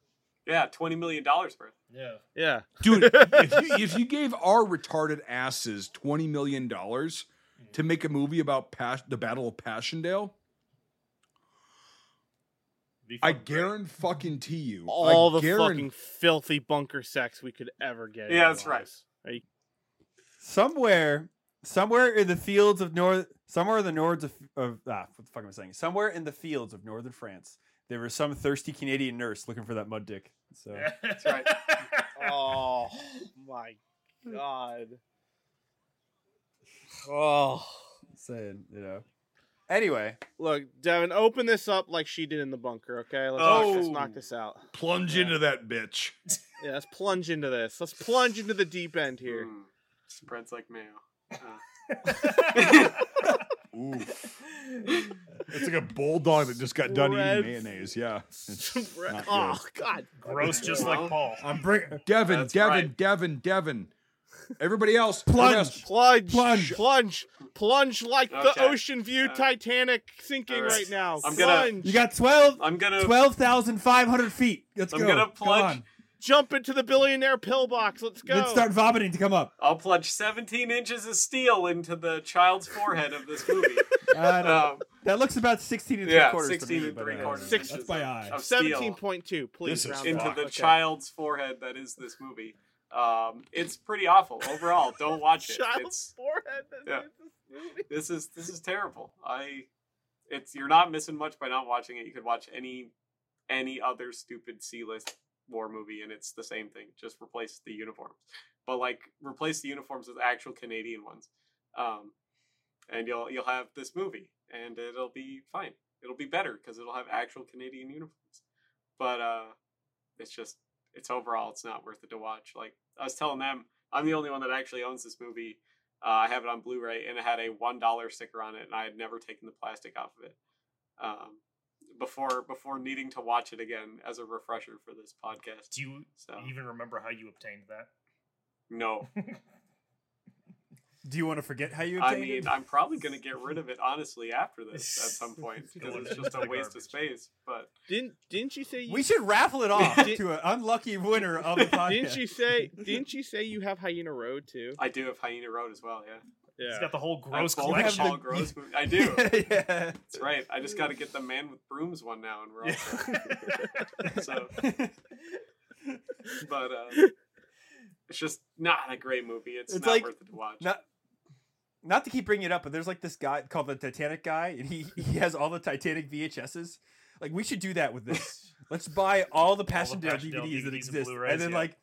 Yeah, twenty million dollars worth.
Yeah.
Yeah.
dude. if, you, if you gave our retarded asses twenty million dollars to make a movie about Pas- the Battle of Passchendaele, I guarantee fucking to you,
All
I
the
guaran-
fucking filthy bunker sex we could ever get.
Yeah,
our
that's right.
lives. Are you-
Somewhere, somewhere in the fields of north, somewhere in the nords of, of ah, what the fuck am I saying? Somewhere in the fields of northern France, there was some thirsty Canadian nurse looking for that mud dick. So
That's
right.
Oh my god. Oh.
saying, you know. Anyway,
Look, Devin, open this up like she did in the bunker, okay? Let's,
Oh.
knock, let's knock this out.
plunge into that bitch.
Yeah, let's plunge into this. Let's plunge into the deep end here.
Mm, spreads like mayo. Uh,
Ooh, it's like a bulldog that just got done
Spreads.
eating mayonnaise. Yeah, it's not good.
oh god.
Gross, just like Paul.
I'm bringing
Devin,
That's
Devin,
right.
Devin, Devin. Everybody else,
Plunge.
Plunge,
Plunge.
plunge, plunge like the
Okay.
ocean view
Uh,
Titanic sinking
all right.
right now.
I'm gonna-
plunge.
You got 12
I'm gonna
12,500 feet. Let's
I'm
go.
gonna
Come
plunge.
on.
Jump into the billionaire pillbox. Let's go.
Let's start vomiting to come up.
I'll plunge 17 inches of steel into the child's forehead of this movie.
I don't-
Um,
that looks about 16 and three
yeah,
quarters. to
16
me,
and three
uh,
quarters.
Six-
That's my eye.
of steel.
Seventeen point two, please.
This is
round
into
off.
the
Okay.
child's forehead that is this movie. Um, it's pretty awful overall. Don't watch it.
Child's
It's
forehead. That's
yeah.
this movie.
this is this is terrible. I it's you're not missing much by not watching it. You could watch any any other stupid C list war movie and it's the same thing. Just replace the uniforms. But like replace the uniforms with actual Canadian ones. Um and you'll you'll have this movie and it'll be fine. It'll be better because it'll have actual Canadian uniforms. But uh it's just it's overall it's not worth it to watch. Like I was telling them, I'm the only one that actually owns this movie. Uh, I have it on Blu-ray, and it had a one dollar sticker on it, and I had never taken the plastic off of it um, before before needing to watch it again as a refresher for this podcast.
Do you
So
even remember how you obtained that?
no,
Do you want to forget how you
I
obtained
mean
it?
I'm probably gonna get rid of it honestly after this at some point because
Going
it's just a
the
waste of space. But
Didn't didn't you say you
We should raffle it off to an unlucky winner of the podcast.
didn't you say didn't you say you have Hyena Road too?
I do have Hyena Road as well. Yeah,
He's
Yeah.
got the whole
I have
gross
both
collection.
Paul Gross movies. I do.
yeah.
That's right. I just got to get the Men with Brooms one now, and we're all set. so. but uh, it's just not a great movie. It's,
It's
not
like-
worth it to watch.
not not to keep bringing it up, but there's like this guy called the Titanic guy, and he he has all the Titanic VHSs. Like we should do that with this. Let's buy all the Passchendaele
Passchendaele
DVDs that
DVDs and
exist, and,
Blu-rays,
then
yeah.
like,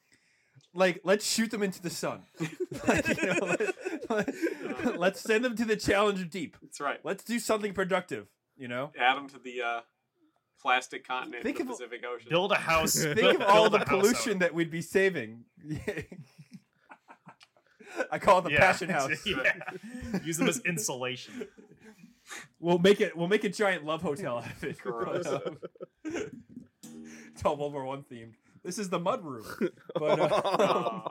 like let's shoot them into the sun. like, you know, let, us send them to the Challenger Deep.
That's right.
Let's do something productive. You know,
Add them to the uh, plastic continent
Think
in the
of-
Pacific Ocean.
Build a house.
think of all the
a house out
pollution that we'd be saving. I call it the
Yeah.
Passion House.
yeah. Use them as insulation.
We'll make it. We'll make a giant love hotel out of it.
Gross.
Um, it's all World War One themed. This is the mud room. But, Uh,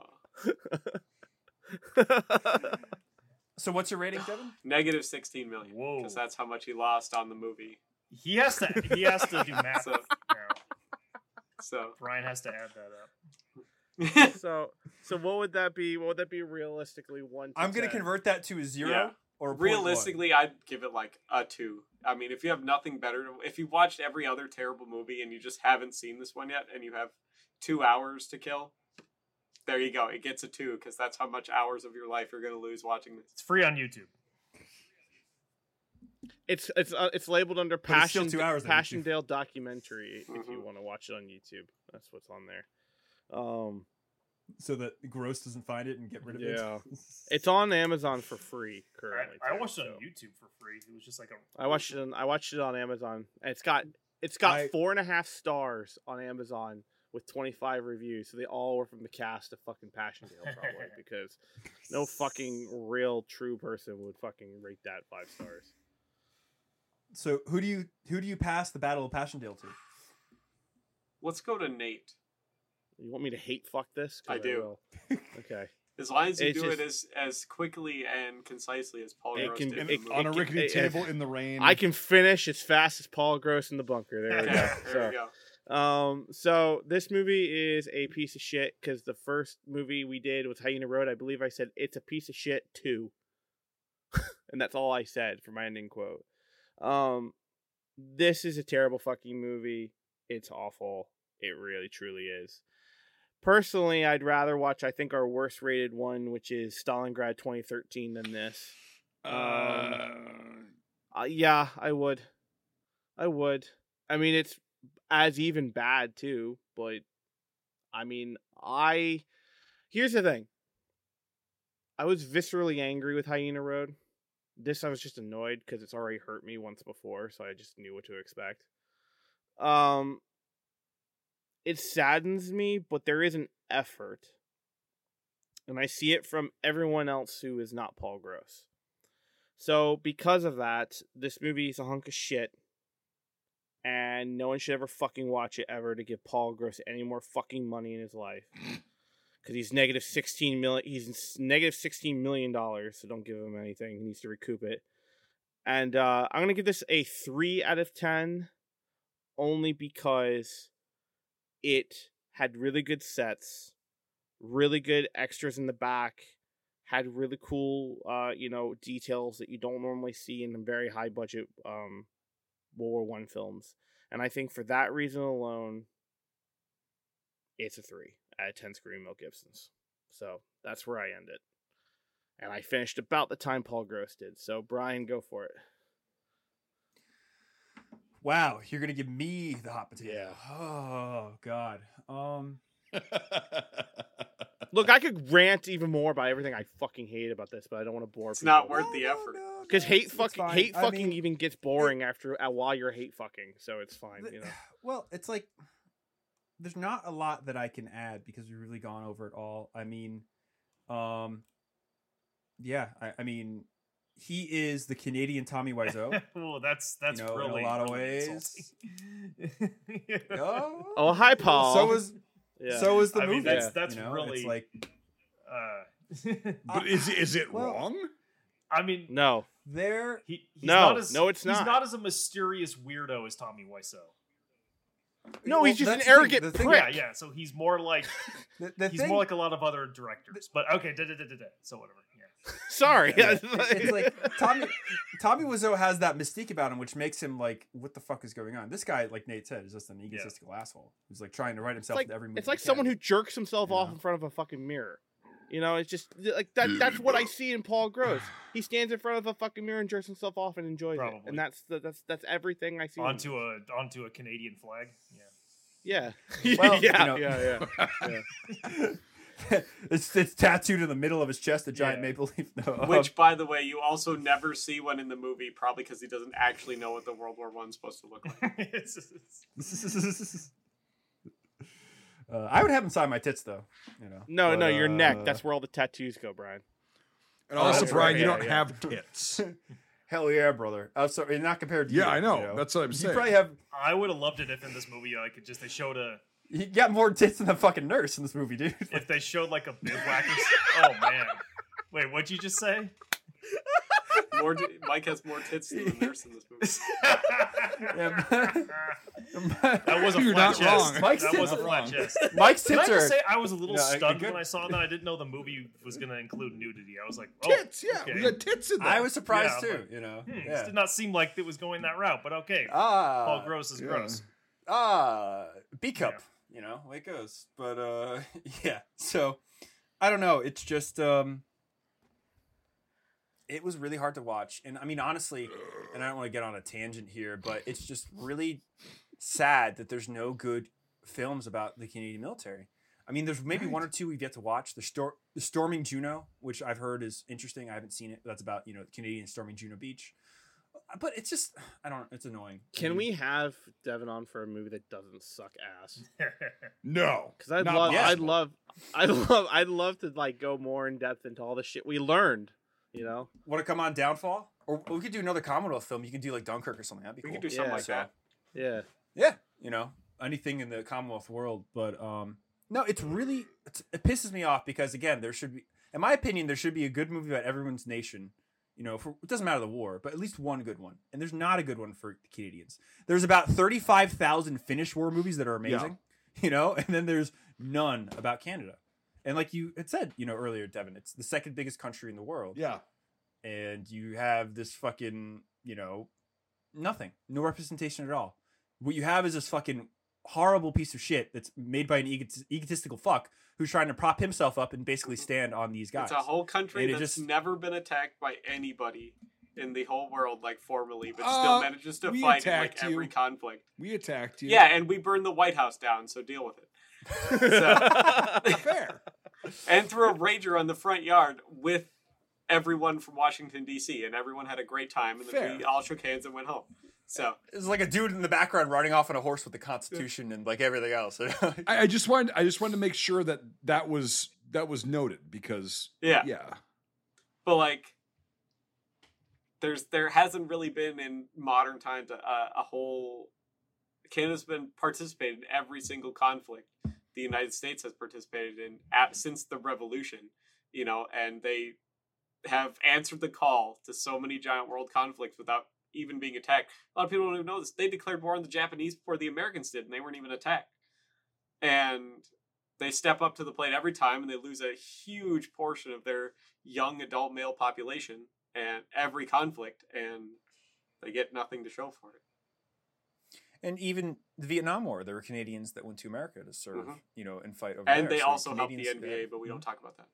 so what's your rating, Devin?
negative 16 million.
Whoa.
Because that's how much he lost on the movie.
He has to. He has to do math.
So-
now.
So,
Brian has to add that up.
so so what would that be? What would that be realistically? One. To
I'm gonna convert that to a zero
Yeah.
or a 0.1.
realistically, I'd give it like a two. I mean, if you have nothing better, to, if you watched every other terrible movie and you just haven't seen this one yet, and you have two hours to kill, there you go. It gets a two because that's how much hours of your life you're going to lose watching this.
It's free on YouTube.
It's it's uh, it's labeled under
But
Passion
two hours on YouTube.
Passchendaele documentary. If you
Mhm.
want to watch it on YouTube, that's what's on there. Um,
so that Gross doesn't find it and get rid of
Yeah.
it.
Yeah, it's on Amazon for free
I,
currently.
I
too,
watched it on YouTube for free. It was just like a.
I watched it. On, I watched it on Amazon, and it's got it's got
I-
four and a half stars on Amazon with 25 reviews. So they all were from the cast of fucking Passchendaele, probably because no fucking real true person would fucking rate that five stars.
So who do you who do you pass the Battle of Passchendaele to?
Let's go to Nate.
You want me to hate fuck this?
I do.
will. Okay.
As long as you
It's
do it as as quickly and concisely as Paul
It
Gross
can-
did.
it-
on a rickety
it-
table in the rain.
I can finish as fast as Paul Gross in the bunker. There we go.
there
So,
we go.
Um, so this movie is a piece of shit because the first movie we did was Hyena Road. I believe I said it's a piece of shit too, and that's all I said for my ending quote. Um, this is a terrible fucking movie. It's awful. It really truly is. Personally, I'd rather watch I think our worst rated one, which is Stalingrad 2013, than this. Um, uh, yeah, I would. I would. I mean, it's as even bad too, but I mean, I. Here's the thing. I was viscerally angry with Hyena Road. This I was just annoyed because it's already hurt me once before, so I just knew what to expect. Um, it saddens me, but there is an effort, and I see it from everyone else who is not Paul Gross. So because of that, this movie is a hunk of shit. And no one should ever fucking watch it ever to give Paul Gross any more fucking money in his life. Because he's negative sixteen million. He's negative sixteen million dollars. So don't give him anything. He needs to recoup it. And uh, I'm gonna give this a three out of ten, only because it had really good sets, really good extras in the back, had really cool, uh, you know, details that you don't normally see in a very high budget um, World War One films. And I think for that reason alone, it's a three out of ten Mel Gibsons. So that's where I end it. And I finished about the time Paul Gross did. So Brian, go for it.
Wow, you're gonna give me the hot potato.
Yeah.
Oh God. Um.
Look, I could rant even more about everything I fucking hate about this, but I don't want to bore
It's
people.
not worth the effort.
Because hate
it's
fucking
fine.
hate
I
fucking
mean,
even gets boring after uh, while you're hate fucking, so it's fine.
the-
You know.
Well, it's like there's not a lot that I can add because we've really gone over it all. I mean, um, yeah, I, I mean, he is the Canadian Tommy Wiseau.
well, that's that's
know, in a lot of ways.
insulting.
oh,
Oh, hi, Paul.
so is
yeah.
so is the
I mean,
movie.
that's- that's
you know?
really-
it's like
uh,
but is is it
Well-
wrong?
I mean,
no.
there.
he, he's
No,
not as,
no, it's
He's
not.
not as a mysterious weirdo as Tommy Wiseau.
No,
well,
he's just an
that's the thing.
arrogant
The thing-
prick.
Yeah, yeah. So he's more like
The, the
he's
thing,
more like a lot of other directors. But okay, da, da, da, da, da. so whatever. Yeah.
Sorry.
Yeah, it's like Tommy Tommy Wiseau has that mystique about him, which makes him like, what the fuck is going on? This guy, like Nate said, is just an egotistical asshole who's like trying to write himself
like,
into every movie.
it's like someone who jerks himself
You
off
know?
in front of a fucking mirror. You know, it's just like that. That's what I see in Paul Gross. He stands in front of a fucking mirror and jerks himself off and enjoys it, and that's the, that's that's everything I see. in
Onto
him.
a onto a Canadian flag. Yeah.
yeah,
Well, you
yeah, yeah, yeah.
it's it's tattooed in the middle of his chest, a giant
Yeah.
maple leaf. No,
Which, by the way, you also never see one in the movie, probably because he doesn't actually know what the World War One's supposed to look like.
It's- it's-
uh, I would have him sign my tits though. You know.
No,
But,
no, your neck.
uh,
That's where all the tattoos go, Brian.
And
Oh,
also,
that's
Brian,
right,
you
yeah,
don't
yeah.
have tits.
Hell yeah, brother. I'm sorry, not compared to
yeah,
you,
I know.
you know?
That's what I'm
You
saying.
probably have.
I would have loved it if in this movie I could just they showed a
You got more tits than the fucking nurse in this movie, dude.
if they showed like a bivouac. or s- Oh man, wait, what'd you just say?
More, t- Mike has more tits than the nurse in this movie.
Yeah,
That was a
You're
flat
not
chest.
wrong.
Mike's
that was a
not
flat
wrong.
chest.
Mike's
Can I
tits are.
just say I was a little
No,
stunned
good.
when I saw that. I didn't know the movie was going to include nudity. I was like, oh,
tits, yeah.
okay.
We got tits in there.
I was surprised
Yeah,
too. You know.
Hmm, This did not seem like it was going that route, but okay.
Ah.
Paul Gross is
yeah.
gross.
ah B cup, you know, way it goes. But uh yeah. So I don't know. It's just um it was really hard to watch. And I mean honestly, and I don't want to get on a tangent here, but it's just really sad that there's no good films about the Canadian military. I mean, there's maybe one or two we've yet to watch. The, Stor- the Storming Juno, which I've heard is interesting. I haven't seen it. That's about you know Canadian storming Juno Beach. But it's just I don't. It's annoying. I
Can
mean,
we have Devin on for a movie that doesn't suck ass?
no.
Because I'd
Not
love, I'd love, I'd love, I'd love to like go more in depth into all the shit we learned. You know,
Want to come on Downfall? Or we could do another Commonwealth film. You can do like Dunkirk or something. That'd be
We
cool.
could do something
Yeah.
like that.
yeah.
Yeah, you know, anything in the Commonwealth world. But um, no, it's really it's, it pisses me off because again, there should be, in my opinion, there should be a good movie about everyone's nation. You know, for, it doesn't matter the war, but at least one good one. And there's not a good one for the Canadians. There's about thirty-five thousand Finnish war movies that are amazing. You know, and then there's none about Canada. And like you had said, you know, earlier, Devin, it's the second biggest country in the world.
Yeah.
and you have this fucking, you know, nothing, no representation at all. What you have is this fucking horrible piece of shit that's made by an egot- egotistical fuck who's trying to prop himself up and basically stand on these guys.
It's a whole country
And it
that's
just-
never been attacked by anybody in the whole world, like formally, but
Uh,
still manages to fight in like
attacked
every conflict.
We attacked you.
Yeah, and we burned the White House down, so deal with it.
Fair.
And threw a rager on the front yard with everyone from Washington D.C. and everyone had a great time, and then we all shook hands and went home. So
It's like a dude in the background riding off on a horse with the Constitution and like everything else.
I, I just wanted I just wanted to make sure that that was that was noted because
yeah,
yeah.
but like there's there hasn't really been in modern times a, a whole canada's been participated in every single conflict the united states has participated in at, since the revolution you know and they have answered the call to so many giant world conflicts without even being attacked a lot of people don't even know this they declared war on the japanese before the americans did and they weren't even attacked and they step up to the plate every time and they lose a huge portion of their young adult male population and every conflict and they get nothing to show for it
and even the Vietnam War, there were Canadians that went to America to serve,
Mhm.
you know, and fight over
and
there.
And they
So
also helped the nba
yeah.
but we don't
Mhm.
talk about that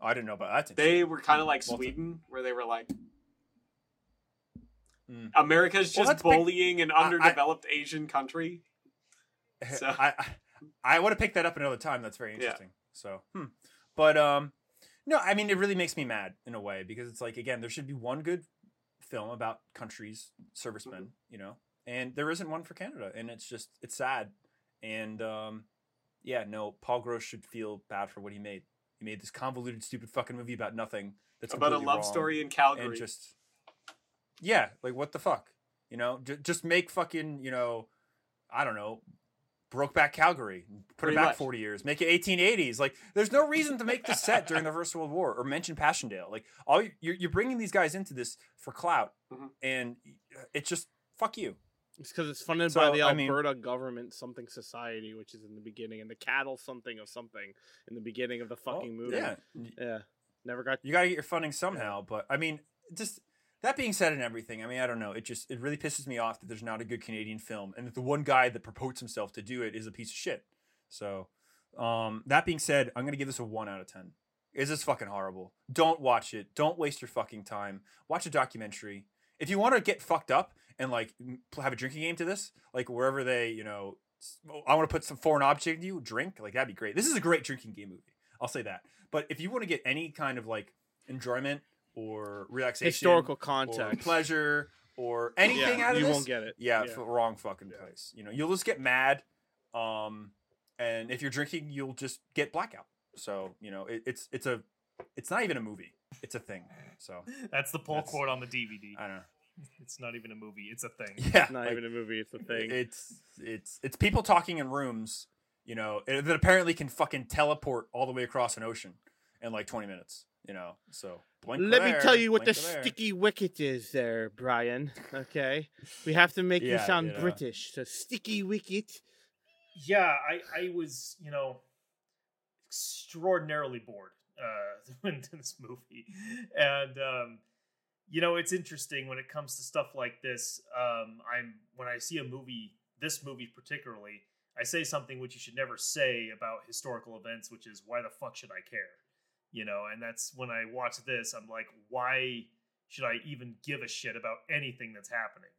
I didn't know about that.
they were kind of like sweden where they were like
Mm.
america's
Well,
just
that's big-
bullying an
I- I-
underdeveloped asian country So-
I I, I want to pick that up another time. That's very
Yeah.
interesting. So, hmm. but um, no, I mean it really makes me mad in a way because it's like again there should be one good film about countries servicemen,
Mm-hmm.
you know, and there isn't one for Canada, and it's just it's sad. And um, yeah, no, Paul Gross should feel bad for what he made. He made this convoluted, stupid fucking movie about nothing. That's
about a love
wrong
story in calgary
and just yeah, like what the fuck, you know? J- just make fucking you know, I don't know, Brokeback Calgary, put
Pretty
it back
much.
forty years, make it 1880s. Like, there's no reason to make this set during the First World War or mention Passchendaele. Like, all you, you're you're bringing these guys into this for clout,
Mhm.
and it's just fuck you.
It's because it's funded
So,
by the
I mean-
Alberta government something society, which is in the beginning, and the cattle something of something in the beginning of the fucking
Oh,
movie.
Yeah,
yeah. Never got.
you got to get your funding somehow. But I mean, just that being said and everything, I mean, I don't know. It just it really pisses me off that there's not a good Canadian film, and that the one guy that purports himself to do it is a piece of shit. So, um, that being said, I'm gonna give this a one out of ten. Is this fucking horrible? Don't watch it. Don't waste your fucking time. Watch a documentary. If you want to get fucked up and like have a drinking game to this, like wherever they, you know, oh, I want to put some foreign object in you, drink, like that'd be great. This is a great drinking game movie. I'll say that. But if you want to get any kind of like enjoyment or relaxation,
Historical
or
context.
pleasure, or anything
yeah,
out of
you
this,
won't get it.
yeah,
Yeah.
f- wrong fucking
Yeah.
place. You know, you'll just get mad, um, and if you're drinking, you'll just get blackout. So you know, it, it's it's a it's not even a movie. It's a thing. So
That's the pull
That's-
quote on the DVD.
I don't know.
It's not even a movie; it's a thing.
Yeah,
Not
like,
even a movie; it's a thing.
It's it's it's people talking in rooms, you know, eh, that apparently can fucking teleport all the way across an ocean in like 20 minutes. You know, so blink
Let me tell you what the
blink
sticky wicket is, there, Brian. Okay, we have to make you sound
you know.
British. So sticky wicket.
yeah, I I was you know extraordinarily bored uh into this movie, and um, you know it's interesting when it comes to stuff like this. Um, I'm when I see a movie, this movie particularly, I say something which you should never say about historical events, which is why the fuck should I care? You know, and that's when I watch this, I'm like, why should I even give a shit about anything that's happening?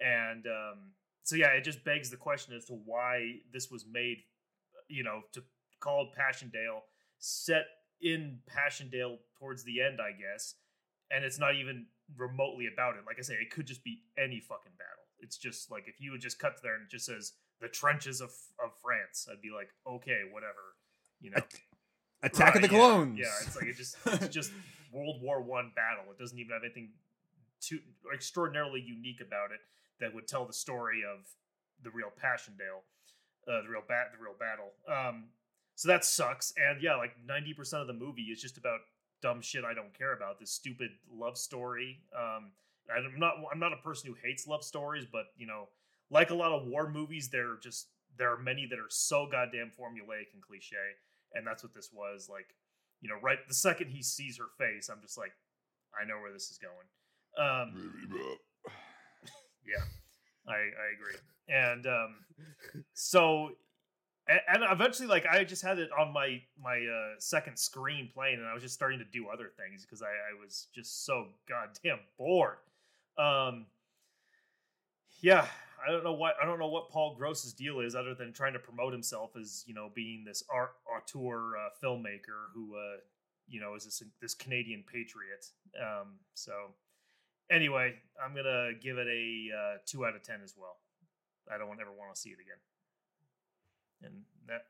And um, so yeah, it just begs the question as to why this was made, you know, to called Passchendaele, set in Passchendaele towards the end, I guess, and it's not even remotely about it. Like I say, it could just be any fucking battle. It's just like if you would just cut to there and it just says the trenches of of France, I'd be like, okay, whatever, you know.
Attack of the Clones.
Yeah, it's like it just it's just World War One battle. It doesn't even have anything too extraordinarily unique about it that would tell the story of the real Passchendaele, uh, the real bat, the real battle. Um, so that sucks. And yeah, like ninety percent of the movie is just about dumb shit I don't care about. This stupid love story. Um, I'm not I'm not a person who hates love stories, but you know, like a lot of war movies, there are just there are many that are so goddamn formulaic and cliche, and that's what this was. Like, you know, right the second he sees her face, I'm just like, I know where this is going. Um, yeah, I I agree. And um, so, and, eventually, like I just had it on my my uh, second screen playing, and I was just starting to do other things because I, I was just so goddamn bored. Um, yeah, I don't know what I don't know what Paul Gross's deal is, other than trying to promote himself as you know being this art auteur uh, filmmaker who uh, you know is this this Canadian patriot. Um, so anyway, I'm gonna give it a uh, two out of ten as well. I don't ever want to see it again. And that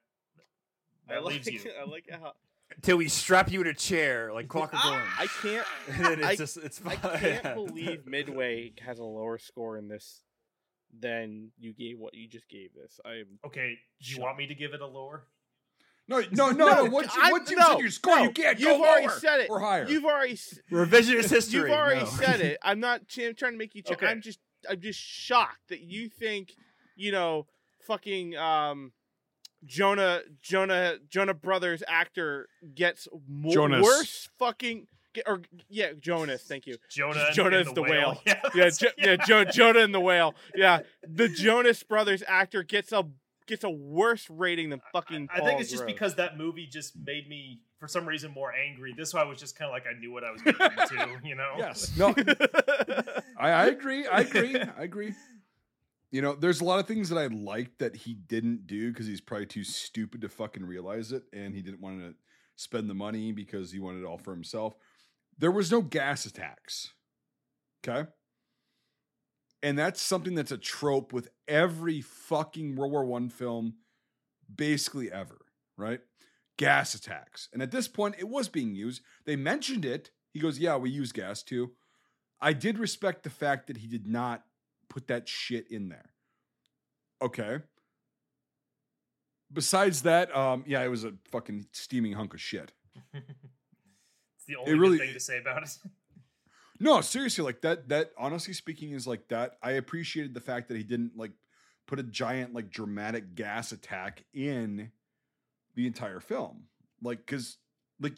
that
I like,
leaves you.
I like how
Till we strap you in a chair like Clockwork Orange.
I can't.
and it's
I-
just it's
I can't believe Midway has a lower score in this than you gave what you just gave this. I'm
Okay, do you
Shut
want me to give it a lower?
No, no, no, no. Once you,
I-
once you
no,
said your score,
no,
you can't
you've
go
already
lower
said it.
or higher.
You've already
Revisionist history.
you've already
no.
said it. I'm not ch- I'm trying to make you check.
Okay.
I'm just I'm just shocked that you think you know fucking um Jonah Jonah Jonah Brothers actor gets more
Jonas.
worse fucking get, or yeah Jonas. Thank you.
Jonah. and-
Jonah is the whale.
Yeah,
Yeah, jo- yeah, jo- Jonah and the whale. Yeah, the Jonas Brothers actor gets a gets a worse rating than fucking.
I think
Paul
it's just
Gross.
because that movie just made me, for some reason, more angry. This one I was just kind of like I knew what I was getting into, you know?
yes. No, I, I agree. I agree. I agree. You know, there's a lot of things that I liked that he didn't do because he's probably too stupid to fucking realize it, and he didn't want to spend the money because he wanted it all for himself. There was no gas attacks. Okay. And that's something that's a trope with every fucking World War One film, basically ever, right? Gas attacks. And at this point, it was being used. They mentioned it. He goes, Yeah, we use gas too. I did respect the fact that he did not put that shit in there. Okay. Besides that, um, yeah, it was a fucking steaming hunk of shit.
it's the only
really-
thing to say about it.
No, seriously, like that. That honestly speaking is like that. I appreciated the fact that he didn't like put a giant like dramatic gas attack in the entire film. Like, because like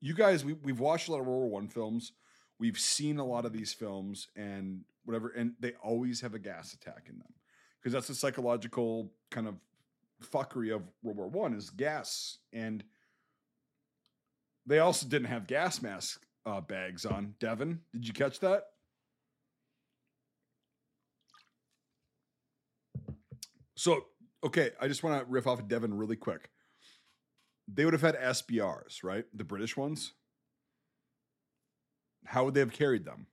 you guys, we we've watched a lot of World War One films. We've seen a lot of these films and whatever, and they always have a gas attack in them because that's the psychological kind of fuckery of World War One is gas, and they also didn't have gas mask uh, bags on. Devin, did you catch that? So, okay, I just want to riff off of Devin really quick. They would have had SBRs, right? The British ones. How would they have carried them?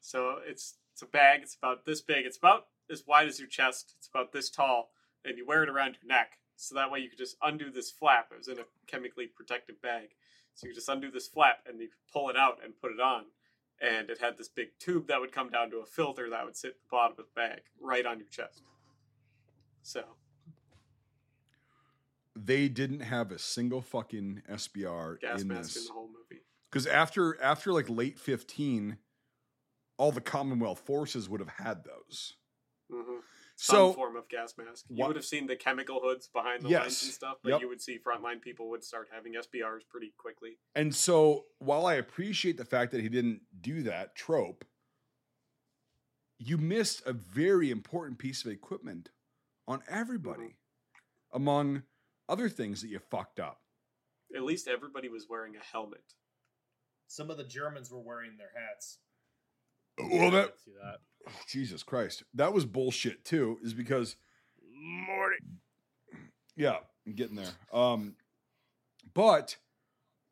So it's it's a bag. It's about this big. It's about as wide as your chest. It's about this tall, and you wear it around your neck. So that way you could just undo this flap. It was in a chemically protective bag. So you just undo this flap and you pull it out and put it on. And it had this big tube that would come down to a filter that would sit at the bottom of the bag, right on your chest. So
They didn't have a single fucking SBR
gas
in
mask in
this
the whole movie.
because after after like late fifteen, all the Commonwealth forces would have had those.
hmm Some
So
form of gas mask. You
Wha-
would have seen the chemical hoods behind the lines
Yes.
and stuff, but
Yep.
you would see frontline people would start having SBRs pretty quickly.
And so, while I appreciate the fact that he didn't do that trope, you missed a very important piece of equipment on everybody, mm-hmm. among other things that you fucked up.
At least everybody was wearing a helmet.
Some of the Germans were wearing their hats.
Well, that
see that.
Jesus Christ, that was bullshit too. Is because
Morty.
yeah, I'm getting there. Um, but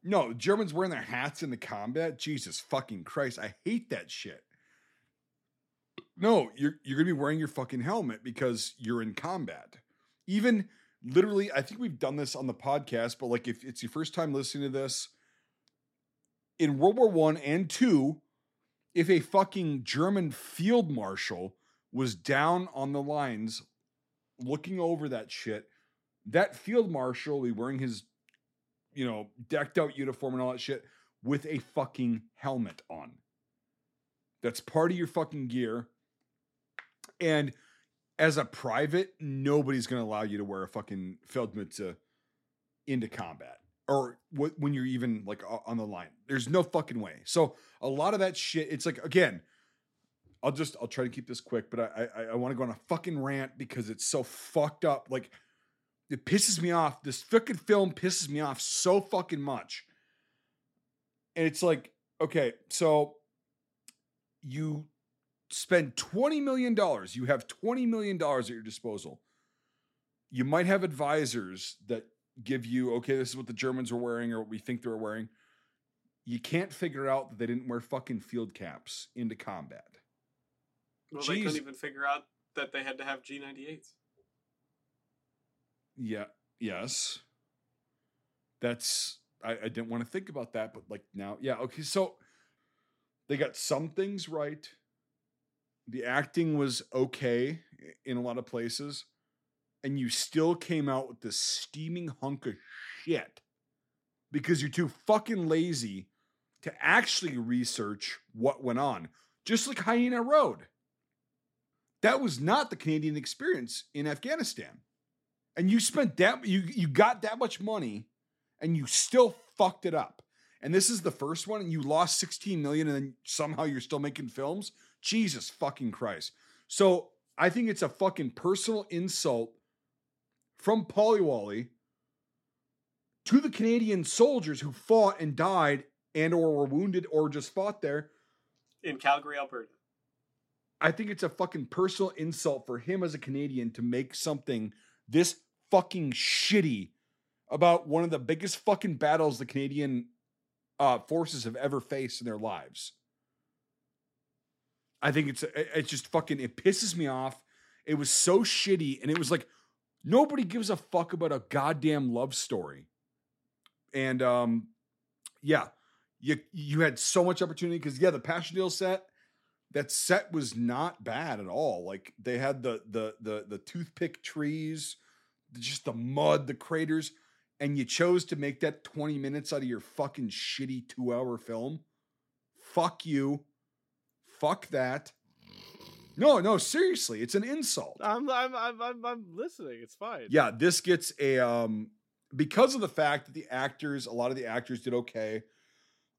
no, Germans wearing their hats in the combat. Jesus fucking Christ, I hate that shit. No, you're you're gonna be wearing your fucking helmet because you're in combat. Even literally, I think we've done this on the podcast, but like if it's your first time listening to this, in World War One and Two, if a fucking German field marshal was down on the lines looking over that shit, that field marshal be wearing his, you know, decked out uniform and all that shit with a fucking helmet on. That's part of your fucking gear. And as a private, nobody's going to allow you to wear a fucking Feldmütze into combat or wh- when you're even like on the line. There's no fucking way. So a lot of that shit, it's like again, I'll just I'll try to keep this quick, but I I, I want to go on a fucking rant because it's so fucked up. Like it pisses me off. This fucking film pisses me off so fucking much. And it's like, okay, so you spend $20 million. You have $20 million at your disposal. You might have advisors that give you, okay, this is what the Germans were wearing or what we think they were wearing. You can't figure out that they didn't wear fucking field caps into combat.
Well, they couldn't even figure out that they had to have G98s.
Yeah. Yes. That's I, I didn't want to think about that, but like now, yeah. Okay, so they got some things right. The acting was okay in a lot of places, and you still came out with this steaming hunk of shit because you're too fucking lazy to actually research what went on. Just like Hyena Road. That was not the Canadian experience in Afghanistan and you spent that you you got that much money and you still fucked it up and this is the first one and you lost 16 million and then somehow you're still making films jesus fucking christ so i think it's a fucking personal insult from Polywally to the canadian soldiers who fought and died and or were wounded or just fought there
In Calgary, Alberta.
I think it's a fucking personal insult for him as a Canadian to make something this fucking shitty about one of the biggest fucking battles the Canadian uh, forces have ever faced in their lives. I think it's it's just fucking it pisses me off. It was so shitty, and it was like nobody gives a fuck about a goddamn love story. And um, yeah, you you had so much opportunity because yeah, the Passchendaele set that set was not bad at all. Like they had the the the the toothpick trees, just the mud, the craters, and you chose to make that 20 minutes out of your fucking shitty 2-hour film. Fuck you. Fuck that. No, no, seriously, it's an insult.
I'm, I'm, I'm, I'm, I'm listening. It's fine.
Yeah, this gets a um because of the fact that the actors, a lot of the actors did okay.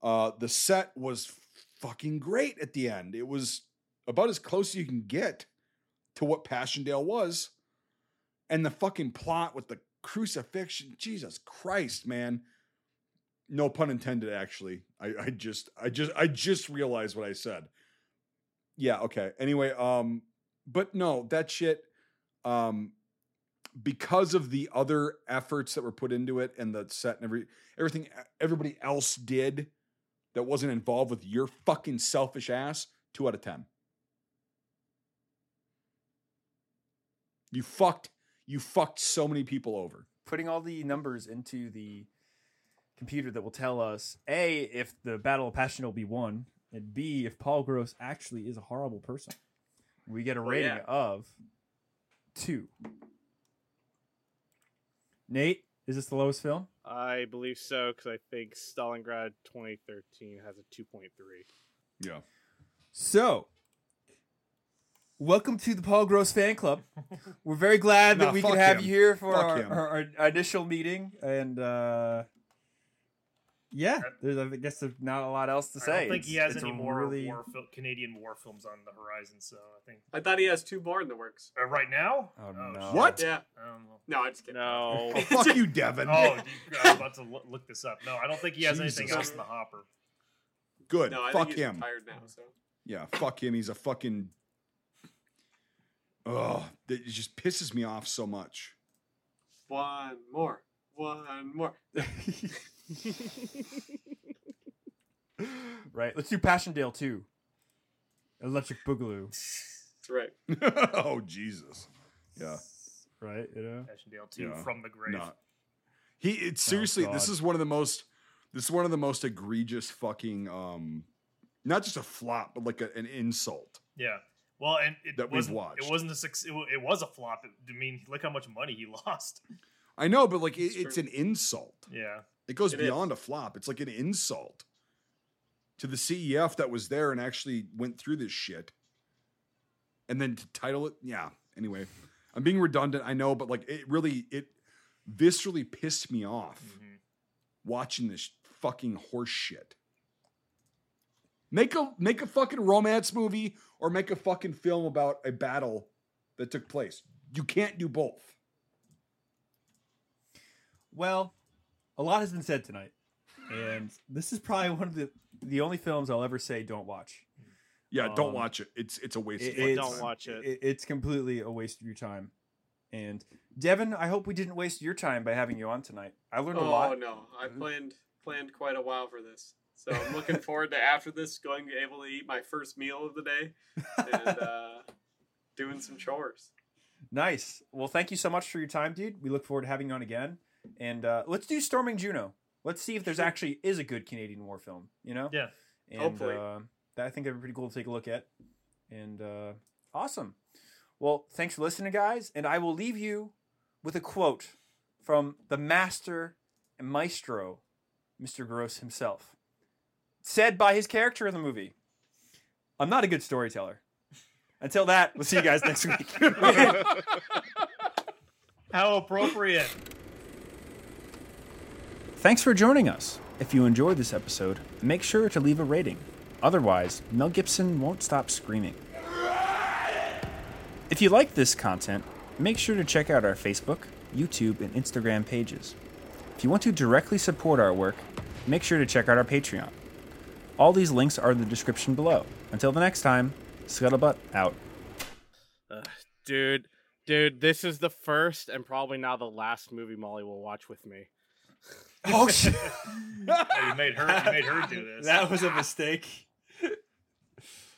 Uh the set was fucking great at the end. It was about as close as you can get to what Passchendaele was. And the fucking plot with the crucifixion, Jesus Christ, man. No pun intended, actually. I, I just I just I just realized what I said. Yeah, okay. Anyway, um, but no, that shit, um, because of the other efforts that were put into it and the set and every everything everybody else did that wasn't involved with your fucking selfish ass, two out of ten. You fucked you fucked so many people over.
Putting all the numbers into the computer that will tell us a if the Battle of Passion will be won, and b if Paul Gross actually is a horrible person. We get a
Well,
rating
yeah.
of two. Nate, is this the lowest film?
I believe so because I think Stalingrad 2013 has a 2.3.
Yeah.
So, welcome to the Paul Gross fan club. We're very glad that
Nah,
we
fuck
can have
him.
you here for our, our, our initial meeting, and uh, yeah, there's I guess there's not a lot else to
I
say.
I don't think he has any more
really-
war fil- Canadian war films on the horizon, so I think
I thought he has two more in the works.
uh, right now.
Oh, no.
shit.
What?
Yeah.
Um,
No, I just kidding.
No.
Oh, fuck you, Devin.
oh, dude, I was about to look this up. No, I don't think he has anything else in the hopper.
Good.
No, I
fuck
think
him.
retired now. So
Yeah, fuck him. He's a fucking. Oh, it just pisses me off so much.
one more, one more.
right. Let's do Passchendaele too. Electric Boogaloo,
That's right.
oh Jesus. Yeah.
right? You know.
Passchendaele too
Yeah.
from the grave.
No. He it's seriously this is one of the most this is one of the most egregious fucking um not just a flop, but like a, an insult.
Yeah. Well, and it
That we've
wasn't.
watched.
It wasn't a success. It, it was a flop. It, I mean, look how much money he lost.
I know, but like it,
It's
it's an insult.
Yeah.
It goes
It is.
beyond a flop. It's like an insult to the CEF that was there and actually went through this shit. And then to title it, yeah. Anyway, I'm being redundant, I know, but like it really it viscerally pissed me off
Mhm.
watching this fucking horse shit. Make a make a fucking romance movie or make a fucking film about a battle that took place. You can't do both.
Well, a lot has been said tonight, and this is probably one of the the only films I'll ever say don't watch.
Yeah, don't
Um,
watch it. It's it's a waste
It-
of
it's-
Don't watch it.
it- It's completely a waste of your time. And Devin, I hope we didn't waste your time by having you on tonight. I learned a lot.
Oh no, I planned planned quite a while for this. So I'm looking forward to after this going to be able to eat my first meal of the day and uh, doing some chores.
Nice. Well, thank you so much for your time, dude. We look forward to having you on again. And uh, let's do Storming Juno. Let's see if there's actually is a good Canadian war film. You know?
Yeah.
And,
Hopefully.
Uh, that I think that'd be pretty cool to take a look at. And uh, awesome. Well, thanks for listening, guys. And I will leave you with a quote from the master and maestro, Mr. Gross himself, said by his character in the movie. I'm not a good storyteller. Until that, we'll see you guys next week.
How appropriate.
Thanks for joining us. If you enjoyed this episode, make sure to leave a rating. Otherwise, Mel Gibson won't stop screaming. If you like this content, make sure to check out our Facebook, YouTube, and Instagram pages. If you want to directly support our work, make sure to check out our Patreon. All these links are in the description below. Until the next time, Scuttlebutt out.
Ugh, dude, dude, this is the first and probably now the last movie Molly will watch with me.
Oh shit!
Oh, you made her. You made her do this.
that was a mistake.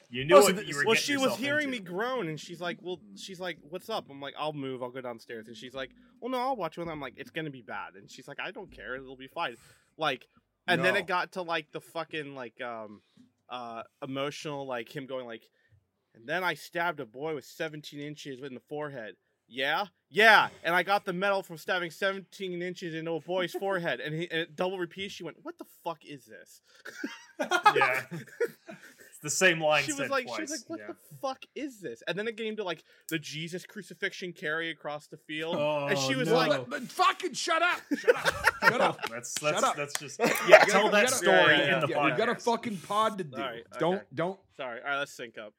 you knew
Oh, so
what
th-
you were.
well, she was hearing
into.
me groan, and she's like, "Well, she's like, what's up?" I'm like, "I'll move. I'll go downstairs." And she's like, "Well, no, I'll watch with." I'm like, "It's gonna be bad," and she's like, "I don't care. It'll be fine." Like, and then it got to like the fucking like um uh emotional like him going like, and then I stabbed a boy with 17 inches in the forehead. Yeah, yeah, and I got the medal from stabbing 17 inches into a boy's forehead, and he and it double repeat. She went, "What the fuck is this?"
Yeah. It's the same line
she
said
was like,
twice.
she was like, "What
yeah.
the fuck is this?" And then it came to like the Jesus crucifixion carry across the field,
Oh,
and she oh, was
no.
like,
Let- let- fucking shut up! Shut up! Shut up!
That's
Shut up.
that's just
We
yeah.
gotta-
Tell that
gotta-
story
yeah, yeah,
in the
Yeah,
podcast.
we got a fucking pod to do.
All right,
Don't don't
"Sorry, all right, let's sync up."